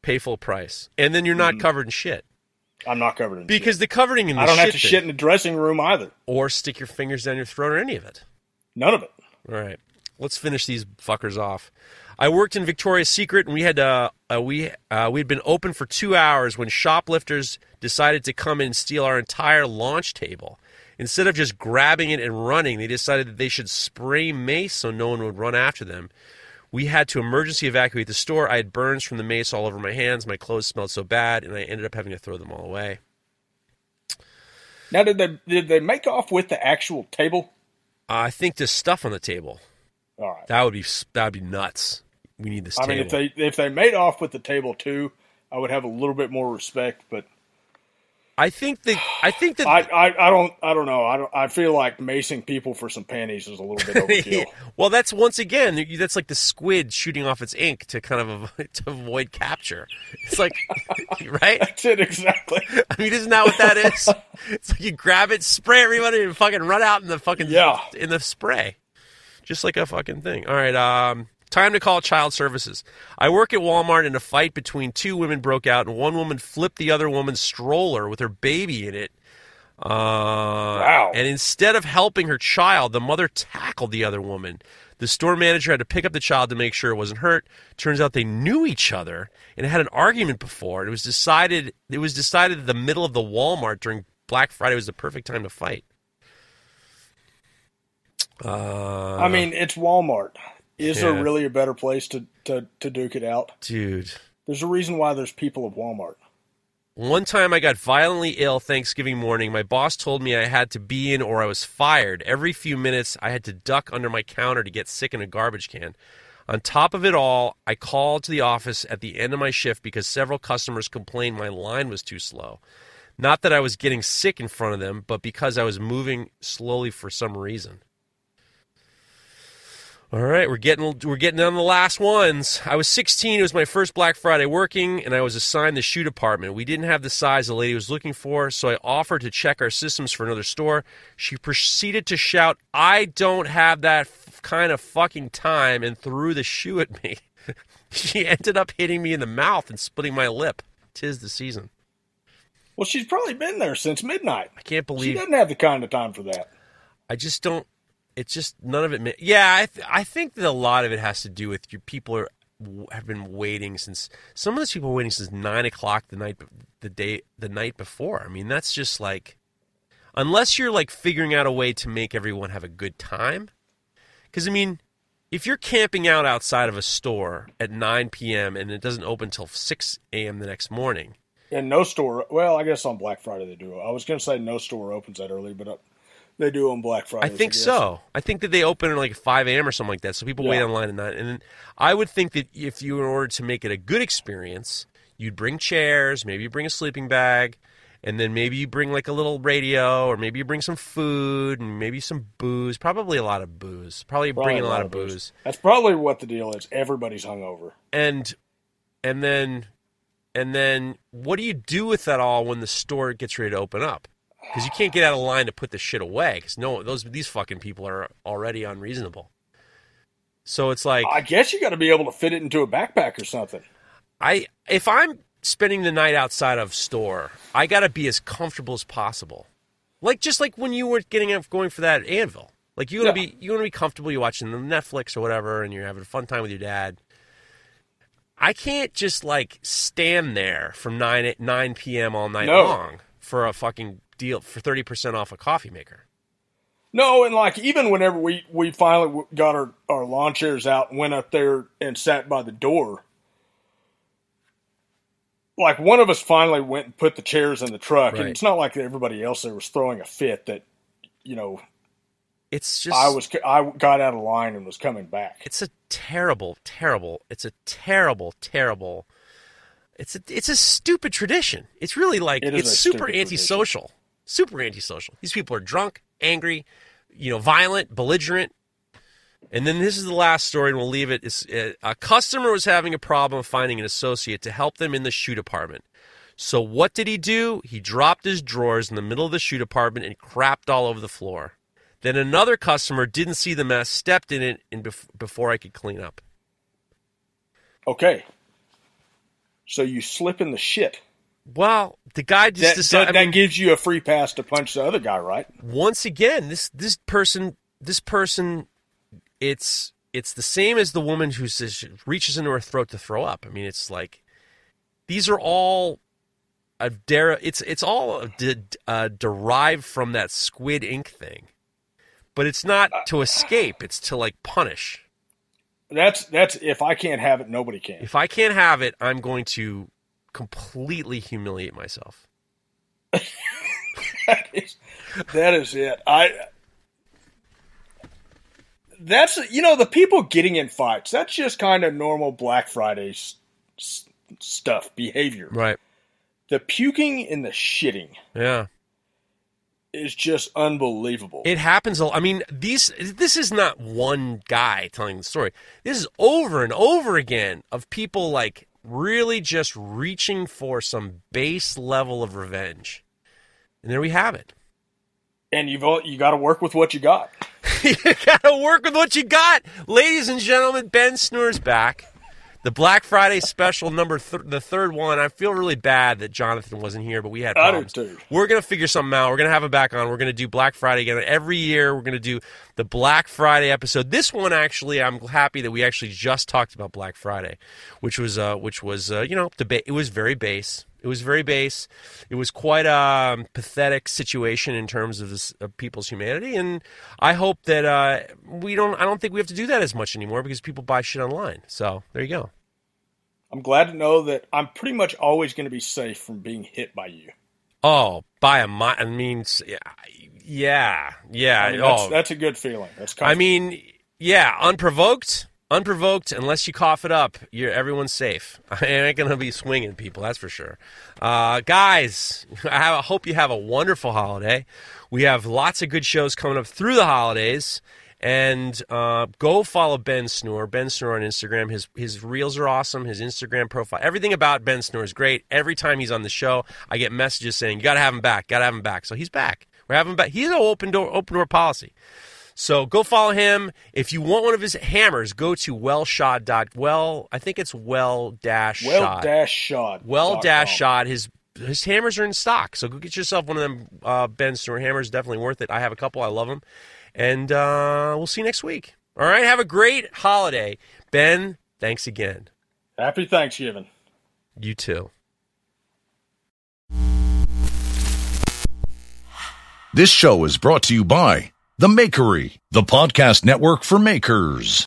B: pay full price, and then you're not mm-hmm. covered in shit
C: I'm not covered in shit.
B: because the covering in the
C: I don't
B: shit
C: have to
B: thing-
C: shit in the dressing room either.
B: or stick your fingers down your throat or any of it.
C: None of it.
B: All right, let's finish these fuckers off. I worked in Victoria's Secret, and we had uh, uh, we uh, we'd been open for two hours when shoplifters decided to come in and steal our entire launch table. Instead of just grabbing it and running, they decided that they should spray mace so no one would run after them. We had to emergency evacuate the store. I had burns from the mace all over my hands. My clothes smelled so bad, and I ended up having to throw them all away.
C: Now did they did they make off with the actual table?
B: Uh, I think there's stuff on the table.
C: All right.
B: That would be that would be nuts. We need this
C: I
B: table.
C: mean, if they if they made off with the table too, I would have a little bit more respect. But
B: I think that I think that
C: I, I, I don't I don't know. I don't. I feel like macing people for some panties is a little bit overkill.
B: well, that's once again that's like the squid shooting off its ink to kind of avoid, to avoid capture. It's like right.
C: That's it exactly.
B: I mean, isn't that what that is? It's like you grab it, spray everybody, and fucking run out in the fucking
C: Yeah.
B: in the spray, just like a fucking thing. All right, um, time to call child services. I work at Walmart, and a fight between two women broke out, and one woman flipped the other woman's stroller with her baby in it. Uh,
C: Wow.
B: And instead of helping her child, the mother tackled the other woman. The store manager had to pick up the child to make sure it wasn't hurt. Turns out they knew each other and had an argument before. It was decided it was decided that the middle of the Walmart during Black Friday was the perfect time to fight. Uh,
C: I mean, it's Walmart. Is
B: Yeah.
C: there really a better place to, to, to duke it out?
B: dude.
C: There's a reason why there's people at Walmart.
B: One time I got violently ill Thanksgiving morning. My boss told me I had to be in or I was fired. Every few minutes, I had to duck under my counter to get sick in a garbage can. On top of it all, I called to the office at the end of my shift because several customers complained my line was too slow. Not that I was getting sick in front of them, but because I was moving slowly for some reason. All right, we're getting we're getting on the last ones. I was 16. It was my first Black Friday working, and I was assigned the shoe department. We didn't have the size the lady was looking for, so I offered to check our systems for another store. She proceeded to shout, "I don't have that f- kind of fucking time," and threw the shoe at me. she ended up hitting me in the mouth and splitting my lip. Tis the season.
C: Well, she's probably been there since midnight.
B: I can't believe She
C: doesn't have the kind of time for that.
B: I just don't. It's just none of it. Yeah, I th- I think that a lot of it has to do with your people are have been waiting since some of those people were waiting since nine o'clock the night the day the night before. I mean, that's just like unless you're like figuring out a way to make everyone have a good time. Because I mean, if you're camping out outside of a store at 9 p.m. and it doesn't open till 6 a.m. the next morning,
C: And no store. Well, I guess on Black Friday they do. I was going to say no store opens that early, but uh, they do on Black Friday.
B: I think so. I think that they open at like 5 a.m. or something like that, so people wait online at night. And then I would think that if you, in order to make it a good experience, you'd bring chairs, maybe you bring a sleeping bag, and then maybe you bring like a little radio, or maybe you bring some food, and maybe some booze. Probably a lot of booze. Probably,
C: Probably
B: bringing a lot of booze.
C: That's probably what the deal is. Everybody's hungover.
B: and and then and then what do you do with that all when the store gets ready to open up because you can't get out of line to put the shit away because no those these fucking people are already unreasonable so it's like
C: I guess you got to be able to fit it into a backpack or something.
B: i if i'm spending the night outside of store i gotta be as comfortable as possible like just like when you were getting up going for that anvil like you want to
C: Yeah.
B: be you want to be comfortable you're watching the netflix or whatever and you're having a fun time with your dad I can't just like stand there from nine at nine p.m. all night
C: No.
B: long for a fucking deal for thirty percent off a coffee maker.
C: No, and like even whenever we we finally got our our lawn chairs out and went up there and sat by the door, like one of us finally went and put the chairs in the truck,
B: Right.
C: and it's not like everybody else there was throwing a fit that, you know,
B: It's just
C: I was I got out of line and was coming back.
B: It's a terrible, terrible. It's a terrible, terrible. It's a it's a stupid tradition. It's really like
C: It
B: it's super antisocial. Super antisocial. These people are drunk, angry, you know, violent, belligerent. And then this is the last story, and we'll leave it. It's, uh, a customer was having a problem finding an associate to help them in the shoe department. So what did he do? He dropped his drawers in the middle of the shoe department and crapped all over the floor. Then another customer didn't see the mess, stepped in it, and bef- before I could clean up.
C: Okay, so you slip in the shit.
B: Well, the guy just
C: That,
B: decided.
C: that, that gives you a free pass to punch the other guy, right?
B: once again, this this person, this person, it's it's the same as the woman who says reaches into her throat to throw up. I mean, it's like these are all a der- It's it's all de- uh, derived from that Squid Ink thing, but it's not to escape. It's to like punish.
C: That's that's if I can't have it, nobody can.
B: If I can't have it, I'm going to completely humiliate myself.
C: that is that is it. I that's you know the people getting in fights. That's just kind of normal Black Friday s- s- stuff behavior.
B: Right.
C: The puking and the shitting
B: Yeah.
C: is just unbelievable.
B: It happens. I mean, these. This is not one guy telling the story. This is over and over again of people like really just reaching for some base level of revenge, and there we have it.
C: and you've all, you got to work with what you got.
B: you gotta work with what you got, ladies and gentlemen. Ben Snoor's back. The Black Friday special number, th- the third one. I feel really bad that Jonathan wasn't here, but we had problems.
C: too.
B: We're gonna figure something out. We're gonna have him back on. We're gonna do Black Friday again every year. We're gonna do the Black Friday episode. This one actually, I'm happy that we actually just talked about Black Friday, which was uh, which was uh, you know debate. It was very base. It was very base. It was quite a um, pathetic situation in terms of, this, of people's humanity, and I hope that uh, we don't. I don't think we have to do that as much anymore because people buy shit online. So there you go.
C: I'm glad to know that I'm pretty much always going to be safe from being hit by you.
B: Oh, by a mi- I mean, yeah, yeah.
C: I mean, that's,
B: oh,
C: that's a good feeling. That's
B: I mean, yeah, unprovoked, unprovoked. Unless you cough it up, you're everyone's safe. I ain't gonna be swinging people, that's for sure. Uh, guys, I have- I hope you have a wonderful holiday. We have lots of good shows coming up through the holidays. And uh, go follow Ben Snore, Ben Snore on Instagram. His his reels are awesome. His Instagram profile, everything about Ben Snore is great. Every time he's on the show, I get messages saying, "You got to have him back. Got to have him back." So he's back. We're having back. He's an open door open door policy. So go follow him. If you want one of his hammers, go to wellshot dot well. I think it's well dash
C: well dash shot.
B: well dash shot. His his hammers are in stock. So go get yourself one of them uh, Ben Stewart hammers. Definitely worth it. I have a couple. I love them. And uh, we'll see you next week. All right. Have a great holiday, Ben. Thanks again.
C: Happy Thanksgiving.
B: You too.
A: This show is brought to you by The Makery, the podcast network for makers.